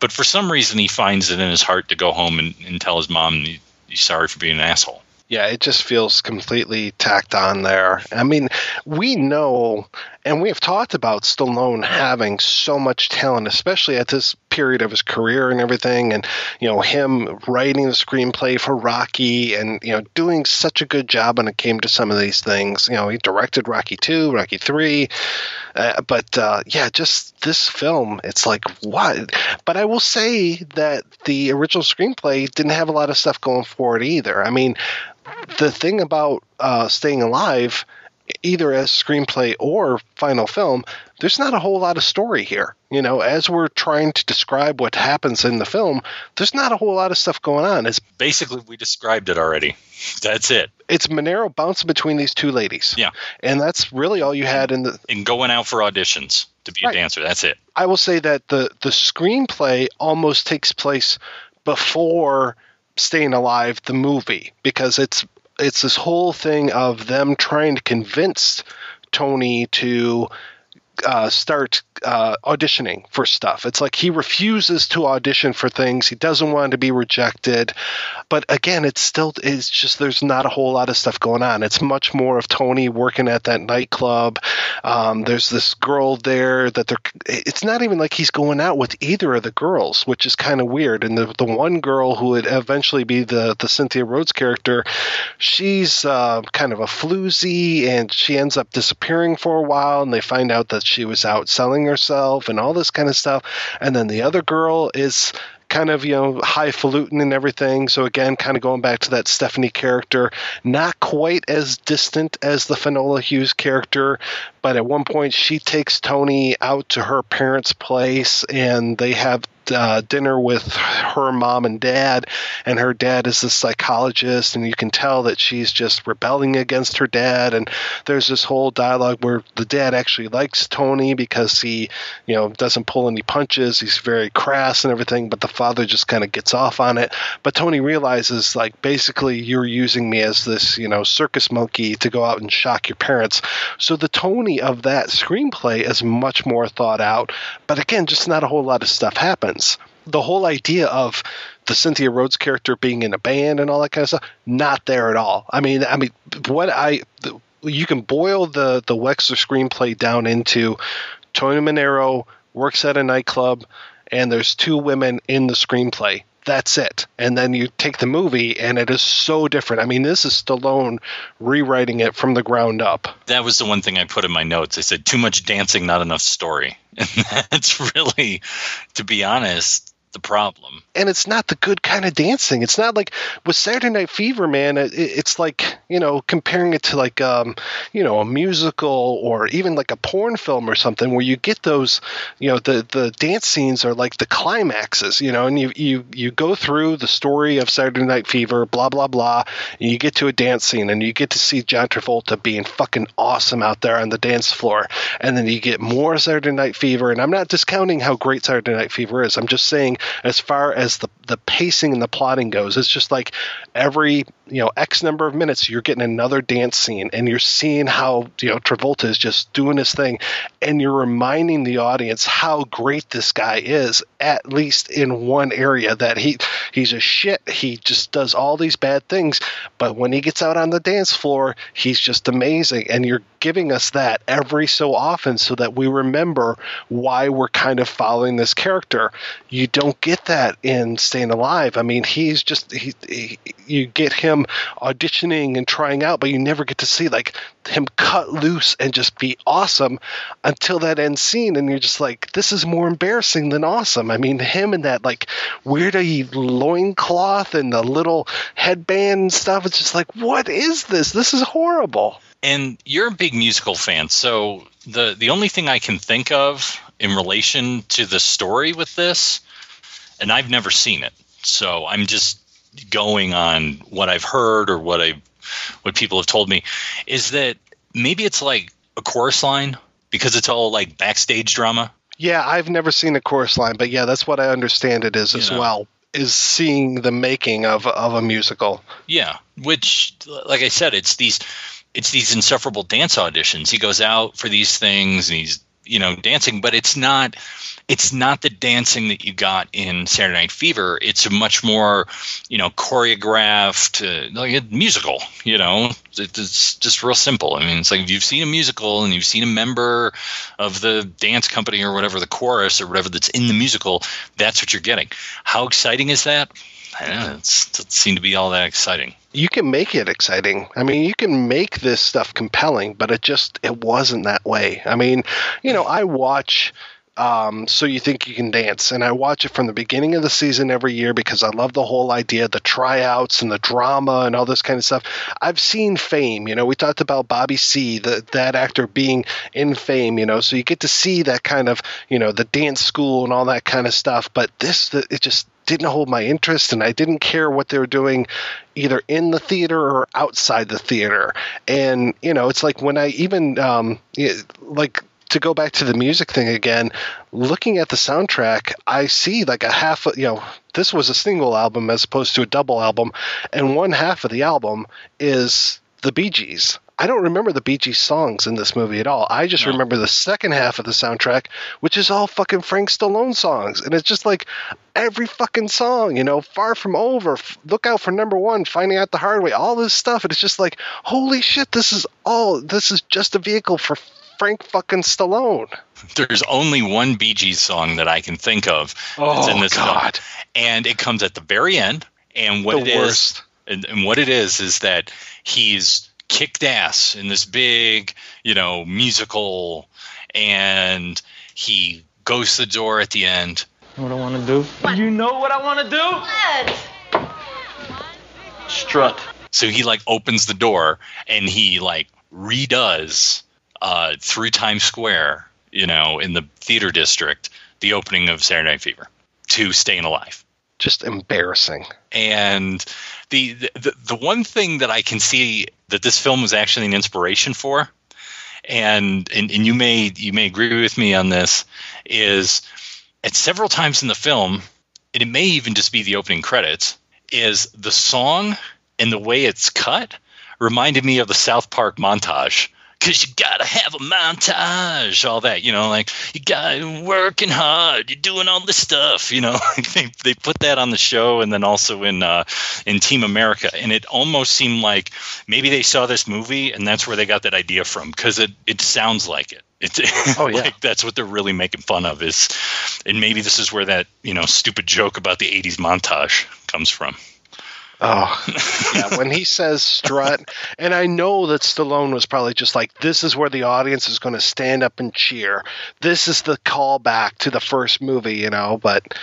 but for some reason, he finds it in his heart to go home and, and tell his mom he, he's sorry for being an asshole. Yeah, it just feels completely tacked on there. I mean, we know and we have talked about Stallone having so much talent, especially at this period of his career and everything, and you know him writing the screenplay for Rocky and you know doing such a good job when it came to some of these things. You know, he directed Rocky two, Rocky three, uh, but uh, yeah, just this film, it's like what? But I will say that the original screenplay didn't have a lot of stuff going for it either. I mean, the thing about uh, Staying Alive, either as screenplay or final film, there's not a whole lot of story here. You know, as we're trying to describe what happens in the film, there's not a whole lot of stuff going on. It's Basically, we described it already. That's it. it's Manero bouncing between these two ladies. Yeah. And that's really all you had in the And going out for auditions to be Right. a dancer. That's it. I will say that the the screenplay almost takes place before Staying Alive the movie because it's it's this whole thing of them trying to convince Tony to uh, start uh, auditioning for stuff. It's like he refuses to audition for things. He doesn't want to be rejected. But again, it's still it's just there's not a whole lot of stuff going on. It's much more of Tony working at that nightclub. Um, there's this girl there that they're. It's not even like he's going out with either of the girls, which is kind of weird. And the the one girl who would eventually be the the Cynthia Rhodes character, she's uh, kind of a floozy, and she ends up disappearing for a while, and they find out that she was out selling herself and all this kind of stuff. And then the other girl is kind of you know highfalutin and everything. So again, kind of going back to that Stephanie character, not quite as distant as the Finola Hughes character, but at one point she takes Tony out to her parents' place and they have uh, dinner with her mom and dad, and her dad is a psychologist, and you can tell that she's just rebelling against her dad. And there's this whole dialogue where the dad actually likes Tony because he, you know, doesn't pull any punches. He's very crass and everything, but the father just kind of gets off on it. But Tony realizes, like, basically, you're using me as this, you know, circus monkey to go out and shock your parents. So the Tony of that screenplay is much more thought out. But again, just not a whole lot of stuff happens. The whole idea of the Cynthia Rhodes character being in a band and all that kind of stuff, not there at all. I mean, I mean, what I you can boil the the Wexler screenplay down into Tony Manero works at a nightclub and there's two women in the screenplay. That's it. And then you take the movie and it is so different. I mean, this is Stallone rewriting it from the ground up. That was the one thing I put in my notes. I said too much dancing, not enough story. And that's really, to be honest, the problem. And it's not the good kind of dancing. It's not like with Saturday Night Fever, man. It, it's like you know comparing it to like um, you know a musical or even like a porn film or something where you get those you know the the dance scenes are like the climaxes, you know, and you you you go through the story of Saturday Night Fever, blah blah blah, and you get to a dance scene and you get to see John Travolta being fucking awesome out there on the dance floor, and then you get more Saturday Night Fever, and I'm not discounting how great Saturday Night Fever is. I'm just saying as far as the the pacing and the plotting goes, it's just like every you know X number of minutes you're getting another dance scene, and you're seeing how you know Travolta is just doing his thing, and you're reminding the audience how great this guy is, at least in one area that he he's a shit. He just does all these bad things, but when he gets out on the dance floor, he's just amazing, and you're giving us that every so often so that we remember why we're kind of following this character. You don't get that in Staying Alive. I mean, he's just he, he, you get him auditioning and trying out, but you never get to see like him cut loose and just be awesome until that end scene, and you're just like, this is more embarrassing than awesome. I mean, him and that like weirdy loincloth and the little headband and stuff. It's just like, what is this? This is horrible. And you're a big musical fan, so the the only thing I can think of in relation to the story with this, and I've never seen it, so I'm just going on what I've heard or what I what people have told me, is that maybe it's like a chorus line because it's all like backstage drama. Yeah, I've never seen a chorus line, but yeah, that's what I understand it is as know. well. Is seeing the making of of a musical. Yeah, which, like I said, it's these it's these insufferable dance auditions. He goes out for these things and he's you know dancing, but it's not it's not the dancing that you got in Saturday Night Fever. It's a much more you know choreographed uh, like a musical. You know, it's just real simple. I mean, it's like if you've seen a musical and you've seen a member of the dance company or whatever, the chorus or whatever that's in the musical, that's what you're getting. How exciting is that? It's, it doesn't seem to be all that exciting. You can make it exciting. I mean, you can make this stuff compelling, but it just it wasn't that way. I mean, you know, I watch um, so you think you can dance and i watch it from the beginning of the season every year because i love the whole idea the tryouts and the drama and all this kind of stuff i've seen fame you know we talked about bobby c the, that actor being in fame you know so you get to see that kind of you know the dance school and all that kind of stuff but this it just didn't hold my interest and I didn't care what they were doing either in the theater or outside the theater. And, you know, it's like when I even, um, like, to go back to the music thing again, looking at the soundtrack, I see like a half, you know, this was a single album as opposed to a double album, and one half of the album is the Bee Gees. I don't remember the Bee Gees songs in this movie at all. I just remember the second half of the soundtrack, which is all fucking Frank Stallone songs, and it's just like every fucking song, you know, Far From Over, F- Look Out for Number One, Finding Out the Hard Way, all this stuff, and it's just like, holy shit, this is all, this is just a vehicle for Frank fucking Stallone. There's only one Bee Gees song that I can think of that's Oh, in this God. film, and it comes at the very end. And what The it is, worst. and, and what it is, is that he's kicked ass in this big, you know, musical, and he goes to the door at the end. What I want to do? You know what I want to do? Strut. So he like opens the door and he like redoes uh, through Times Square, you know, in the theater district, the opening of Saturday Night Fever to Stayin' Alive. Just embarrassing. And the, the the one thing that I can see that this film was actually an inspiration for, and and, and you may you may agree with me on this, is at several times in the film, and it may even just be the opening credits, is the song and the way it's cut reminded me of the South Park montage. Cause you gotta have a montage, all that, you know, like you gotta working hard, you're doing all this stuff, you know. they they put that on the show, and then also in uh, in Team America, and it almost seemed like maybe they saw this movie, and that's where they got that idea from, because it it sounds like it. It's Oh, yeah. like that's what they're really making fun of is, and maybe this is where that you know stupid joke about the '80s montage comes from. Oh, yeah. When he says strut, and I know that Stallone was probably just like, this is where the audience is going to stand up and cheer. This is the callback to the first movie, you know. But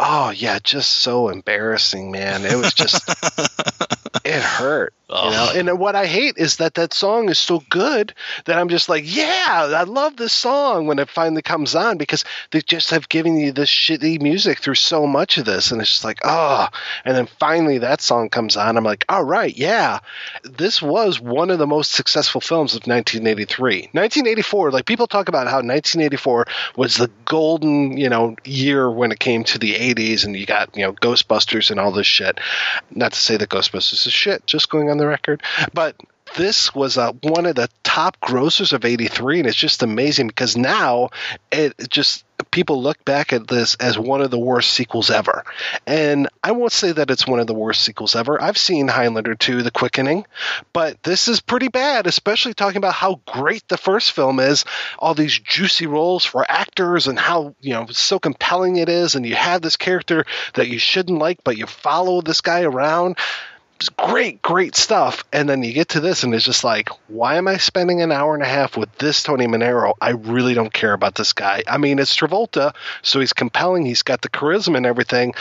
oh yeah, just so embarrassing, man. It was just, it hurt. You oh. know, and what I hate is that that song is so good that I'm just like, yeah, I love this song when it finally comes on because they just have given you this shitty music through so much of this, and it's just like, oh, and then finally that song comes on. I'm like, all right, yeah, this was one of the most successful films of 1983. 1984, like people talk about how 1984 was the golden, you know, year when it came to the 80s, and you got you know Ghostbusters and all this shit. Not to say that Ghostbusters is shit, just going on the record, but this was uh, one of the top grossers of 83 and it's just amazing because now it just people look back at this as one of the worst sequels ever. And i won't say that it's one of the worst sequels ever. I've seen highlander 2 the quickening but this is pretty bad especially talking about how great the first film is all these juicy roles for actors and how you know so compelling it is and you have this character that you shouldn't like but you follow this guy around great, great stuff. And then you get to this, and it's just like, why am I spending an hour and a half with this Tony Manero? I really don't care about this guy. I mean, it's Travolta, so he's compelling. He's got the charisma and everything.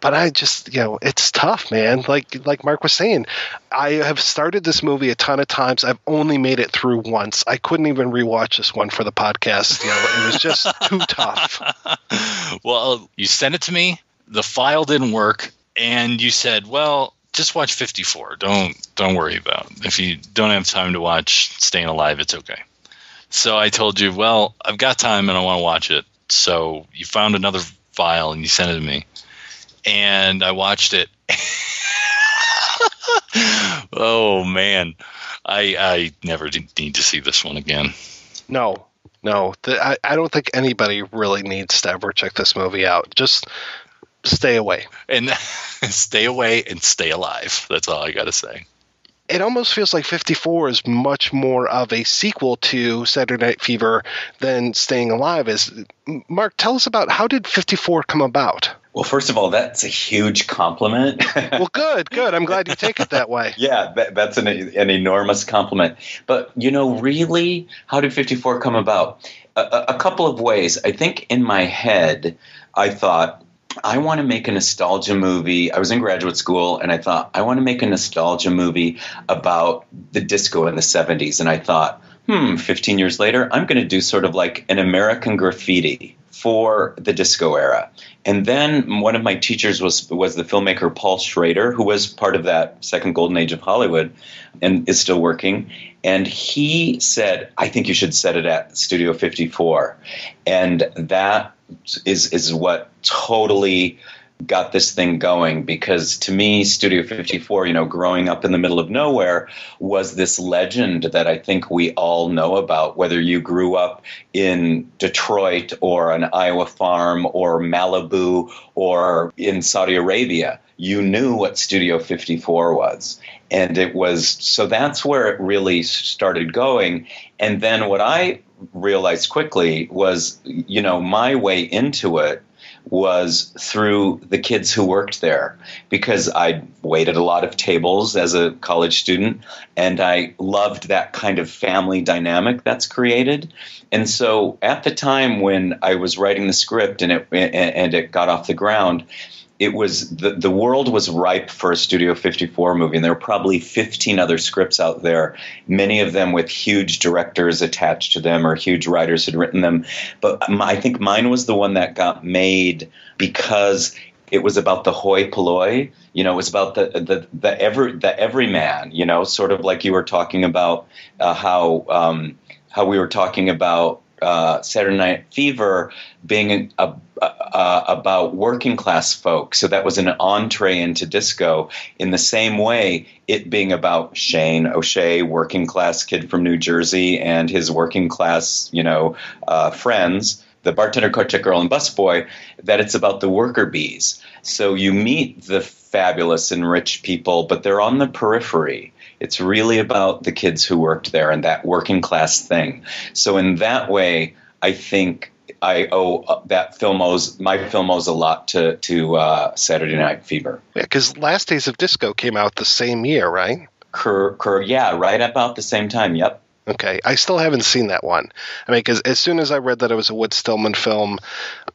But I just, you know, it's tough, man. Like, like Mark was saying, I have started this movie a ton of times. I've only made it through once. I couldn't even rewatch this one for the podcast. You know, it was just too tough. Well, you sent it to me. The file didn't work, and you said, "Well, just watch 54. Don't don't worry about it. if you don't have time to watch Staying Alive. It's okay." So I told you, "Well, I've got time and I want to watch it." So you found another file and you sent it to me, and I watched it. oh man, I I never need to see this one again. No, no. The, I, I don't think anybody really needs to ever check this movie out. Just stay away. And stay away and stay alive. That's all I got to say. It almost feels like 54 is much more of a sequel to Saturday Night Fever than Staying Alive is. Mark, tell us about how did 54 come about? Well, first of all, that's a huge compliment. well, good, good. I'm glad you take it that way. yeah, that, that's an, an enormous compliment. But, you know, really, how did 54 come about? A, a couple of ways. I think in my head, I thought, I want to make a nostalgia movie. I was in graduate school and I thought, I want to make a nostalgia movie about the disco in the 70s. And I thought, hmm, 15 years later, I'm going to do sort of like an American graffiti for the disco era. And then one of my teachers was was the filmmaker Paul Schrader, who was part of that second golden age of Hollywood and is still working. And he said, I think you should set it at Studio 54. And that is is what totally got this thing going. Because to me studio 54 you know growing up in the middle of nowhere was this legend that i think we all know about. Whether you grew up in detroit or an iowa farm or malibu or in saudi arabia you knew what studio 54 was. And it was so that's where it really started going. And then what i realized quickly was you know my way into it was through the kids who worked there because I waited a lot of tables as a college student and I loved that kind of family dynamic that's created. And so at the time when I was writing the script and it and it got off the ground, it was the, the world was ripe for a Studio 54 movie, and there were probably 15 other scripts out there, many of them with huge directors attached to them or huge writers had written them. But I think mine was the one that got made because it was about the hoi polloi. You know, it was about the the the every the everyman. You know, sort of like you were talking about uh, how um, how we were talking about uh, Saturday Night Fever being a, a, a, about working class folks. So that was an entree into disco. In the same way, it being about Shane O'Shea, working class kid from New Jersey, and his working class, you know, uh, friends. The bartender, coach, girl, and busboy. That it's about the worker bees. So you meet the fabulous and rich people, but they're on the periphery. It's really about the kids who worked there and that working class thing. So in that way, I think I owe uh, that film owes my film owes a lot to to uh, Saturday Night Fever. Yeah, because Last Days of Disco came out the same year, right? Cur, cur, yeah, right about the same time. Yep. Okay, I still haven't seen that one. I mean, because as soon as I read that it was a Whit Stillman film,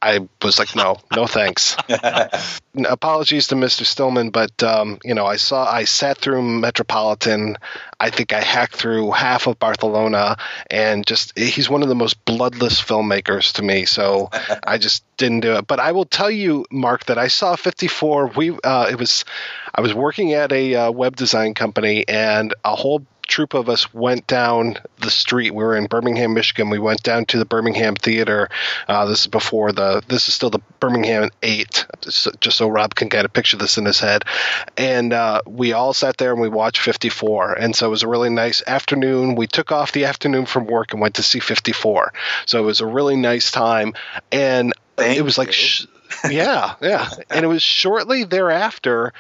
I was like, no, no thanks. Apologies to Mr. Stillman, but um, you know, I saw, I sat through Metropolitan. I think I hacked through half of Barcelona, and just he's one of the most bloodless filmmakers to me. So I just didn't do it. But I will tell you, Mark, that I saw 54. We, uh, it was, I was working at a uh, web design company, and a whole troop of us went down the street. We were in Birmingham, Michigan. We went down to the Birmingham Theater. Uh, this is before the. This is still the Birmingham Eight, just so Rob can get a picture of this in his head. And uh, we all sat there and we watched 54. And so it was a really nice afternoon. We took off the afternoon from work and went to see 54. So it was a really nice time. And Thank it was like, sh- yeah, yeah. And it was shortly thereafter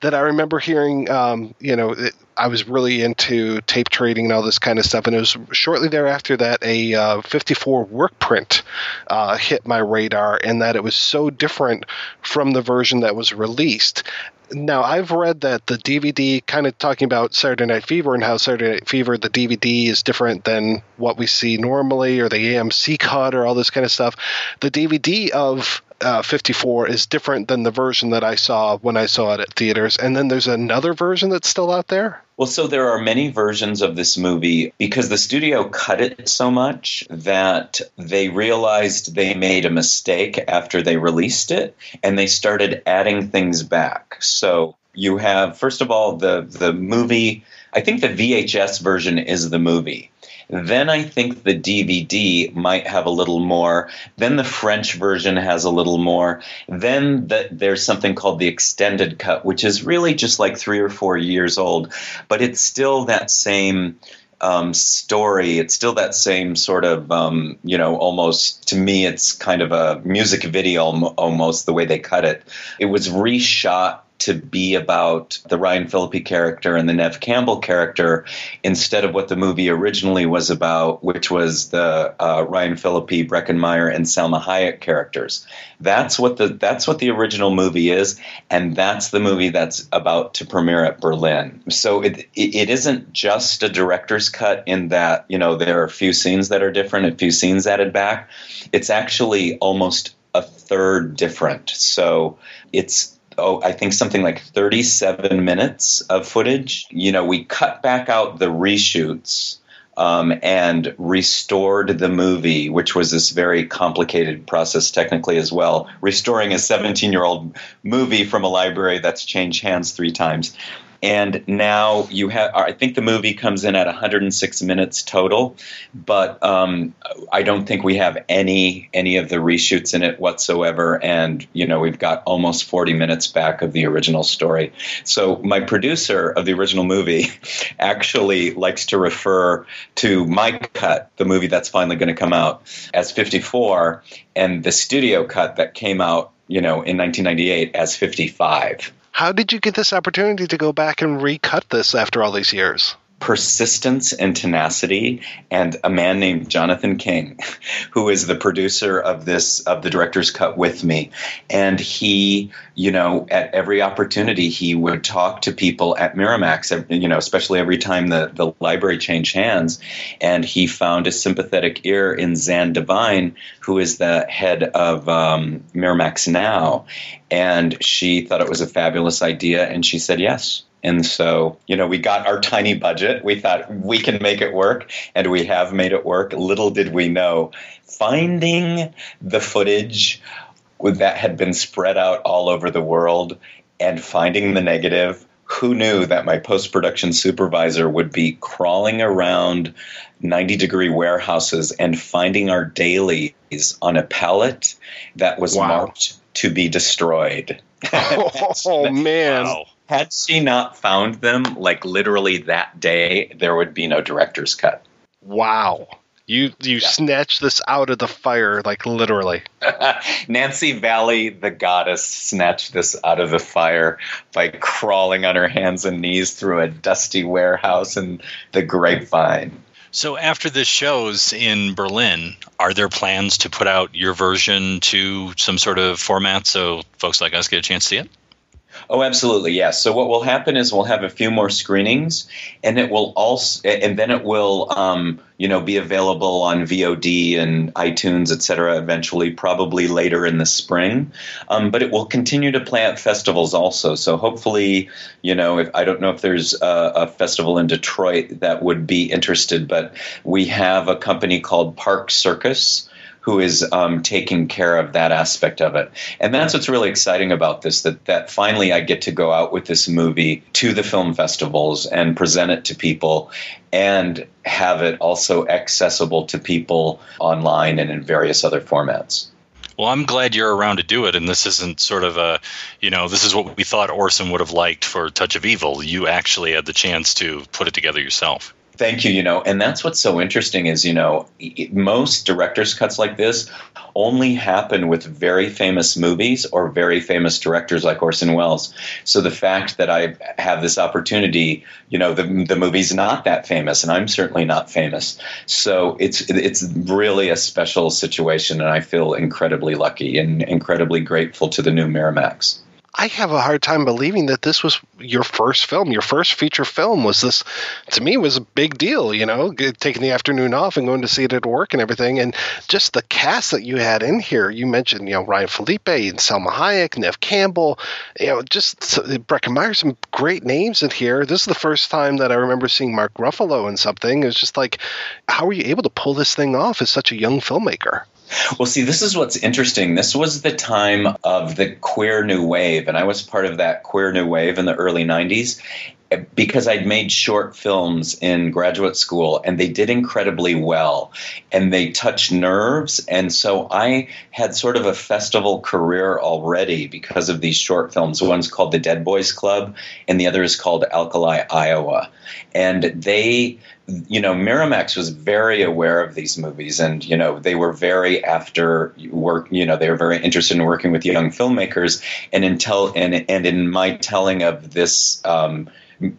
that I remember hearing, um, you know, it, I was really into tape trading and all this kind of stuff. And it was shortly thereafter that a uh, 54 work print uh, hit my radar, and that it was so different from the version that was released. Now, I've read that the DVD, kind of talking about Saturday Night Fever and how Saturday Night Fever, the DVD is different than what we see normally, or the AMC cut, or all this kind of stuff. The DVD of uh, 54 is different than the version that I saw when I saw it at theaters. And then there's another version that's still out there. Well, so there are many versions of this movie because the studio cut it so much that they realized they made a mistake after they released it and they started adding things back. So you have, first of all, the, the movie, I think the VHS version is the movie. Then I think the DVD might have a little more. Then the French version has a little more. Then the, there's something called the extended cut, which is really just like three or four years old, but it's still that same um, story. It's still that same sort of, um, you know, almost to me, it's kind of a music video almost the way they cut it. It was reshot to be about the Ryan Phillippe character and the Neve Campbell character instead of what the movie originally was about, which was the uh, Ryan Phillippe, Breckin Meyer, and Salma Hayek characters. That's what the that's what the original movie is, and that's the movie that's about to premiere at Berlin. So it it, it isn't just a director's cut in that you know there are a few scenes that are different, a few scenes added back. It's actually almost a third different. So it's oh, I think something like 37 minutes of footage. You know, we cut back out the reshoots um, and restored the movie, which was this very complicated process technically as well. Restoring a 17 year old movie from a library that's changed hands three times. And now you have, I think the movie comes in at 106 minutes total, but um, I don't think we have any any of the reshoots in it whatsoever. And you know, we've got almost 40 minutes back of the original story. So my producer of the original movie actually likes to refer to my cut, the movie that's finally going to come out, as 54, and the studio cut that came out, you know, in 1998 as 55. How did you get this opportunity to go back and recut this after all these years? Persistence and tenacity and a man named Jonathan King who is the producer of this of the director's cut with me. And he you know at every opportunity he would talk to people at Miramax you know especially every time the the library changed hands. And he found a sympathetic ear in Zanne Devine who is the head of um, Miramax now. And she thought it was a fabulous idea and she said yes and so, you know, we got our tiny budget. We thought we can make it work, and we have made it work. Little did we know, finding the footage that had been spread out all over the world and finding the negative. Who knew that my post production supervisor would be crawling around 90 degree warehouses and finding our dailies on a pallet that was wow. marked to be destroyed? oh, man. Wow had she not found them like literally that day, there would be no director's cut. Wow. You you yeah. snatched this out of the fire, like literally. Nancy Valley, the goddess, snatched this out of the fire by crawling on her hands and knees through a dusty warehouse in the grapevine. So after this shows in Berlin, are there plans to put out your version to some sort of format so folks like us get a chance to see it? Oh, absolutely, yes. So what will happen is we'll have a few more screenings, and it will also, and then it will, um, you know, be available on VOD and iTunes, et cetera, eventually, probably later in the spring. Um, but it will continue to play at festivals also. So hopefully, you know, if I don't know if there's a, a festival in Detroit that would be interested, but we have a company called Park Circus who is um, taking care of that aspect of it. And that's what's really exciting about this that, that finally I get to go out with this movie to the film festivals and present it to people and have it also accessible to people online and in various other formats. Well, I'm glad you're around to do it, and this isn't sort of a, you know, this is what we thought Orson would have liked for Touch of Evil. You actually had the chance to put it together yourself. Thank you. You know, and that's what's so interesting is, you know, most director's cuts like this only happen with very famous movies or very famous directors like Orson Welles. So the fact that I have this opportunity, you know, the, the movie's not that famous, and I'm certainly not famous. So it's it's really a special situation, and I feel incredibly lucky and incredibly grateful to the new Miramax. I have a hard time believing that this was your first film. Your first feature film was this. To me, was a big deal. You know, taking the afternoon off and going to see it at work and everything, and just the cast that you had in here. You mentioned, you know, Ryan Phillippe and Salma Hayek, Neve Campbell. You know, just Breckin Meyer, some great names in here. This is the first time that I remember seeing Mark Ruffalo in something. It's just like, how were you able to pull this thing off as such a young filmmaker? Well, see, this is what's interesting. This was the time of the queer new wave, and I was part of that queer new wave in the early 90s eh, because I'd made short films in graduate school and they did incredibly well and they touched nerves. And so I had sort of a festival career already because of these short films. One's called The Dead Boys Club and the other is called Alkali, Iowa. And they you know, Miramax was very aware of these movies, and you know, they were very after work. You know, they were very interested in working with young filmmakers, and in and and in my telling of this. Um,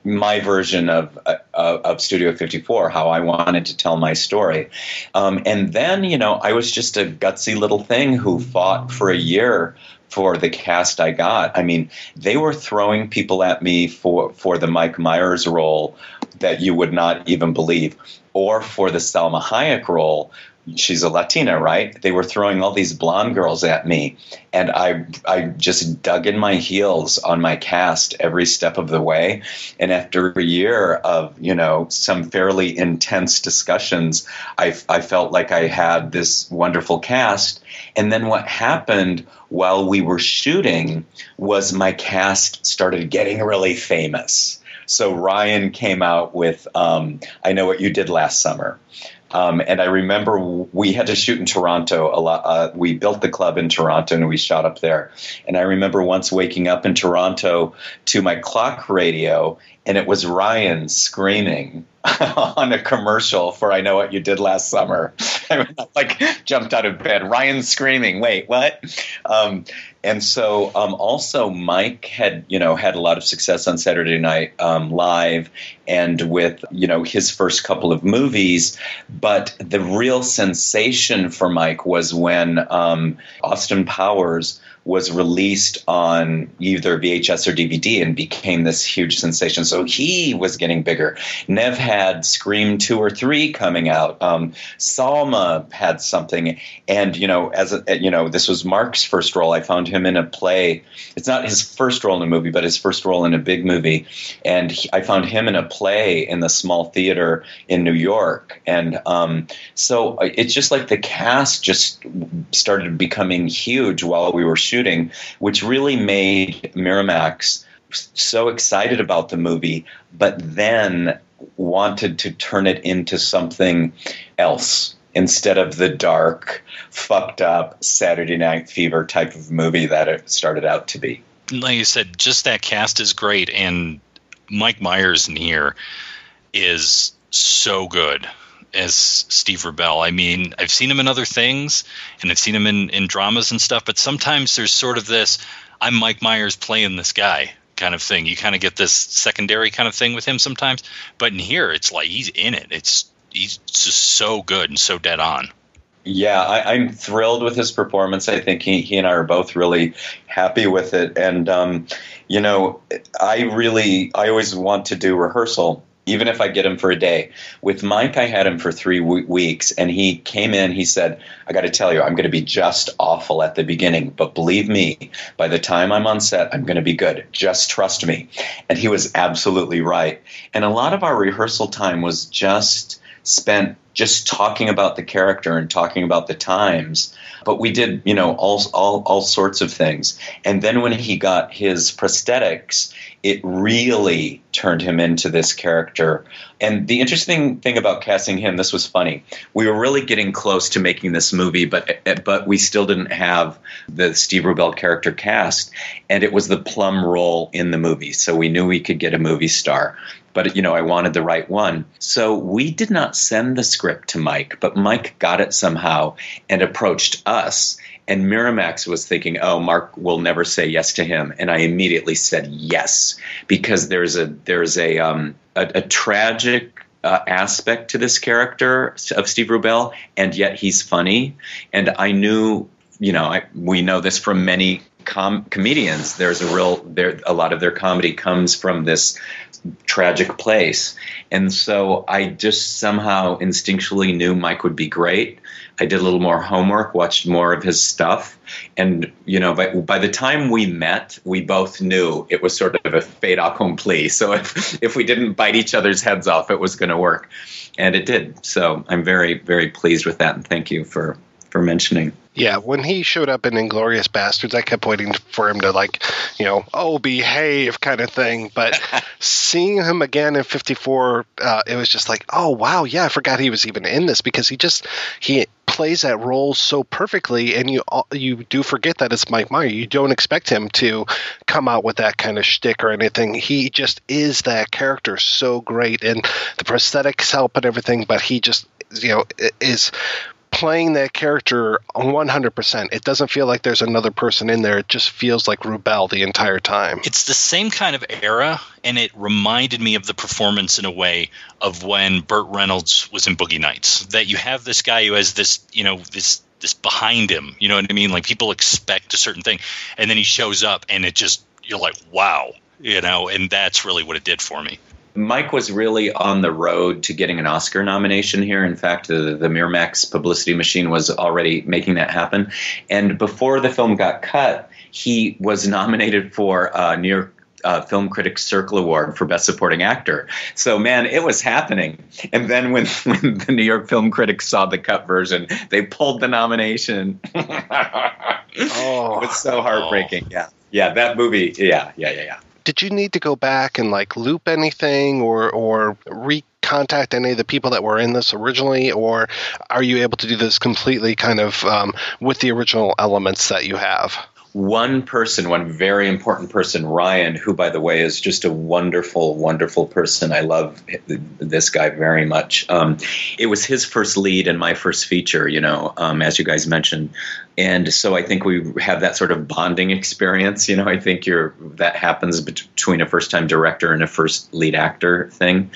my version of, uh, of Studio 54, how I wanted to tell my story. Um, and then, you know, I was just a gutsy little thing who fought for a year for the cast I got. I mean, they were throwing people at me for, for the Mike Myers role that you would not even believe, or for the Salma Hayek role. She's a Latina, right? They were throwing all these blonde girls at me, and I I just dug in my heels on my cast every step of the way. And after a year of you know some fairly intense discussions, I I felt like I had this wonderful cast. And then what happened while we were shooting was my cast started getting really famous So Ryan came out with um, I Know What You Did Last Summer. Um, and I remember we had to shoot in Toronto a lot. Uh, we built the club in Toronto and we shot up there. And I remember once waking up in Toronto to my clock radio, and it was Ryan screaming on a commercial for I Know What You Did Last Summer. I like jumped out of bed. Ryan screaming, wait, what? Um, and so um, also Mike had you know had a lot of success on Saturday Night um, Live and with you know his first couple of movies, but the real sensation for Mike was when um, Austin Powers was released on either VHS or DVD and became this huge sensation. So he was getting bigger. Neve had Scream two or three coming out. Um, Salma had something, and you know, as a, you know, this was Mark's first role. I found him in a play. It's not his first role in a movie, but his first role in a big movie. And he, I found him in a play in the small theater in New York. And um, so uh, it's just like the cast just started becoming huge while we were shooting, which really made Miramax so excited about the movie, but then wanted to turn it into something else instead of the dark, fucked up Saturday Night Fever type of movie that it started out to be. Like you said, just that cast is great, and Mike Myers in here is so good as Steve Rubell. I mean, I've seen him in other things, and I've seen him in, in dramas and stuff, but sometimes there's sort of this I'm Mike Myers playing this guy kind of thing. You kind of get this secondary kind of thing with him sometimes, but in here, it's like he's in it. It's he's just so good and so dead on. Yeah, I, am thrilled with his performance. I think he, he and I are both really happy with it. And, um, you know, I really, I always want to do rehearsal even if I get him for a day. With Mike, I had him for three w- weeks, and he came in. He said, I got to tell you, I'm going to be just awful at the beginning, but believe me, by the time I'm on set, I'm going to be good. Just trust me. And he was absolutely right. And a lot of our rehearsal time was just spent just talking about the character and talking about the times. But we did, you know, all, all, all sorts of things. And then when he got his prosthetics, it really turned him into this character. And the interesting thing about casting him, this was funny. We were really getting close to making this movie, but but we still didn't have the Steve Rubell character cast, and it was the plum role in the movie. So we knew we could get a movie star but you know I wanted the right one. So we did not send the script to Mike, but Mike got it somehow and approached us. And Miramax was thinking, "Oh, Mark will never say yes to him," and I immediately said yes because there's a there's a um, a, a tragic uh, aspect to this character of Steve Rubell, and yet he's funny. And I knew, you know, I, we know this from many com- comedians. There's a real there a lot of their comedy comes from this tragic place. And so I just somehow instinctually knew Mike would be great. I did a little more homework, watched more of his stuff, and you know, by, by the time we met, we both knew it was sort of a fait accompli. So if if we didn't bite each other's heads off, it was going to work, and it did. So I'm very very pleased with that, and thank you for for mentioning. Yeah, when he showed up in Inglourious Basterds, I kept waiting for him to like, you know, oh behave kind of thing. But seeing him again in '54, uh, it was just like, oh wow, yeah, I forgot he was even in this because he just he plays that role so perfectly, and you you do forget that it's Mike Myers. You don't expect him to come out with that kind of shtick or anything. He just is that character so great, and the prosthetics help and everything. But he just you know is playing that character 100%. It doesn't feel like there's another person in there. It just feels like Rubell the entire time. It's the same kind of era, and it reminded me of the performance in a way of when Burt Reynolds was in Boogie Nights. That you have this guy who has this, you know, this this behind him. You know what I mean? Like people expect a certain thing, and then he shows up, and it just you're like, wow, you know. And that's really what it did for me. Mike was really on the road to getting an Oscar nomination here. In fact, the, the Miramax publicity machine was already making that happen. And before the film got cut, he was nominated for a New York uh, Film Critics Circle Award for Best Supporting Actor. So, man, it was happening. And then when, when the New York Film Critics saw the cut version, they pulled the nomination. oh, it was so heartbreaking. Oh. Yeah. Yeah, that movie. Yeah, yeah, yeah, yeah did you need to go back and like loop anything or or recontact any of the people that were in this originally, or are you able to do this completely kind of um, with the original elements that you have? One person, one very important person, Ryan, who, by the way, is just a wonderful, wonderful person. I love this guy very much. Um, it was his first lead and my first feature, you know, um, as you guys mentioned. And so I think we have that sort of bonding experience. You know, I think you're that happens between a first time director and a first lead actor thing.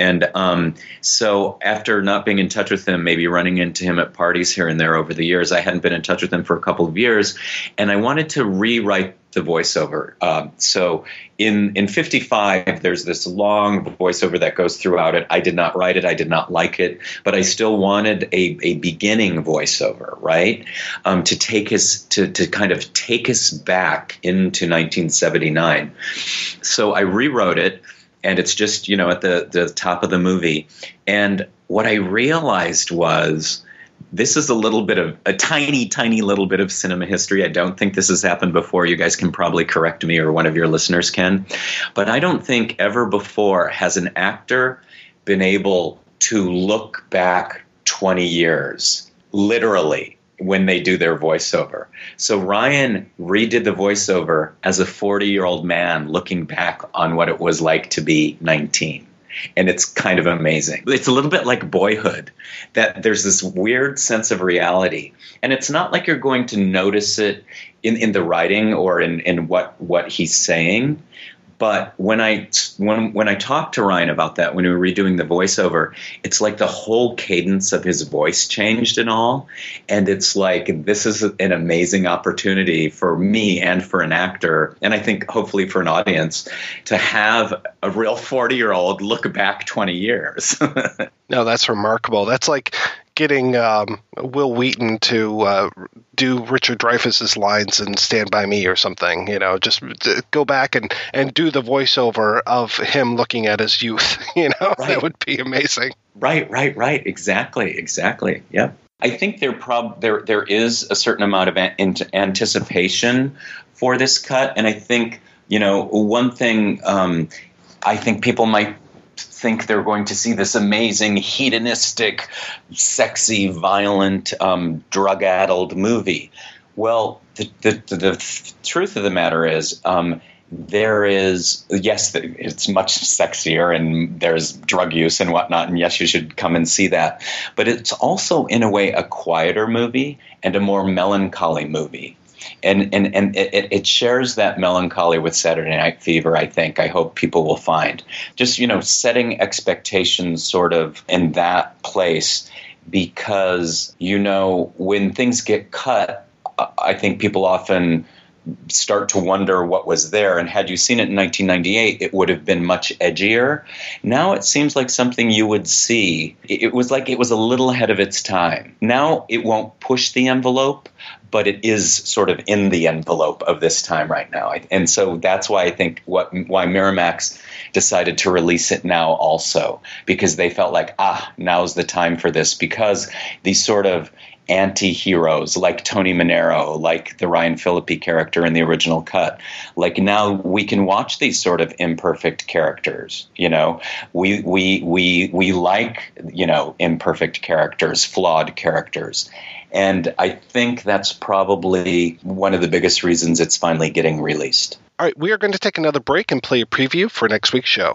And um, so, after not being in touch with him, maybe running into him at parties here and there over the years, I hadn't been in touch with him for a couple of years, and I wanted to rewrite the voiceover. Um, so, in in 55, there's this long voiceover that goes throughout it. I did not write it, I did not like it, but I still wanted a, a beginning voiceover, right? Um, to take us to to kind of take us back into 1979. So I rewrote it and it's just you know at the the top of the movie. And what i realized was this is a little bit of a tiny tiny little bit of cinema history. I don't think this has happened before. You guys can probably correct me or one of your listeners can. But i don't think ever before has an actor been able to look back 20 years literally when they do their voiceover. So Ryan redid the voiceover as a 40 year old man looking back on what it was like to be 19. And it's kind of amazing. It's a little bit like boyhood, that there's this weird sense of reality. And it's not like you're going to notice it in, in the writing or in, in what, what he's saying, but when I when when I talked to Ryan about that when we were redoing the voiceover, it's like the whole cadence of his voice changed and all, and it's like this is an amazing opportunity for me and for an actor, and I think hopefully for an audience to have a real forty year old look back twenty years. no, that's remarkable. That's like getting um, Wil Wheaton to uh, do Richard Dreyfuss's lines in Stand by Me or something. You know, just go back and and do the voiceover of him looking at his youth. You know, right. that would be amazing. Right, right, right. Exactly, exactly. Yeah. I think there prob there there is a certain amount of an- anticipation for this cut, and I think you know one thing um, I think people might think they're going to see this amazing, hedonistic, sexy, violent, um, drug addled movie. Well, the, the, the, the, truth of the matter is, um, there is, yes, it's much sexier and there's drug use and whatnot, and yes, you should come and see that. But it's also, in a way, a quieter movie and a more melancholy movie and and and it, it shares that melancholy with Saturday Night Fever. I think I hope people will find just you know setting expectations sort of in that place because you know when things get cut, I think people often start to wonder what was there. And had you seen it in 1998, it would have been much edgier. Now it seems like something you would see. It was like it was a little ahead of its time. Now it won't push the envelope, but it is sort of in the envelope of this time right now. And so that's why I think what why Miramax decided to release it now also because they felt like ah now's the time for this because these sort of anti-heroes like Tony Manero, like the Ryan Phillippe character in the original cut. Like now we can watch these sort of imperfect characters, you know. We we we we like, you know, imperfect characters, flawed characters. And I think that's probably one of the biggest reasons it's finally getting released. All right, we are going to take another break and play a preview for next week's show.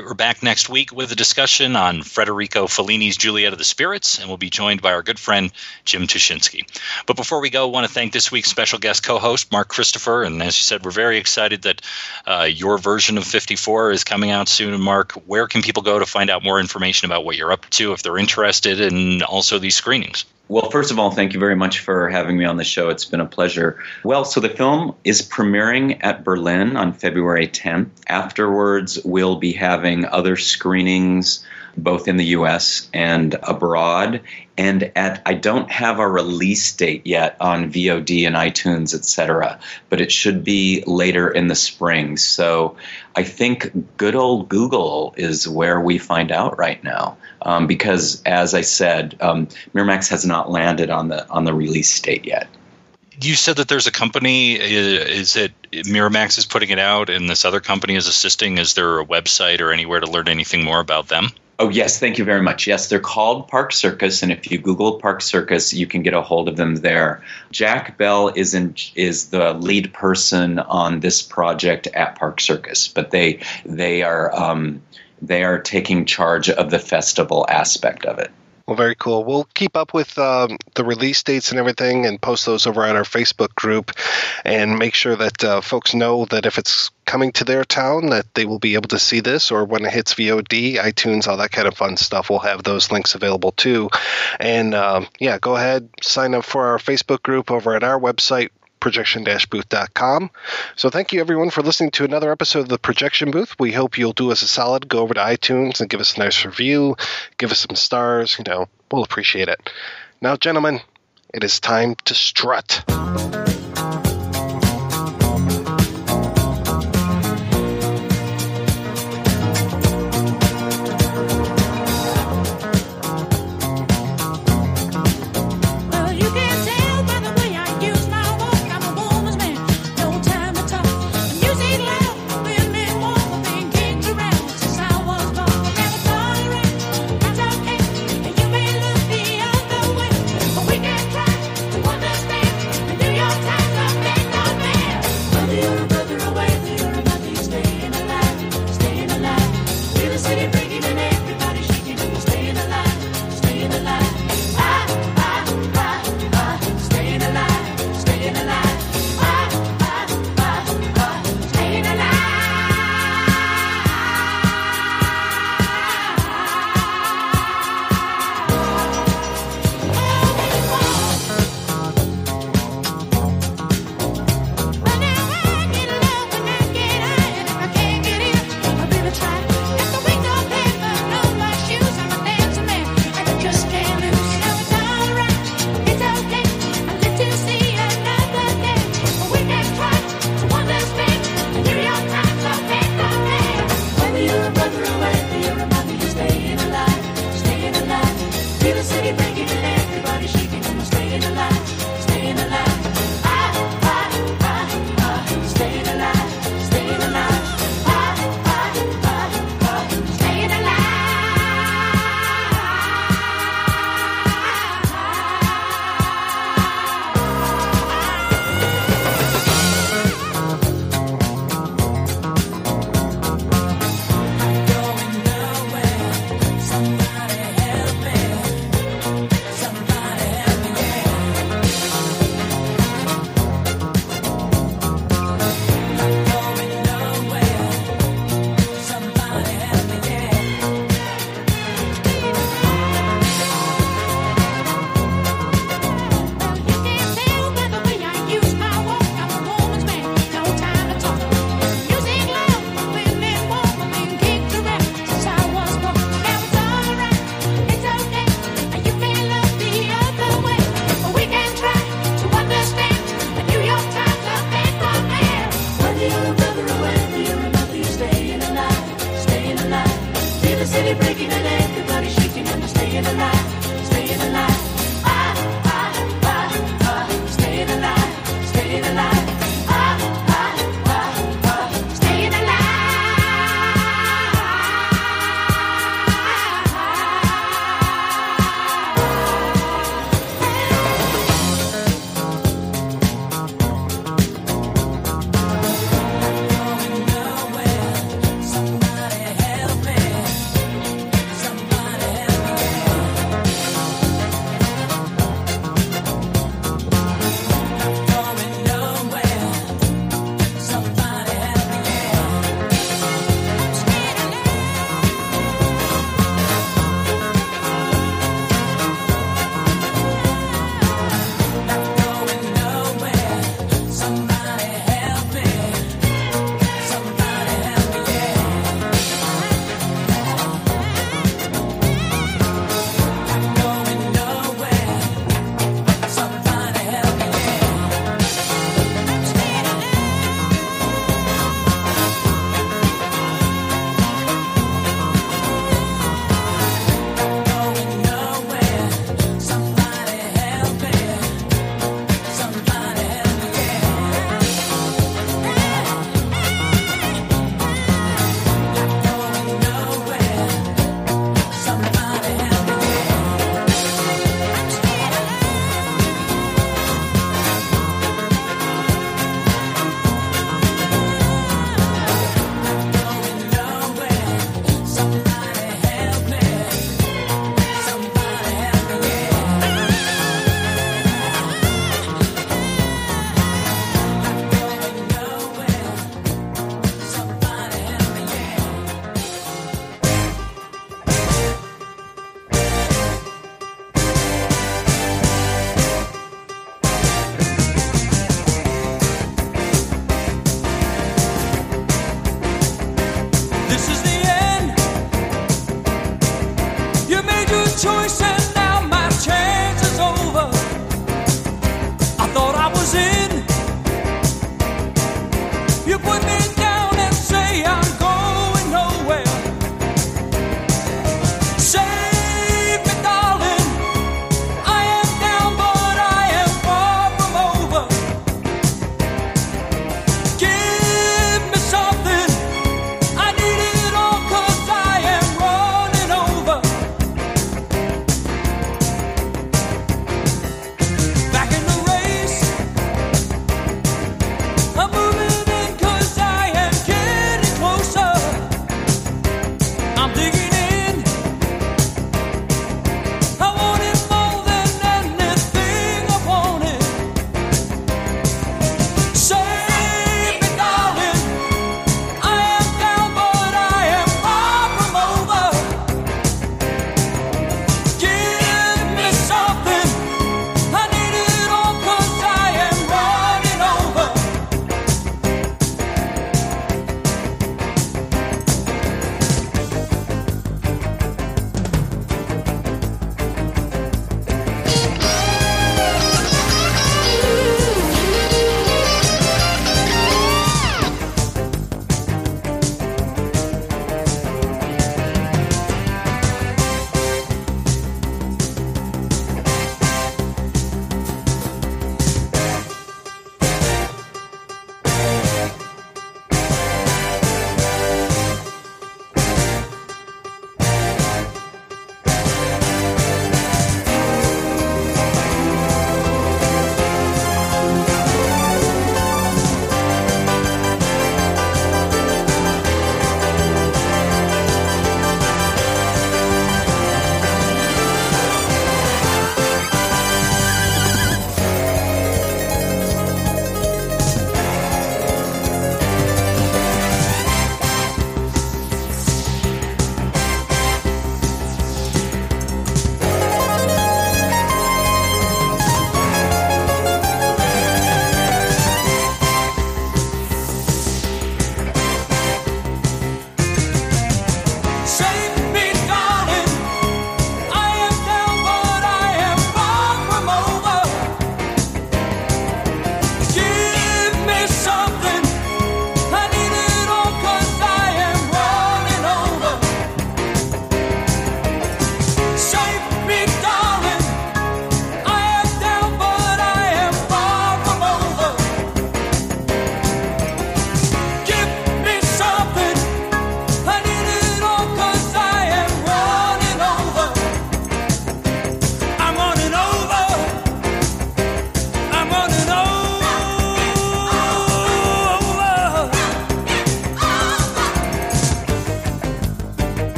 Right. We're back next week with a discussion on Federico Fellini's Juliet of the Spirits, and we'll be joined by our good friend Jim Tushinski. But before we go, I want to thank this week's special guest co-host Mark Christopher. And as you said, we're very excited that uh, your version of 54 is coming out soon. Mark, where can people go to find out more information about what you're up to if they're interested, and also these screenings? Well, first of all, thank you very much for having me on the show. It's been a pleasure. Well, so the film is premiering at Berlin on February 10th. Afterwards, we'll be having other screenings both in the US and abroad. And at I don't have a release date yet on VOD and iTunes, etc., but it should be later in the spring. So I think good old Google is where we find out right now. Um, because as I said, um, Miramax has not landed on the on the release date yet you said that there's a company. Is it Miramax is putting it out, and this other company is assisting? Is there a website or anywhere to learn anything more about them? Oh, yes, thank you very much. Yes, they're called Park Circus, and if you Google Park Circus, you can get a hold of them there. Jack Bell is in, is the lead person on this project at Park Circus, but they they are um, they are taking charge of the festival aspect of it. Well, very cool. We'll keep up with um, the release dates and everything and post those over on our Facebook group and make sure that uh, folks know that if it's coming to their town that they will be able to see this or when it hits VOD, iTunes, all that kind of fun stuff. We'll have those links available too. And um, yeah, go ahead, sign up for our Facebook group over at our website, projection-booth.com. So thank you everyone for listening to another episode of the Projection Booth. We hope you'll do us a solid, go over to iTunes and give us a nice review, give us some stars, you know, we'll appreciate it. Now, gentlemen, it is time to strut.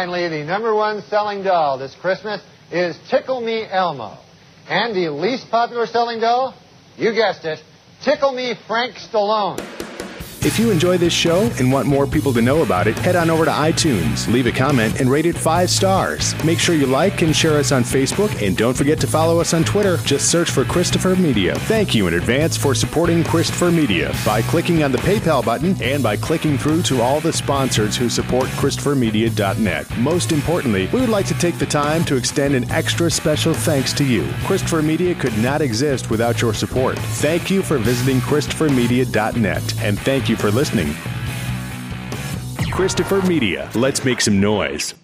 Finally, the number one selling doll this Christmas is Tickle Me Elmo. And the least popular selling doll? You guessed it, Tickle Me Frank Stallone. If you enjoy this show and want more people to know about it, head on over to iTunes, leave a comment, and rate it five stars. Make sure you like and share us on Facebook, and don't forget to follow us on Twitter. Just search for Christopher Media. Thank you in advance for supporting Christopher Media by clicking on the PayPal button and by clicking through to all the sponsors who support ChristopherMedia.net. Most importantly, we would like to take the time to extend an extra special thanks to you. Christopher Media could not exist without your support. Thank you for visiting ChristopherMedia.net, and thank you for listening. Christopher Media. Let's make some noise.